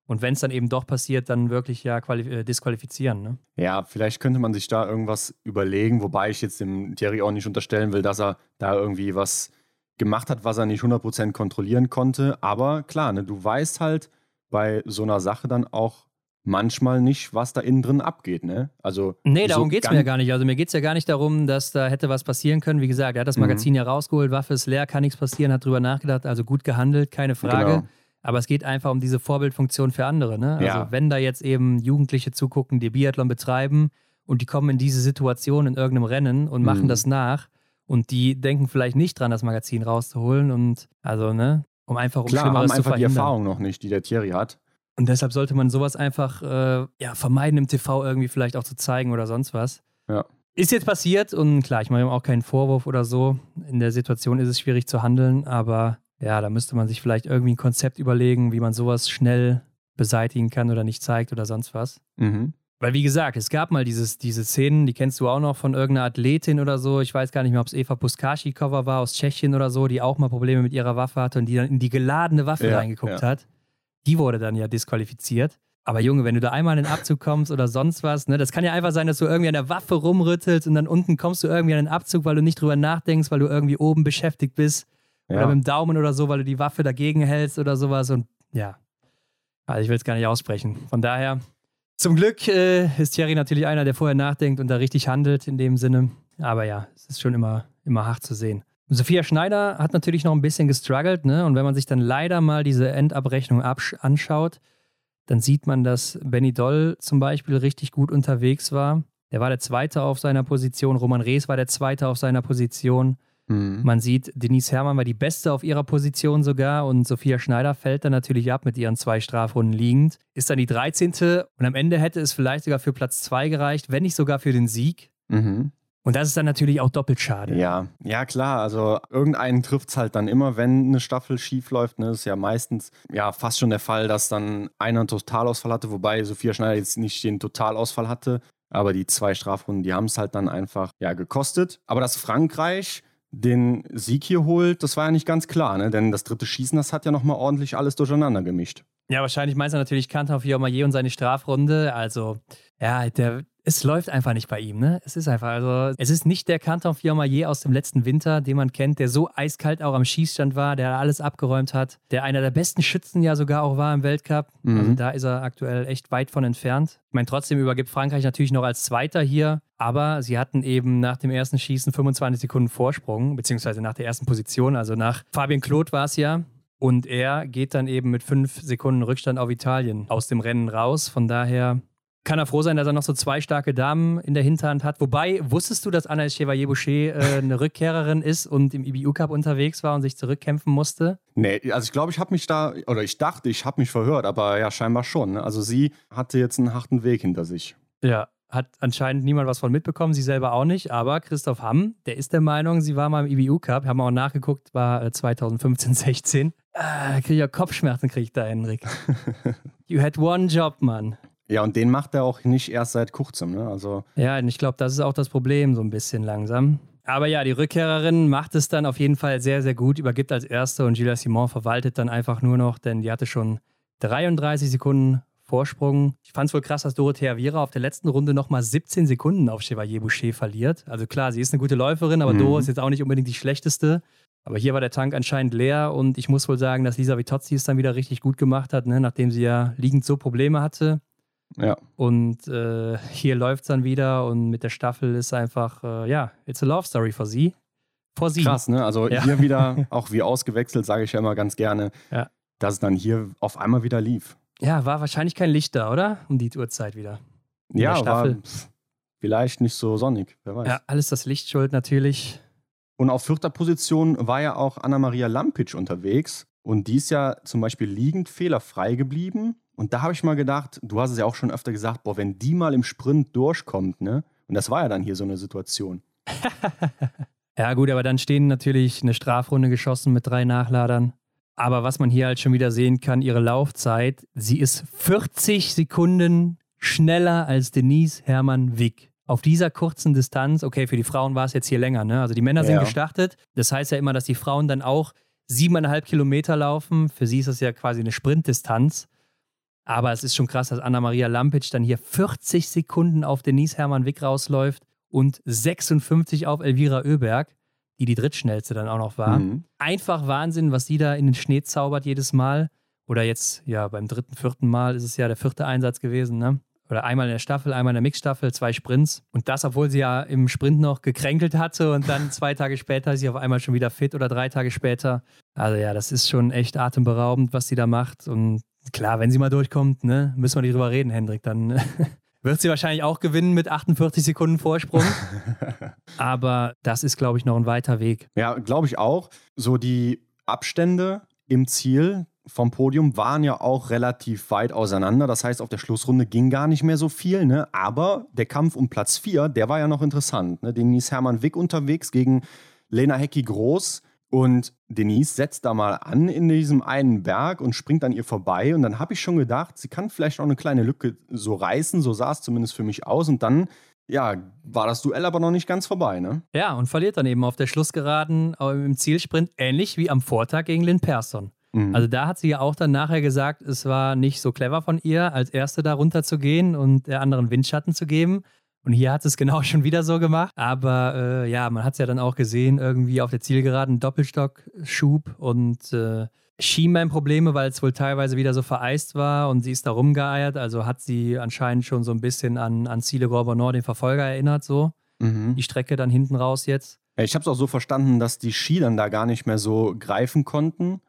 [SPEAKER 2] Und wenn es dann eben doch passiert, dann wirklich ja äh, disqualifizieren. Ne?
[SPEAKER 3] Ja, vielleicht könnte man sich da irgendwas überlegen, wobei ich jetzt dem Thierry auch nicht unterstellen will, dass er da irgendwie was gemacht hat, was er nicht 100% kontrollieren konnte. Aber klar, ne, du weißt halt bei so einer Sache dann auch manchmal nicht, was da innen drin abgeht. Ne? Also,
[SPEAKER 2] nee, darum so geht es mir ja gar nicht. Also mir geht es ja gar nicht darum, dass da hätte was passieren können. Wie gesagt, er hat das mhm. Magazin mhm. ja rausgeholt, Waffe ist leer, kann nichts passieren, hat drüber nachgedacht, also gut gehandelt, keine Frage. Genau. Aber es geht einfach um diese Vorbildfunktion für andere. Ne? Also ja. wenn da jetzt eben Jugendliche zugucken, die Biathlon betreiben und die kommen in diese Situation in irgendeinem Rennen und machen mhm. das nach und die denken vielleicht nicht dran, das Magazin rauszuholen und also, ne, um einfach um
[SPEAKER 3] Klar, Schlimmeres haben einfach die Erfahrung noch nicht, die der Thierry hat.
[SPEAKER 2] Und deshalb sollte man sowas einfach äh, ja, vermeiden, im TV irgendwie vielleicht auch zu zeigen oder sonst was.
[SPEAKER 3] Ja.
[SPEAKER 2] Ist jetzt passiert und klar, ich mache ihm auch keinen Vorwurf oder so. In der Situation ist es schwierig zu handeln, aber ja, da müsste man sich vielleicht irgendwie ein Konzept überlegen, wie man sowas schnell beseitigen kann oder nicht zeigt oder sonst was.
[SPEAKER 3] Mhm.
[SPEAKER 2] Weil, wie gesagt, es gab mal dieses, diese Szenen, die kennst du auch noch von irgendeiner Athletin oder so. Ich weiß gar nicht mehr, ob es Eva Puskashi-Cover war aus Tschechien oder so, die auch mal Probleme mit ihrer Waffe hatte und die dann in die geladene Waffe ja, reingeguckt ja. hat. Die wurde dann ja disqualifiziert. Aber Junge, wenn du da einmal in den Abzug kommst oder sonst was, ne, das kann ja einfach sein, dass du irgendwie an der Waffe rumrüttelst und dann unten kommst du irgendwie an den Abzug, weil du nicht drüber nachdenkst, weil du irgendwie oben beschäftigt bist. Ja. Oder mit dem Daumen oder so, weil du die Waffe dagegen hältst oder sowas. Und ja, also ich will es gar nicht aussprechen. Von daher, zum Glück äh, ist Thierry natürlich einer, der vorher nachdenkt und da richtig handelt in dem Sinne. Aber ja, es ist schon immer, immer hart zu sehen. Sophia Schneider hat natürlich noch ein bisschen gestruggelt, ne? Und wenn man sich dann leider mal diese Endabrechnung anschaut, dann sieht man, dass Benny Doll zum Beispiel richtig gut unterwegs war. Der war der Zweite auf seiner Position. Roman Rees war der Zweite auf seiner Position. Mhm. Man sieht, Denise Herrmann war die Beste auf ihrer Position sogar und Sophia Schneider fällt dann natürlich ab mit ihren zwei Strafrunden liegend. Ist dann die 13. und am Ende hätte es vielleicht sogar für Platz 2 gereicht, wenn nicht sogar für den Sieg.
[SPEAKER 3] Mhm.
[SPEAKER 2] Und das ist dann natürlich auch doppelt schade.
[SPEAKER 3] Ja, ja klar. Also irgendeinen trifft es halt dann immer, wenn eine Staffel schief läuft. Ne? Das ist ja meistens ja fast schon der Fall, dass dann einer einen Totalausfall hatte, wobei Sophia Schneider jetzt nicht den Totalausfall hatte. Aber die zwei Strafrunden, die haben es halt dann einfach ja gekostet. Aber dass Frankreich den Sieg hier holt, das war ja nicht ganz klar, ne? denn das dritte Schießen, das hat ja nochmal ordentlich alles durcheinander gemischt.
[SPEAKER 2] Ja, wahrscheinlich meinst du natürlich Kantor Fiormaillet und seine Strafrunde. Also, ja, der, es läuft einfach nicht bei ihm, ne? Es ist einfach, also, es ist nicht der Canton Fiormaillet aus dem letzten Winter, den man kennt, der so eiskalt auch am Schießstand war, der alles abgeräumt hat, der einer der besten Schützen ja sogar auch war im Weltcup. Mhm. Also, da ist er aktuell echt weit von entfernt. Ich meine, trotzdem übergibt Frankreich natürlich noch als Zweiter hier, aber sie hatten eben nach dem ersten Schießen 25 Sekunden Vorsprung, beziehungsweise nach der ersten Position, also nach Fabien Claude war es ja. Und er geht dann eben mit fünf Sekunden Rückstand auf Italien aus dem Rennen raus. Von daher kann er froh sein, dass er noch so zwei starke Damen in der Hinterhand hat. Wobei, wusstest du, dass Anna Chevalier-Boucher äh, eine Rückkehrerin ist und im IBU-Cup unterwegs war und sich zurückkämpfen musste?
[SPEAKER 3] Nee, also ich glaube, ich habe mich da, oder ich dachte, ich habe mich verhört, aber ja, scheinbar schon. Ne? Also sie hatte jetzt einen harten Weg hinter sich.
[SPEAKER 2] Ja, hat anscheinend niemand was von mitbekommen, sie selber auch nicht. Aber Christoph Hamm, der ist der Meinung, sie war mal im IBU-Cup, haben wir auch nachgeguckt, war 2015, äh, 16. Ah, kriege ich ja Kopfschmerzen, kriege ich da, Henrik. you had one job, Mann.
[SPEAKER 3] Ja, und den macht er auch nicht erst seit kurzem. Ne? Also
[SPEAKER 2] ja, und ich glaube, das ist auch das Problem so ein bisschen langsam. Aber ja, die Rückkehrerin macht es dann auf jeden Fall sehr, sehr gut, übergibt als Erste und Gilles Simon verwaltet dann einfach nur noch, denn die hatte schon 33 Sekunden Vorsprung. Ich fand es wohl krass, dass Dorothea Viera auf der letzten Runde nochmal 17 Sekunden auf Chevalier Boucher verliert. Also klar, sie ist eine gute Läuferin, aber mhm. Doro ist jetzt auch nicht unbedingt die schlechteste. Aber hier war der Tank anscheinend leer und ich muss wohl sagen, dass Lisa Vitozzi es dann wieder richtig gut gemacht hat, ne? nachdem sie ja liegend so Probleme hatte.
[SPEAKER 3] Ja.
[SPEAKER 2] Und äh, hier läuft es dann wieder und mit der Staffel ist einfach, äh, ja, it's a love story für sie. Vor sie.
[SPEAKER 3] Krass, ne? Also ja. hier wieder, auch wie ausgewechselt, sage ich ja immer ganz gerne,
[SPEAKER 2] ja.
[SPEAKER 3] dass es dann hier auf einmal wieder lief.
[SPEAKER 2] Ja, war wahrscheinlich kein Licht da, oder? Um die Uhrzeit wieder.
[SPEAKER 3] In ja, war vielleicht nicht so sonnig, wer weiß.
[SPEAKER 2] Ja, alles das Licht schuld natürlich.
[SPEAKER 3] Und auf vierter Position war ja auch Anna-Maria Lampic unterwegs. Und die ist ja zum Beispiel liegend fehlerfrei geblieben. Und da habe ich mal gedacht, du hast es ja auch schon öfter gesagt, boah, wenn die mal im Sprint durchkommt, ne? Und das war ja dann hier so eine Situation.
[SPEAKER 2] ja, gut, aber dann stehen natürlich eine Strafrunde geschossen mit drei Nachladern. Aber was man hier halt schon wieder sehen kann, ihre Laufzeit, sie ist 40 Sekunden schneller als Denise Hermann Wick. Auf dieser kurzen Distanz, okay, für die Frauen war es jetzt hier länger, ne? Also die Männer sind gestartet. Das heißt ja immer, dass die Frauen dann auch siebeneinhalb Kilometer laufen. Für sie ist das ja quasi eine Sprintdistanz. Aber es ist schon krass, dass Anna-Maria Lampic dann hier 40 Sekunden auf Denise Hermann Wick rausläuft und 56 auf Elvira Oeberg, die die drittschnellste dann auch noch war. Mhm. Einfach Wahnsinn, was sie da in den Schnee zaubert jedes Mal. Oder jetzt, ja, beim dritten, vierten Mal ist es ja der vierte Einsatz gewesen, ne? Oder einmal in der Staffel, einmal in der Mixstaffel, zwei Sprints. Und das, obwohl sie ja im Sprint noch gekränkelt hatte und dann zwei Tage später ist sie auf einmal schon wieder fit oder drei Tage später. Also ja, das ist schon echt atemberaubend, was sie da macht. Und klar, wenn sie mal durchkommt, ne, müssen wir nicht drüber reden, Hendrik. Dann wird sie wahrscheinlich auch gewinnen mit 48 Sekunden Vorsprung. Aber das ist, glaube ich, noch ein weiter Weg.
[SPEAKER 3] Ja, glaube ich auch. So die Abstände im Ziel vom Podium waren ja auch relativ weit auseinander. Das heißt, auf der Schlussrunde ging gar nicht mehr so viel. Ne? Aber der Kampf um Platz 4, der war ja noch interessant. Ne? Denise Hermann Wick unterwegs gegen Lena Hecki Groß. Und Denise setzt da mal an in diesem einen Berg und springt an ihr vorbei. Und dann habe ich schon gedacht, sie kann vielleicht auch eine kleine Lücke so reißen. So sah es zumindest für mich aus. Und dann, ja, war das Duell aber noch nicht ganz vorbei, ne?
[SPEAKER 2] Ja, und verliert dann eben auf der Schlussgeraden im Zielsprint, ähnlich wie am Vortag gegen Lynn Persson. Mhm. Also da hat sie ja auch dann nachher gesagt, es war nicht so clever von ihr, als Erste da runter zu gehen und der anderen Windschatten zu geben. Und hier hat es genau schon wieder so gemacht. Aber äh, ja, man hat es ja dann auch gesehen, irgendwie auf der Zielgeraden Doppelstockschub und äh, Schienbeinprobleme, weil es wohl teilweise wieder so vereist war und sie ist da rumgeeiert. Also hat sie anscheinend schon so ein bisschen an, an Ziele Gorbonor, den Verfolger, erinnert, so. Mhm. Die Strecke dann hinten raus jetzt.
[SPEAKER 3] Ich habe es auch so verstanden, dass die Ski dann da gar nicht mehr so greifen konnten.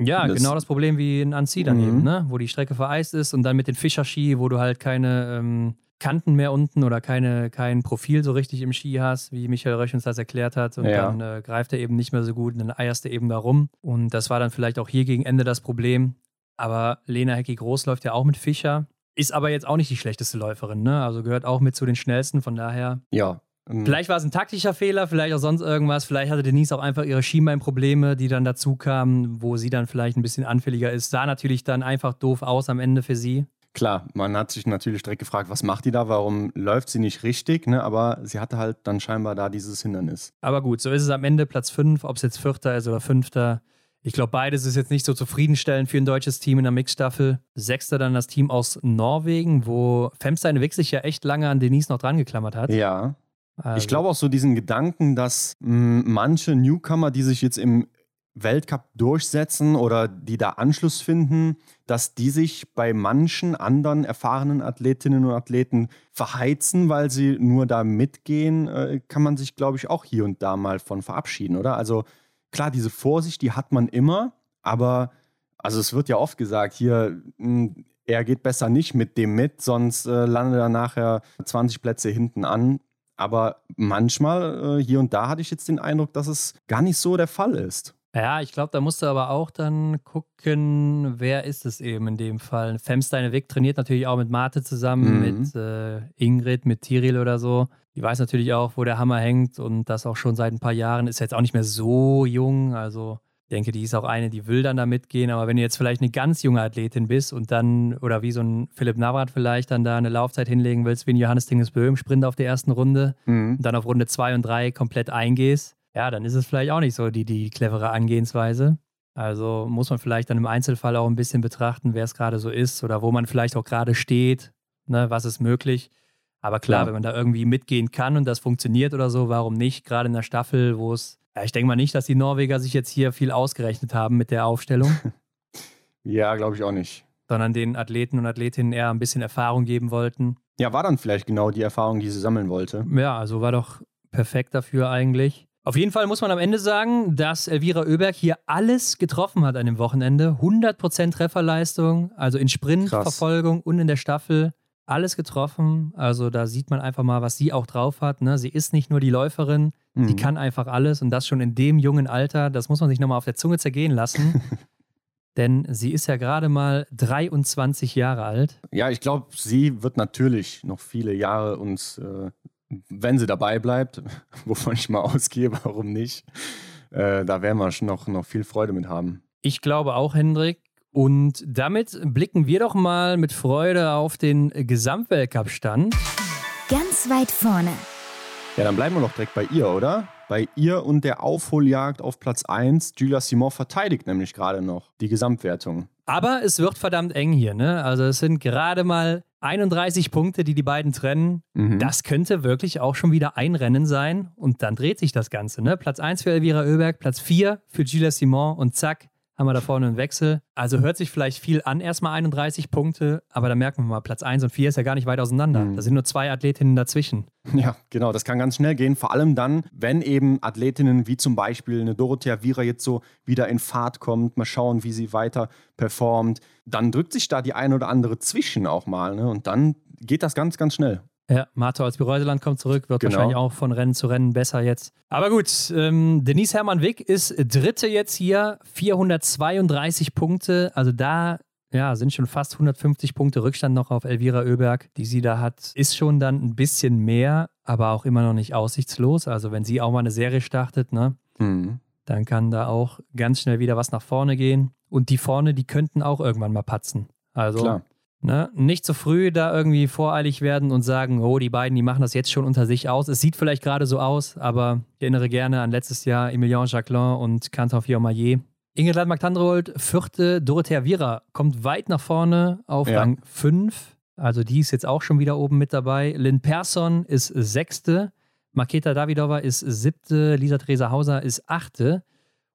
[SPEAKER 2] Ja, das genau das Problem wie in Annecy daneben, mhm. ne? wo die Strecke vereist ist und dann mit den Fischerski, wo du halt keine ähm, Kanten mehr unten oder keine, kein Profil so richtig im Ski hast, wie Michael Rösch uns das erklärt hat. Und ja. dann äh, greift er eben nicht mehr so gut und dann eierst du eben da rum. Und das war dann vielleicht auch hier gegen Ende das Problem. Aber Lena Hecki Groß läuft ja auch mit Fischer. Ist aber jetzt auch nicht die schlechteste Läuferin, ne? Also gehört auch mit zu den schnellsten, von daher.
[SPEAKER 3] Ja,
[SPEAKER 2] ähm, vielleicht war es ein taktischer Fehler, vielleicht auch sonst irgendwas. Vielleicht hatte Denise auch einfach ihre Schienbeinprobleme, die dann dazu kamen, wo sie dann vielleicht ein bisschen anfälliger ist. Sah natürlich dann einfach doof aus am Ende für sie.
[SPEAKER 3] Klar, man hat sich natürlich direkt gefragt, was macht die da, warum läuft sie nicht richtig, ne? aber sie hatte halt dann scheinbar da dieses Hindernis.
[SPEAKER 2] Aber gut, so ist es am Ende Platz 5, ob es jetzt Vierter ist oder Fünfter. Ich glaube, beides ist jetzt nicht so zufriedenstellend für ein deutsches Team in der Mixstaffel. Sechster dann das Team aus Norwegen, wo Femstein Wick sich ja echt lange an Denise noch dran geklammert hat.
[SPEAKER 3] Ja. Also. Ich glaube auch so diesen Gedanken, dass mh, manche Newcomer, die sich jetzt im Weltcup durchsetzen oder die da Anschluss finden, dass die sich bei manchen anderen erfahrenen Athletinnen und Athleten verheizen, weil sie nur da mitgehen, äh, kann man sich, glaube ich, auch hier und da mal von verabschieden, oder? Also klar, diese Vorsicht, die hat man immer, aber also es wird ja oft gesagt, hier, hm, er geht besser nicht mit dem mit, sonst äh, landet er nachher 20 Plätze hinten an. Aber manchmal, äh, hier und da hatte ich jetzt den Eindruck, dass es gar nicht so der Fall ist.
[SPEAKER 2] Ja, ich glaube, da musst du aber auch dann gucken, wer ist es eben in dem Fall. Femsteine Weg trainiert natürlich auch mit Mate zusammen, mhm. mit äh, Ingrid, mit Tiril oder so. Die weiß natürlich auch, wo der Hammer hängt und das auch schon seit ein paar Jahren. Ist jetzt auch nicht mehr so jung, also Ich denke, die ist auch eine, die will dann da mitgehen. Aber wenn du jetzt vielleicht eine ganz junge Athletin bist und dann, oder wie so ein Philipp Navrat vielleicht dann da eine Laufzeit hinlegen willst, wie ein Johannes Dingesbö im Sprint auf der ersten Runde mhm. und dann auf Runde zwei und drei komplett eingehst, ja, dann ist es vielleicht auch nicht so die, die clevere Angehensweise. Also muss man vielleicht dann im Einzelfall auch ein bisschen betrachten, wer es gerade so ist oder wo man vielleicht auch gerade steht, ne, was ist möglich. Aber klar, ja. wenn man da irgendwie mitgehen kann und das funktioniert oder so, warum nicht? Gerade in der Staffel, wo es, ja, ich denke mal nicht, dass die Norweger sich jetzt hier viel ausgerechnet haben mit der Aufstellung.
[SPEAKER 3] ja, glaube ich auch nicht.
[SPEAKER 2] Sondern den Athleten und Athletinnen eher ein bisschen Erfahrung geben wollten.
[SPEAKER 3] Ja, war dann vielleicht genau die Erfahrung, die sie sammeln wollte.
[SPEAKER 2] Ja, also war doch perfekt dafür eigentlich. Auf jeden Fall muss man am Ende sagen, dass Elvira Oeberg hier alles getroffen hat an dem Wochenende. 100% Trefferleistung, also in Sprintverfolgung und in der Staffel alles getroffen. Also da sieht man einfach mal, was sie auch drauf hat. Ne? Sie ist nicht nur die Läuferin, mhm. sie kann einfach alles und das schon in dem jungen Alter. Das muss man sich nochmal auf der Zunge zergehen lassen. Denn sie ist ja gerade mal 23 Jahre alt.
[SPEAKER 3] Ja, ich glaube, sie wird natürlich noch viele Jahre uns, äh, wenn sie dabei bleibt, wovon ich mal ausgehe, warum nicht, äh, da werden wir schon noch, noch viel Freude mit haben.
[SPEAKER 2] Ich glaube auch, Hendrik. Und damit blicken wir doch mal mit Freude auf den Gesamtweltcup-Stand.
[SPEAKER 1] Ganz weit vorne.
[SPEAKER 3] Ja, dann bleiben wir doch direkt bei ihr, oder? Bei ihr und der Aufholjagd auf Platz 1. Julia Simon verteidigt nämlich gerade noch die Gesamtwertung.
[SPEAKER 2] Aber es wird verdammt eng hier, ne? Also es sind gerade mal 31 Punkte, die die beiden trennen. Mhm. Das könnte wirklich auch schon wieder ein Rennen sein. Und dann dreht sich das Ganze, ne? Platz 1 für Elvira Oeberg, Platz 4 für Julia Simon und zack, haben wir da vorne einen Wechsel. Also hört sich vielleicht viel an, erstmal 31 Punkte, aber da merken wir mal, Platz 1 und 4 ist ja gar nicht weit auseinander. Mhm. Da sind nur zwei Athletinnen dazwischen.
[SPEAKER 3] Ja, genau, das kann ganz schnell gehen. Vor allem dann, wenn eben Athletinnen wie zum Beispiel eine Dorothea Vira jetzt so wieder in Fahrt kommt, mal schauen, wie sie weiter performt, dann drückt sich da die eine oder andere zwischen auch mal. Ne? Und dann geht das ganz, ganz schnell.
[SPEAKER 2] Ja, Marto als Bereuseland kommt zurück, wird genau. wahrscheinlich auch von Rennen zu Rennen besser jetzt. Aber gut, ähm, Denise Hermann Wick ist Dritte jetzt hier, 432 Punkte. Also da ja, sind schon fast 150 Punkte Rückstand noch auf Elvira Oeberg, die sie da hat. Ist schon dann ein bisschen mehr, aber auch immer noch nicht aussichtslos. Also wenn sie auch mal eine Serie startet, ne, mhm. dann kann da auch ganz schnell wieder was nach vorne gehen. Und die vorne, die könnten auch irgendwann mal patzen. Also Klar. Ne? Nicht zu früh da irgendwie voreilig werden und sagen, oh, die beiden, die machen das jetzt schon unter sich aus. Es sieht vielleicht gerade so aus, aber ich erinnere gerne an letztes Jahr Emilien Jacquelin und Cantor Fiormaillet. Ingrid Landmark-Tandrold, vierte, Dorothea Viera kommt weit nach vorne auf ja. Rang 5. Also die ist jetzt auch schon wieder oben mit dabei. Lynn Persson ist sechste. Maketa Davidova ist siebte. Lisa Theresa Hauser ist achte.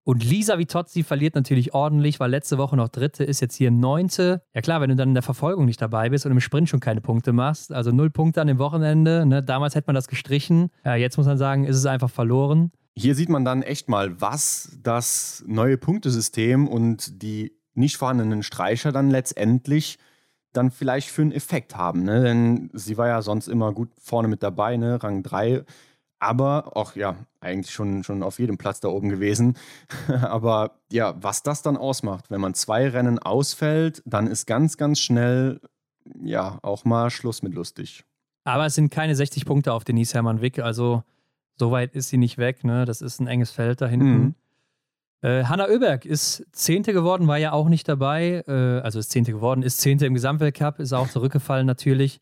[SPEAKER 2] Und Lisa Vitozzi verliert natürlich ordentlich, weil letzte Woche noch dritte ist, jetzt hier neunte. Ja klar, wenn du dann in der Verfolgung nicht dabei bist und im Sprint schon keine Punkte machst, also null Punkte an dem Wochenende, ne? damals hätte man das gestrichen. Ja, jetzt muss man sagen, ist es einfach verloren.
[SPEAKER 3] Hier sieht man dann echt mal, was das neue Punktesystem und die nicht vorhandenen Streicher dann letztendlich dann vielleicht für einen Effekt haben. Ne? Denn sie war ja sonst immer gut vorne mit dabei, ne? Rang 3 aber auch ja, eigentlich schon, schon auf jedem Platz da oben gewesen. aber ja, was das dann ausmacht, wenn man zwei Rennen ausfällt, dann ist ganz, ganz schnell ja auch mal Schluss mit lustig.
[SPEAKER 2] Aber es sind keine 60 Punkte auf Denise Hermann Wick, also so weit ist sie nicht weg. Ne? Das ist ein enges Feld da hinten. Mhm. Äh, Hanna Oeberg ist Zehnte geworden, war ja auch nicht dabei. Äh, also ist Zehnte geworden, ist Zehnte im Gesamtweltcup, ist auch zurückgefallen natürlich.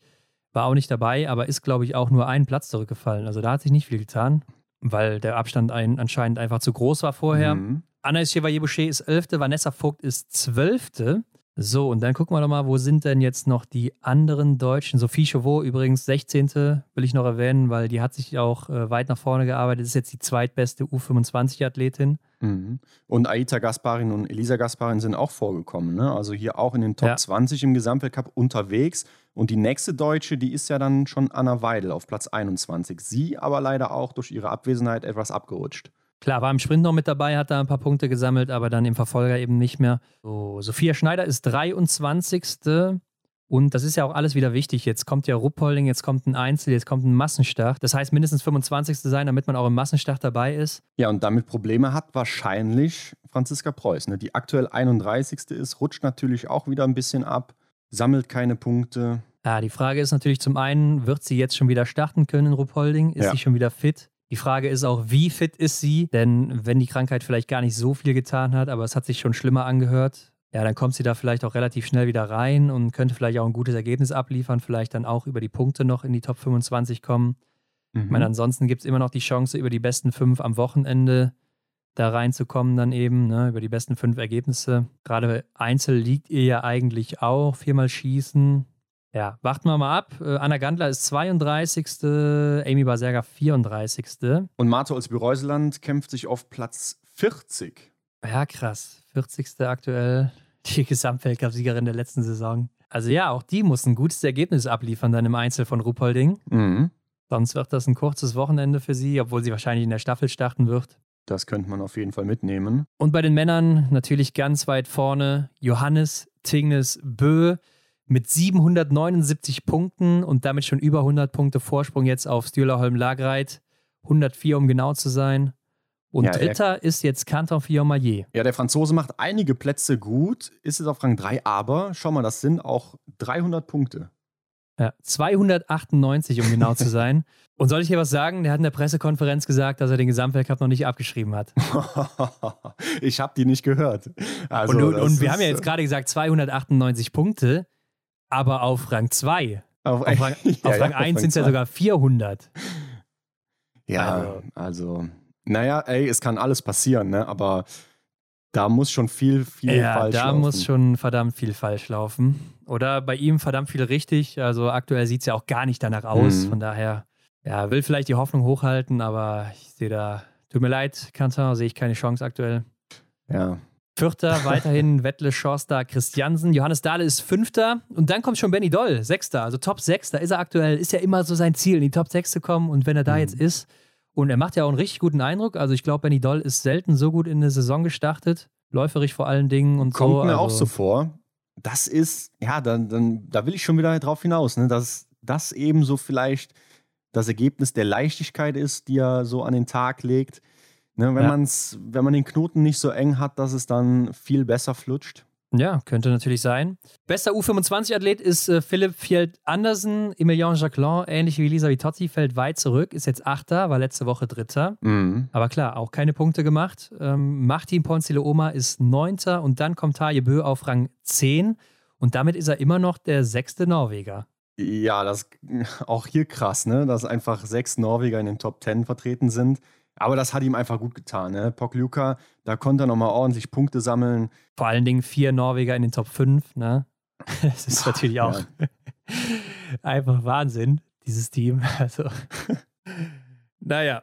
[SPEAKER 2] War auch nicht dabei, aber ist, glaube ich, auch nur einen Platz zurückgefallen. Also da hat sich nicht viel getan, weil der Abstand ein, anscheinend einfach zu groß war vorher. Mhm. Anaïs Chevalier-Boucher ist Elfte, Vanessa Vogt ist Zwölfte. So, und dann gucken wir doch mal, wo sind denn jetzt noch die anderen Deutschen? Sophie Chauveau übrigens 16. will ich noch erwähnen, weil die hat sich auch äh, weit nach vorne gearbeitet. Ist jetzt die zweitbeste U25-Athletin.
[SPEAKER 3] Mhm. Und Aita Gasparin und Elisa Gasparin sind auch vorgekommen. Ne? Also hier auch in den Top ja. 20 im Gesamtweltcup unterwegs. Und die nächste Deutsche, die ist ja dann schon Anna Weidel auf Platz 21. Sie aber leider auch durch ihre Abwesenheit etwas abgerutscht.
[SPEAKER 2] Klar, war im Sprint noch mit dabei, hat da ein paar Punkte gesammelt, aber dann im Verfolger eben nicht mehr. So, Sophia Schneider ist 23. Und das ist ja auch alles wieder wichtig. Jetzt kommt ja Ruppolding, jetzt kommt ein Einzel, jetzt kommt ein Massenstart. Das heißt mindestens 25. sein, damit man auch im Massenstart dabei ist.
[SPEAKER 3] Ja, und damit Probleme hat wahrscheinlich Franziska Preuß, ne? die aktuell 31. ist, rutscht natürlich auch wieder ein bisschen ab, sammelt keine Punkte.
[SPEAKER 2] Ja, die Frage ist natürlich zum einen, wird sie jetzt schon wieder starten können in Ruppolding? Ist ja. sie schon wieder fit? Die Frage ist auch, wie fit ist sie? Denn wenn die Krankheit vielleicht gar nicht so viel getan hat, aber es hat sich schon schlimmer angehört, ja, dann kommt sie da vielleicht auch relativ schnell wieder rein und könnte vielleicht auch ein gutes Ergebnis abliefern, vielleicht dann auch über die Punkte noch in die Top 25 kommen. Mhm. Ich meine, ansonsten gibt es immer noch die Chance, über die besten fünf am Wochenende da reinzukommen, dann eben, ne, über die besten fünf Ergebnisse. Gerade Einzel liegt ihr ja eigentlich auch, viermal schießen. Ja, warten wir mal ab. Äh, Anna Gandler ist 32. Amy Baserga 34.
[SPEAKER 3] Und Marta Olsby-Reuseland kämpft sich auf Platz 40.
[SPEAKER 2] Ja, krass. 40. aktuell. Die Gesamtweltcup-Siegerin der letzten Saison. Also ja, auch die muss ein gutes Ergebnis abliefern dann im Einzel von Ruppolding. Mhm. Sonst wird das ein kurzes Wochenende für sie, obwohl sie wahrscheinlich in der Staffel starten wird.
[SPEAKER 3] Das könnte man auf jeden Fall mitnehmen.
[SPEAKER 2] Und bei den Männern natürlich ganz weit vorne Johannes Tingnes Bö mit 779 Punkten und damit schon über 100 Punkte Vorsprung jetzt auf Stühlerholm Lagreit. 104, um genau zu sein. Und ja, dritter ist jetzt Canton Fillon-Maillet.
[SPEAKER 3] Ja, der Franzose macht einige Plätze gut, ist jetzt auf Rang 3, aber schau mal, das sind auch 300 Punkte.
[SPEAKER 2] Ja, 298, um genau zu sein. Und soll ich hier was sagen? Der hat in der Pressekonferenz gesagt, dass er den Gesamtweltcup noch nicht abgeschrieben hat.
[SPEAKER 3] ich habe die nicht gehört.
[SPEAKER 2] Also, und, und wir haben ja jetzt äh, gerade gesagt 298 Punkte, aber auf Rang 2. Auf, auf Rang, ja, auf Rang ja, 1 sind es ja sogar 400.
[SPEAKER 3] Ja, also, also, naja, ey, es kann alles passieren, ne? aber da muss schon viel, viel ja, falsch
[SPEAKER 2] da
[SPEAKER 3] laufen.
[SPEAKER 2] Da muss schon verdammt viel falsch laufen. Oder bei ihm verdammt viel richtig. Also aktuell sieht es ja auch gar nicht danach aus. Mhm. Von daher, ja, will vielleicht die Hoffnung hochhalten, aber ich sehe da, tut mir leid, Kanter, sehe ich keine Chance aktuell.
[SPEAKER 3] Ja.
[SPEAKER 2] Vierter, weiterhin Wettle, Schorster, Christiansen. Johannes Dahle ist Fünfter. Und dann kommt schon Benny Doll, Sechster. Also Top 6, da ist er aktuell. Ist ja immer so sein Ziel, in die Top 6 zu kommen. Und wenn er da mhm. jetzt ist, und er macht ja auch einen richtig guten Eindruck. Also ich glaube, Benny Doll ist selten so gut in eine Saison gestartet. Läuferig vor allen Dingen und
[SPEAKER 3] Kommt
[SPEAKER 2] so.
[SPEAKER 3] Kommt mir
[SPEAKER 2] also
[SPEAKER 3] auch so vor. Das ist, ja, dann, dann, da will ich schon wieder drauf hinaus, ne? dass das eben so vielleicht das Ergebnis der Leichtigkeit ist, die er so an den Tag legt. Ne, wenn, ja. man's, wenn man den Knoten nicht so eng hat, dass es dann viel besser flutscht.
[SPEAKER 2] Ja, könnte natürlich sein. Bester U25-Athlet ist äh, Philipp Fjeld Andersen. Emilien Jacquelin, ähnlich wie Lisa Vitozzi, fällt weit zurück, ist jetzt Achter, war letzte Woche Dritter. Mhm. Aber klar, auch keine Punkte gemacht. Ähm, Martin Ponzile-Oma ist Neunter und dann kommt Taje Bö auf Rang 10 und damit ist er immer noch der sechste Norweger.
[SPEAKER 3] Ja, das auch hier krass, ne? dass einfach sechs Norweger in den Top 10 vertreten sind. Aber das hat ihm einfach gut getan. Ne? Pokluka, da konnte er nochmal ordentlich Punkte sammeln.
[SPEAKER 2] Vor allen Dingen vier Norweger in den Top 5. Ne? Das ist natürlich auch ja. einfach Wahnsinn, dieses Team. Also, naja.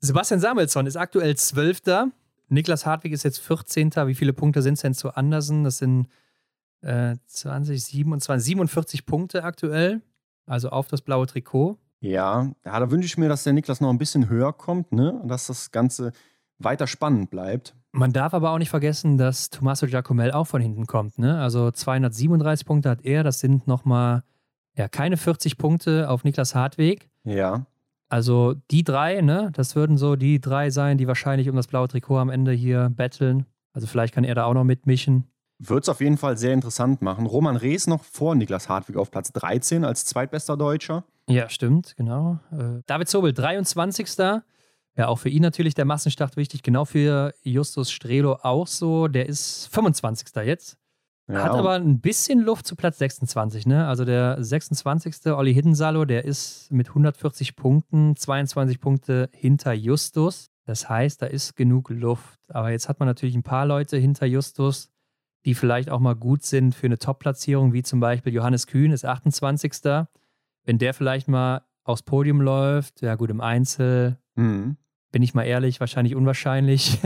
[SPEAKER 2] Sebastian Samuelsson ist aktuell Zwölfter. Niklas Hartwig ist jetzt 14. Wie viele Punkte sind es denn zu Andersen? Das sind äh, 20, 27, 47 Punkte aktuell. Also auf das blaue Trikot.
[SPEAKER 3] Ja, ja da wünsche ich mir, dass der Niklas noch ein bisschen höher kommt, ne? Und dass das Ganze weiter spannend bleibt.
[SPEAKER 2] Man darf aber auch nicht vergessen, dass Tommaso Giacomel auch von hinten kommt, ne? Also 237 Punkte hat er, das sind nochmal ja, keine 40 Punkte auf Niklas Hartweg.
[SPEAKER 3] Ja.
[SPEAKER 2] Also die drei, ne? Das würden so die drei sein, die wahrscheinlich um das blaue Trikot am Ende hier betteln. Also vielleicht kann er da auch noch mitmischen.
[SPEAKER 3] Wird es auf jeden Fall sehr interessant machen. Roman Rees noch vor Niklas Hartwig auf Platz 13 als zweitbester Deutscher.
[SPEAKER 2] Ja, stimmt, genau. Äh, David Zobel, 23. Ja, auch für ihn natürlich der Massenstart wichtig, genau für Justus Strelo auch so. Der ist 25. jetzt. Ja, Hat aber ein bisschen Luft zu Platz 26, ne? Also der 26. Olli Hiddensalo, der ist mit 140 Punkten, 22 Punkte hinter Justus. Das heißt, da ist genug Luft. Aber jetzt hat man natürlich ein paar Leute hinter Justus, die vielleicht auch mal gut sind für eine Top-Platzierung, wie zum Beispiel Johannes Kühn ist 28 wenn der vielleicht mal aufs Podium läuft, ja gut, im Einzel, mhm. bin ich mal ehrlich, wahrscheinlich unwahrscheinlich.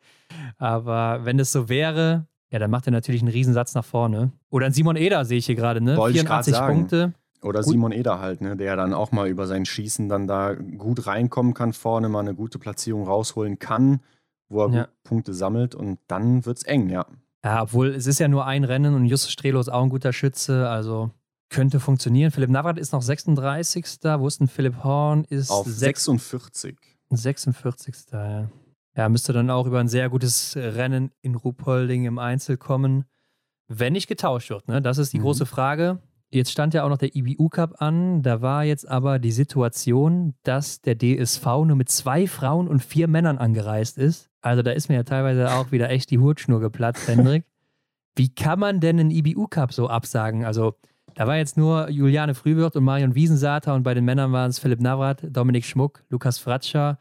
[SPEAKER 2] Aber wenn das so wäre, ja, dann macht er natürlich einen Riesensatz nach vorne. Oder ein Simon Eder sehe ich hier gerade, ne?
[SPEAKER 3] Wollte 84 Punkte. Oder gut. Simon Eder halt, ne? der dann auch mal über sein Schießen dann da gut reinkommen kann, vorne mal eine gute Platzierung rausholen kann, wo er ja. Punkte sammelt und dann wird es eng, ja.
[SPEAKER 2] Ja, obwohl es ist ja nur ein Rennen und Justus Strelo ist auch ein guter Schütze, also könnte funktionieren. Philipp Navrat ist noch 36. Wo ist denn Philipp Horn? Ist
[SPEAKER 3] Auf 46.
[SPEAKER 2] 46. Ja. ja, müsste dann auch über ein sehr gutes Rennen in Ruhpolding im Einzel kommen, wenn nicht getauscht wird. Ne? Das ist die mhm. große Frage. Jetzt stand ja auch noch der IBU Cup an. Da war jetzt aber die Situation, dass der DSV nur mit zwei Frauen und vier Männern angereist ist. Also da ist mir ja teilweise auch wieder echt die Hutschnur geplatzt, Hendrik. Wie kann man denn einen IBU Cup so absagen? Also da war jetzt nur Juliane Frühwirt und Marion Wiesensater und bei den Männern waren es Philipp Navrat, Dominik Schmuck, Lukas Fratscher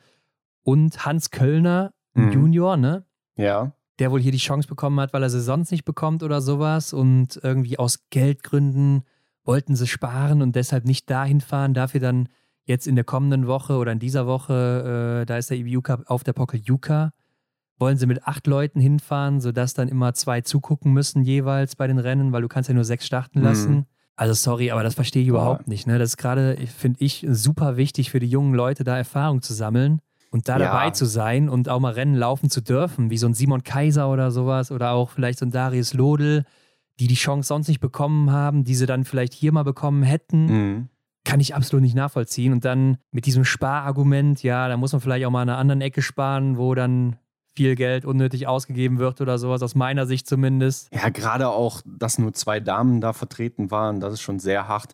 [SPEAKER 2] und Hans Köllner, mhm. Junior, ne?
[SPEAKER 3] Ja
[SPEAKER 2] der wohl hier die Chance bekommen hat, weil er sie sonst nicht bekommt oder sowas und irgendwie aus Geldgründen wollten sie sparen und deshalb nicht dahin fahren, dafür dann jetzt in der kommenden Woche oder in dieser Woche, äh, da ist der EBU Cup auf der Pokeljuka, wollen sie mit acht Leuten hinfahren, sodass dann immer zwei zugucken müssen jeweils bei den Rennen, weil du kannst ja nur sechs starten mhm. lassen. Mhm. Also sorry, aber das verstehe ich überhaupt nicht. Ne? Das ist gerade, finde ich, super wichtig für die jungen Leute, da Erfahrung zu sammeln und da ja. dabei zu sein und auch mal Rennen laufen zu dürfen, wie so ein Simon Kaiser oder sowas oder auch vielleicht so ein Darius Lodel die die Chance sonst nicht bekommen haben, die sie dann vielleicht hier mal bekommen hätten. Mhm. Kann ich absolut nicht nachvollziehen. Und dann mit diesem Sparargument, ja, da muss man vielleicht auch mal an einer anderen Ecke sparen, wo dann viel Geld unnötig ausgegeben wird oder sowas, aus meiner Sicht zumindest.
[SPEAKER 3] Ja, gerade auch, dass nur zwei Damen da vertreten waren, das ist schon sehr hart.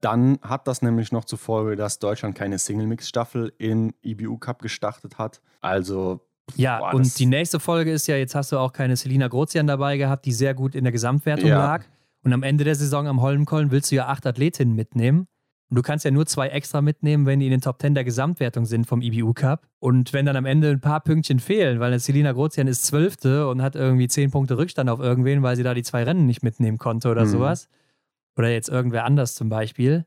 [SPEAKER 3] Dann hat das nämlich noch zur Folge, dass Deutschland keine Single-Mix-Staffel im IBU Cup gestartet hat. Also
[SPEAKER 2] ja, Boah, und die nächste Folge ist ja, jetzt hast du auch keine Selina Grozian dabei gehabt, die sehr gut in der Gesamtwertung ja. lag. Und am Ende der Saison am Holmenkollen willst du ja acht Athletinnen mitnehmen. Und du kannst ja nur zwei extra mitnehmen, wenn die in den Top Ten der Gesamtwertung sind vom IBU Cup. Und wenn dann am Ende ein paar Pünktchen fehlen, weil Selina Grozian ist Zwölfte und hat irgendwie zehn Punkte Rückstand auf irgendwen, weil sie da die zwei Rennen nicht mitnehmen konnte oder mhm. sowas. Oder jetzt irgendwer anders zum Beispiel.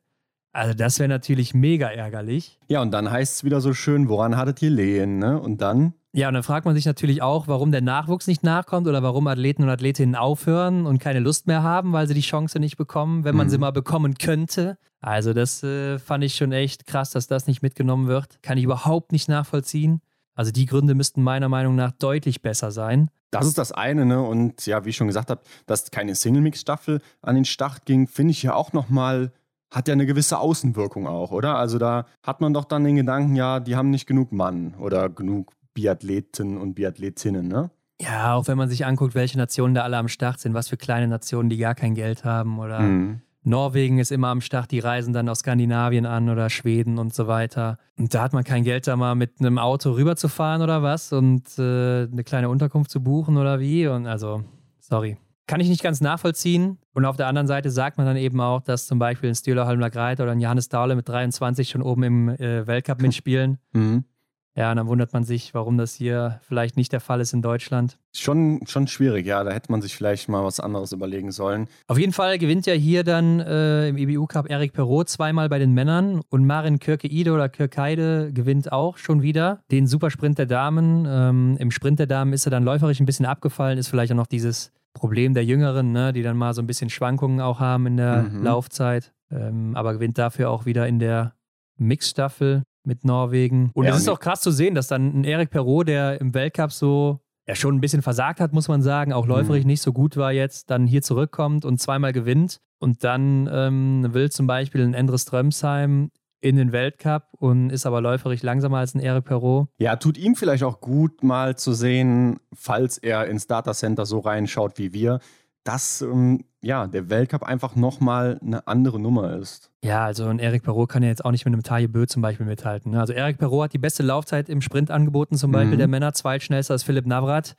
[SPEAKER 2] Also das wäre natürlich mega ärgerlich.
[SPEAKER 3] Ja, und dann heißt es wieder so schön, woran hattet ihr Lehen, ne? Und dann
[SPEAKER 2] ja, und dann fragt man sich natürlich auch, warum der Nachwuchs nicht nachkommt oder warum Athleten und Athletinnen aufhören und keine Lust mehr haben, weil sie die Chance nicht bekommen, wenn man mhm. sie mal bekommen könnte. Also das äh, fand ich schon echt krass, dass das nicht mitgenommen wird. Kann ich überhaupt nicht nachvollziehen. Also die Gründe müssten meiner Meinung nach deutlich besser sein.
[SPEAKER 3] Das ist das eine, ne? Und ja, wie ich schon gesagt habe, dass keine Single-Mix-Staffel an den Start ging, finde ich ja auch nochmal hat ja eine gewisse Außenwirkung auch, oder? Also da hat man doch dann den Gedanken, ja, die haben nicht genug Mann oder genug Biathleten und Biathletinnen, ne?
[SPEAKER 2] Ja, auch wenn man sich anguckt, welche Nationen da alle am Start sind, was für kleine Nationen, die gar kein Geld haben oder mhm. Norwegen ist immer am Start, die reisen dann aus Skandinavien an oder Schweden und so weiter. Und da hat man kein Geld, da mal mit einem Auto rüberzufahren oder was und äh, eine kleine Unterkunft zu buchen oder wie. Und also, sorry. Kann ich nicht ganz nachvollziehen. Und auf der anderen Seite sagt man dann eben auch, dass zum Beispiel ein Stühler Holmler Greit oder ein Johannes Dahle mit 23 schon oben im äh, Weltcup mitspielen. Mhm. Ja, und dann wundert man sich, warum das hier vielleicht nicht der Fall ist in Deutschland.
[SPEAKER 3] Schon, schon schwierig, ja. Da hätte man sich vielleicht mal was anderes überlegen sollen.
[SPEAKER 2] Auf jeden Fall gewinnt ja hier dann äh, im EBU Cup Erik Perrault zweimal bei den Männern und Marin Kirke-Ide oder Kirkeide gewinnt auch schon wieder den Supersprint der Damen. Ähm, Im Sprint der Damen ist er dann läuferisch ein bisschen abgefallen, ist vielleicht auch noch dieses Problem der Jüngeren, ne, die dann mal so ein bisschen Schwankungen auch haben in der mhm. Laufzeit. Ähm, aber gewinnt dafür auch wieder in der Mixstaffel mit Norwegen. Und ja, es ist auch krass zu sehen, dass dann ein Eric Perrault, der im Weltcup so ja schon ein bisschen versagt hat, muss man sagen, auch läuferig mhm. nicht so gut war jetzt, dann hier zurückkommt und zweimal gewinnt. Und dann ähm, will zum Beispiel ein Endres Strömsheim in den Weltcup und ist aber läuferig langsamer als ein Eric Perrault.
[SPEAKER 3] Ja, tut ihm vielleicht auch gut, mal zu sehen, falls er ins Data Center so reinschaut wie wir, dass ähm, ja, der Weltcup einfach nochmal eine andere Nummer ist.
[SPEAKER 2] Ja, also ein Eric Perrault kann ja jetzt auch nicht mit einem Taille Bö zum Beispiel mithalten. Ne? Also Eric Perrault hat die beste Laufzeit im Sprint angeboten, zum Beispiel mhm. der Männer. Zweitschnellster ist Philipp Navrat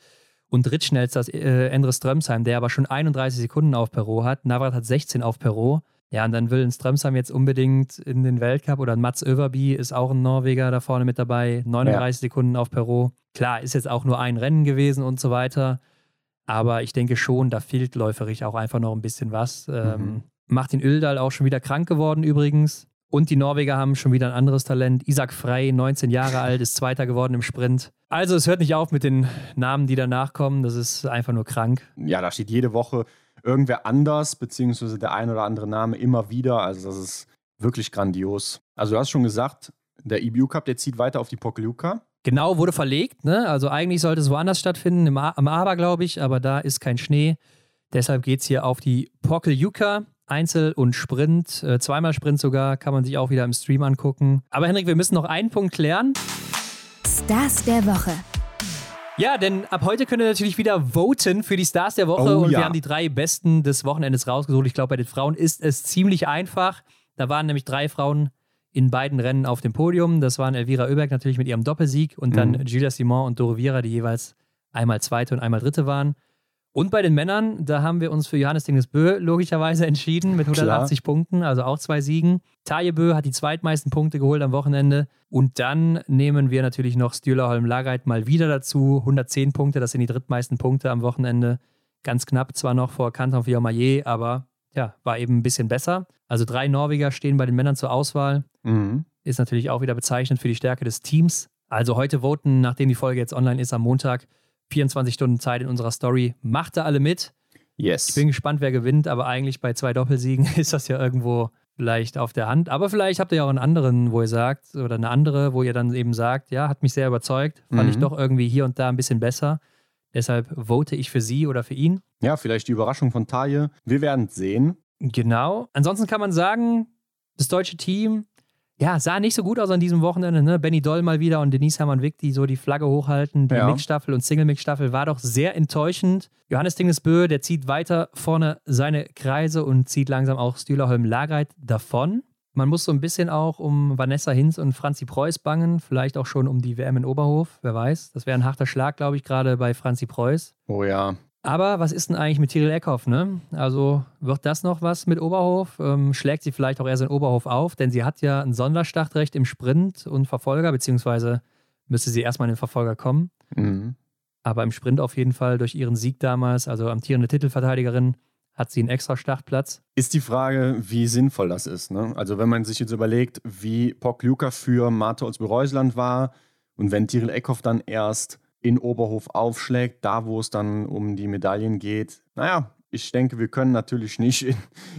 [SPEAKER 2] und drittschnellster ist äh, Endre Strömsheim, der aber schon 31 Sekunden auf Perrault hat. Navrat hat 16 auf Perrault. Ja, und dann will ein Strömsheim jetzt unbedingt in den Weltcup oder ein Mats Överby ist auch ein Norweger da vorne mit dabei. 39 ja. Sekunden auf Perrault. Klar, ist jetzt auch nur ein Rennen gewesen und so weiter. Aber ich denke schon, da fehlt läuferig auch einfach noch ein bisschen was. Ähm, mhm. Martin Öldal auch schon wieder krank geworden übrigens. Und die Norweger haben schon wieder ein anderes Talent. Isaac Frey, 19 Jahre alt, ist Zweiter geworden im Sprint. Also es hört nicht auf mit den Namen, die danach kommen. Das ist einfach nur krank.
[SPEAKER 3] Ja, da steht jede Woche irgendwer anders, beziehungsweise der ein oder andere Name immer wieder. Also das ist wirklich grandios. Also du hast schon gesagt, der EBU Cup, der zieht weiter auf die Pokeljuka.
[SPEAKER 2] Genau, wurde verlegt. Ne? Also eigentlich sollte es woanders stattfinden, im am Aber, glaube ich, aber da ist kein Schnee. Deshalb geht es hier auf die Pokeljuka. Einzel und Sprint, äh, zweimal Sprint sogar, kann man sich auch wieder im Stream angucken. Aber Henrik, wir müssen noch einen Punkt klären.
[SPEAKER 1] Stars der Woche.
[SPEAKER 2] Ja, denn ab heute könnt ihr natürlich wieder voten für die Stars der Woche
[SPEAKER 3] Oh,
[SPEAKER 2] und
[SPEAKER 3] ja.
[SPEAKER 2] wir haben die drei besten des Wochenendes rausgesucht. Ich glaube, bei den Frauen ist es ziemlich einfach. Da waren nämlich drei Frauen in beiden Rennen auf dem Podium. Das waren Elvira Oeberg natürlich mit ihrem Doppelsieg und dann
[SPEAKER 3] Mhm.
[SPEAKER 2] Gilles Simon und Doro Viera, die jeweils einmal Zweite und einmal Dritte waren. Und bei den Männern, da haben wir uns für Johannes Dingesbö logischerweise entschieden mit 180 Punkten, also auch zwei Siegen. Taje Bö hat die zweitmeisten Punkte geholt am Wochenende. Und dann nehmen wir natürlich noch Stühlerholm Lagreit mal wieder dazu. 110 Punkte, das sind die drittmeisten Punkte am Wochenende. Ganz knapp zwar noch vor Canton Fiormaillet, aber ja, war eben ein bisschen besser. Also drei Norweger stehen bei den Männern zur Auswahl.
[SPEAKER 3] Mhm.
[SPEAKER 2] Ist natürlich auch wieder bezeichnend für die Stärke des Teams. Also heute voten, nachdem die Folge jetzt online ist am Montag, 24 Stunden Zeit in unserer Story. Macht da alle mit.
[SPEAKER 3] Yes.
[SPEAKER 2] Ich bin gespannt, wer gewinnt, aber eigentlich bei zwei Doppelsiegen ist das ja irgendwo vielleicht auf der Hand. Aber vielleicht habt ihr ja auch einen anderen, wo ihr sagt, oder eine andere, wo ihr dann eben sagt, ja, hat mich sehr überzeugt, fand
[SPEAKER 3] Mhm.
[SPEAKER 2] ich doch irgendwie hier und da ein bisschen besser. Deshalb vote ich für sie oder für ihn.
[SPEAKER 3] ja, vielleicht die Überraschung von Taille. Wir werden es sehen.
[SPEAKER 2] Genau. Ansonsten kann man sagen, das deutsche Team, ja, sah nicht so gut aus an diesem Wochenende. Ne? Benny Doll mal wieder und Denise Hermann-Wick, die so die Flagge hochhalten. Die
[SPEAKER 3] Ja.
[SPEAKER 2] Mixstaffel und Single-Mix-Staffel war doch sehr enttäuschend. Johannes Dingesbö, der zieht weiter vorne seine Kreise und zieht langsam auch Stühlerholm Lagreit davon. Man muss so ein bisschen auch um Vanessa Hinz und Franzi Preuß bangen, vielleicht auch schon um die WM in Oberhof, wer weiß. Das wäre ein harter Schlag, glaube ich, gerade bei Franzi Preuß.
[SPEAKER 3] Oh ja.
[SPEAKER 2] Aber was ist denn eigentlich mit Tyrell Eckhoff, ne? Also wird das noch was mit Oberhof? Ähm, schlägt sie vielleicht auch erst in Oberhof auf? Denn sie hat ja ein Sonderstartrecht im Sprint und Verfolger, beziehungsweise müsste sie erstmal in den Verfolger kommen.
[SPEAKER 3] Mhm.
[SPEAKER 2] Aber im Sprint auf jeden Fall durch ihren Sieg damals, also amtierende Titelverteidigerin, hat sie einen extra Startplatz.
[SPEAKER 3] Ist die Frage, wie sinnvoll das ist. Ne? Also wenn man sich jetzt überlegt, wie Pokljuka für Martha Olsby-Reusland war und wenn Tiril Eckhoff dann erst in Oberhof aufschlägt, da wo es dann um die Medaillen geht. Naja, ich denke, wir können natürlich nicht in,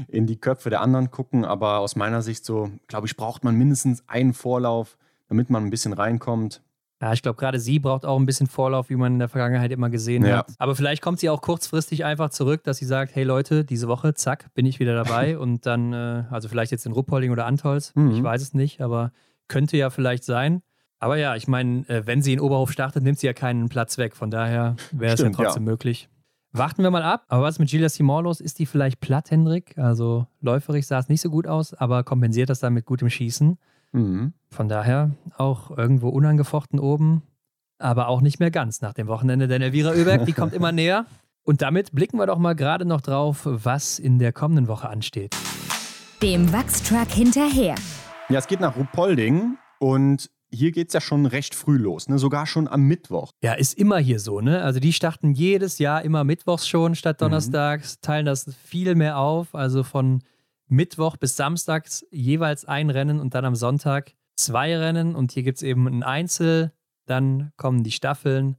[SPEAKER 3] in die Köpfe der anderen gucken, aber aus meiner Sicht so, glaube ich, braucht man mindestens einen Vorlauf, damit man ein bisschen reinkommt.
[SPEAKER 2] Ja, ich glaube, gerade sie braucht auch ein bisschen Vorlauf, wie man in der Vergangenheit immer gesehen
[SPEAKER 3] Ja.
[SPEAKER 2] hat. Aber vielleicht kommt sie auch kurzfristig einfach zurück, dass sie sagt, hey Leute, diese Woche, zack, bin ich wieder dabei. und dann, äh, also vielleicht jetzt in Ruppolding oder Antolz,
[SPEAKER 3] Mhm.
[SPEAKER 2] ich weiß es nicht, aber könnte ja vielleicht sein. Aber ja, ich meine, äh, wenn sie in Oberhof startet, nimmt sie ja keinen Platz weg. Von daher wäre es ja trotzdem möglich. Warten wir mal ab. Aber was mit Gilles Simon los? Ist die vielleicht platt, Hendrik? Also läuferig sah es nicht so gut aus, aber kompensiert das dann mit gutem Schießen.
[SPEAKER 3] Mhm.
[SPEAKER 2] Von daher auch irgendwo unangefochten oben, aber auch nicht mehr ganz nach dem Wochenende. Denn Elvira Oeberg, die kommt immer näher. Und damit blicken wir doch mal gerade noch drauf, was in der kommenden Woche ansteht.
[SPEAKER 1] Dem Wachstruck hinterher.
[SPEAKER 3] Ja, es geht nach Ruppolding und hier geht es ja schon recht früh los, ne? sogar schon am Mittwoch.
[SPEAKER 2] Ja, ist immer hier so, ne? Also die starten jedes Jahr immer mittwochs schon statt donnerstags, teilen das viel mehr auf. Also von Mittwoch bis Samstags jeweils ein Rennen und dann am Sonntag zwei Rennen. Und hier gibt es eben ein Einzel, dann kommen die Staffeln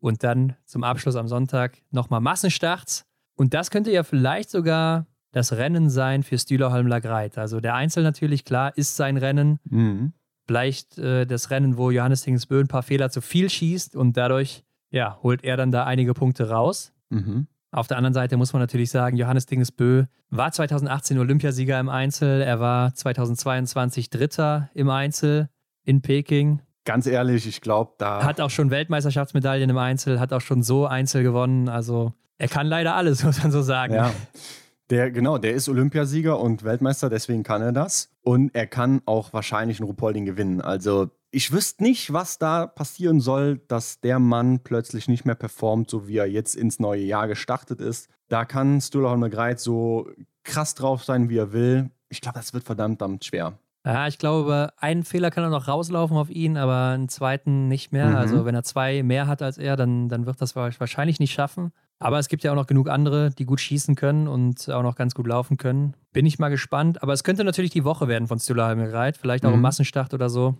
[SPEAKER 2] und dann zum Abschluss am Sonntag nochmal Massenstarts. Und das könnte ja vielleicht sogar das Rennen sein für Stühlerholm Lagreit. Also der Einzel natürlich, klar, ist sein Rennen
[SPEAKER 3] Mhm.
[SPEAKER 2] vielleicht äh, das Rennen, wo Johannes Hingesbö ein paar Fehler zu viel schießt und dadurch ja, holt er dann da einige Punkte raus.
[SPEAKER 3] Mhm.
[SPEAKER 2] Auf der anderen Seite muss man natürlich sagen, Johannes Dingesbö war 2018 Olympiasieger im Einzel, er war 2022 Dritter im Einzel in Peking,
[SPEAKER 3] Ganz ehrlich, ich glaube, da.
[SPEAKER 2] hat auch schon Weltmeisterschaftsmedaillen im Einzel, hat auch schon so Einzel gewonnen, also er kann leider alles, muss man so sagen.
[SPEAKER 3] Ja. Der, genau, der ist Olympiasieger und Weltmeister, deswegen kann er das. Und er kann auch wahrscheinlich einen Ruhpolding gewinnen. Also, ich wüsste nicht, was da passieren soll, dass der Mann plötzlich nicht mehr performt, so wie er jetzt ins neue Jahr gestartet ist. Da kann Stühlerholmer Greit so krass drauf sein, wie er will. Ich glaube, das wird verdammt, verdammt schwer.
[SPEAKER 2] Ja, ich glaube, einen Fehler kann er noch rauslaufen auf ihn, aber einen zweiten nicht mehr.
[SPEAKER 3] Mhm.
[SPEAKER 2] Also wenn er zwei mehr hat als er, dann, dann wird das wahrscheinlich nicht schaffen. Aber es gibt ja auch noch genug andere, die gut schießen können und auch noch ganz gut laufen können. Bin ich mal gespannt. Aber es könnte natürlich die Woche werden von Stühler Halmereit. Vielleicht auch im
[SPEAKER 3] Mhm.
[SPEAKER 2] Massenstart oder so.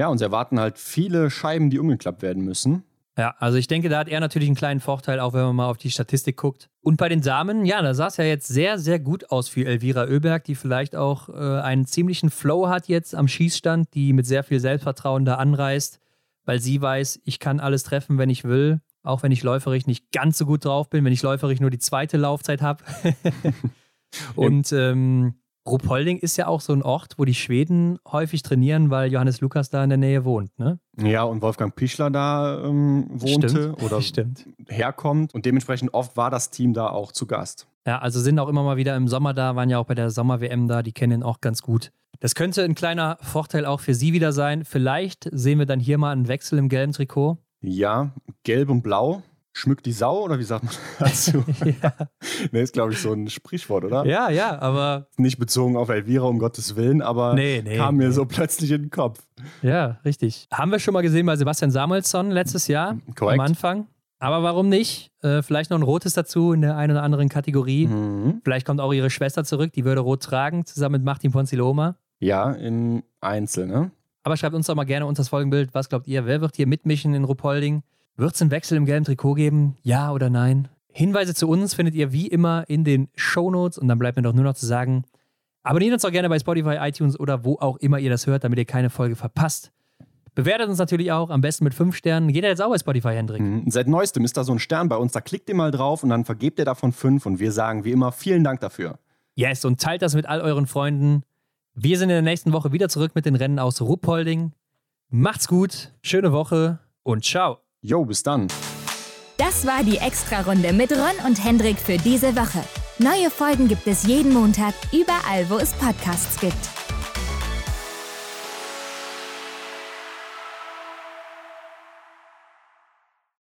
[SPEAKER 3] Ja, uns erwarten halt viele Scheiben, die umgeklappt werden müssen.
[SPEAKER 2] Ja, also ich denke, da hat er natürlich einen kleinen Vorteil, auch wenn man mal auf die Statistik guckt. Und bei den Damen, ja, da sah es ja jetzt sehr, sehr gut aus für Elvira Oeberg, die vielleicht auch äh, einen ziemlichen Flow hat jetzt am Schießstand, die mit sehr viel Selbstvertrauen da anreist, weil sie weiß, ich kann alles treffen, wenn ich will, auch wenn ich läuferig nicht ganz so gut drauf bin, wenn ich läuferig nur die zweite Laufzeit habe. Und ähm, Ruppolding ist ja auch so ein Ort, wo die Schweden häufig trainieren, weil Johannes Lukas da in der Nähe wohnt, ne?
[SPEAKER 3] Ja, und Wolfgang Pischler da ähm, wohnte
[SPEAKER 2] Stimmt.
[SPEAKER 3] oder
[SPEAKER 2] Stimmt.
[SPEAKER 3] herkommt. Und dementsprechend oft war das Team da auch zu Gast.
[SPEAKER 2] Ja, also sind auch immer mal wieder im Sommer da, waren ja auch bei der Sommer-WM da, die kennen ihn auch ganz gut. Das könnte ein kleiner Vorteil auch für Sie wieder sein. Vielleicht sehen wir dann hier mal einen Wechsel im gelben Trikot.
[SPEAKER 3] Ja, gelb und blau. Schmückt die Sau oder wie sagt man dazu?
[SPEAKER 2] ja.
[SPEAKER 3] ne, ist, glaube ich, so ein Sprichwort, oder?
[SPEAKER 2] ja, ja, aber
[SPEAKER 3] Nicht bezogen auf Elvira, um Gottes Willen, aber
[SPEAKER 2] Nee, nee,
[SPEAKER 3] kam mir
[SPEAKER 2] nee.
[SPEAKER 3] so plötzlich in den Kopf.
[SPEAKER 2] ja, richtig. Haben wir schon mal gesehen bei Sebastian Samuelsson letztes Jahr
[SPEAKER 3] Korrekt.
[SPEAKER 2] am Anfang. Aber warum nicht? Äh, vielleicht noch ein rotes dazu in der einen oder anderen Kategorie.
[SPEAKER 3] Mhm.
[SPEAKER 2] Vielleicht kommt auch ihre Schwester zurück, die würde rot tragen, zusammen mit Martin Ponziloma.
[SPEAKER 3] Ja, im Einzel, ne?
[SPEAKER 2] Aber schreibt uns doch mal gerne unter das Folgenbild, was glaubt ihr, wer wird hier mitmischen in Ruppolding? Wird es einen Wechsel im gelben Trikot geben? Ja oder nein? Hinweise zu uns findet ihr wie immer in den Shownotes und dann bleibt mir doch nur noch zu sagen, abonniert uns doch gerne bei Spotify, iTunes oder wo auch immer ihr das hört, damit ihr keine Folge verpasst. Bewertet uns natürlich auch, am besten mit 5 Sternen. Jeder jetzt auch bei Spotify, Hendrik.
[SPEAKER 3] Mhm. Seit neuestem ist da so ein Stern bei uns, da klickt ihr mal drauf und dann vergebt ihr davon fünf und wir sagen wie immer vielen Dank dafür.
[SPEAKER 2] Yes, und teilt das mit all euren Freunden. Wir sind in der nächsten Woche wieder zurück mit den Rennen aus Ruppolding. Macht's gut, schöne Woche und ciao.
[SPEAKER 3] Jo, bis dann.
[SPEAKER 1] Das war die Extra-Runde mit Ron und Hendrik für diese Woche. Neue Folgen gibt es jeden Montag, überall, wo es Podcasts gibt.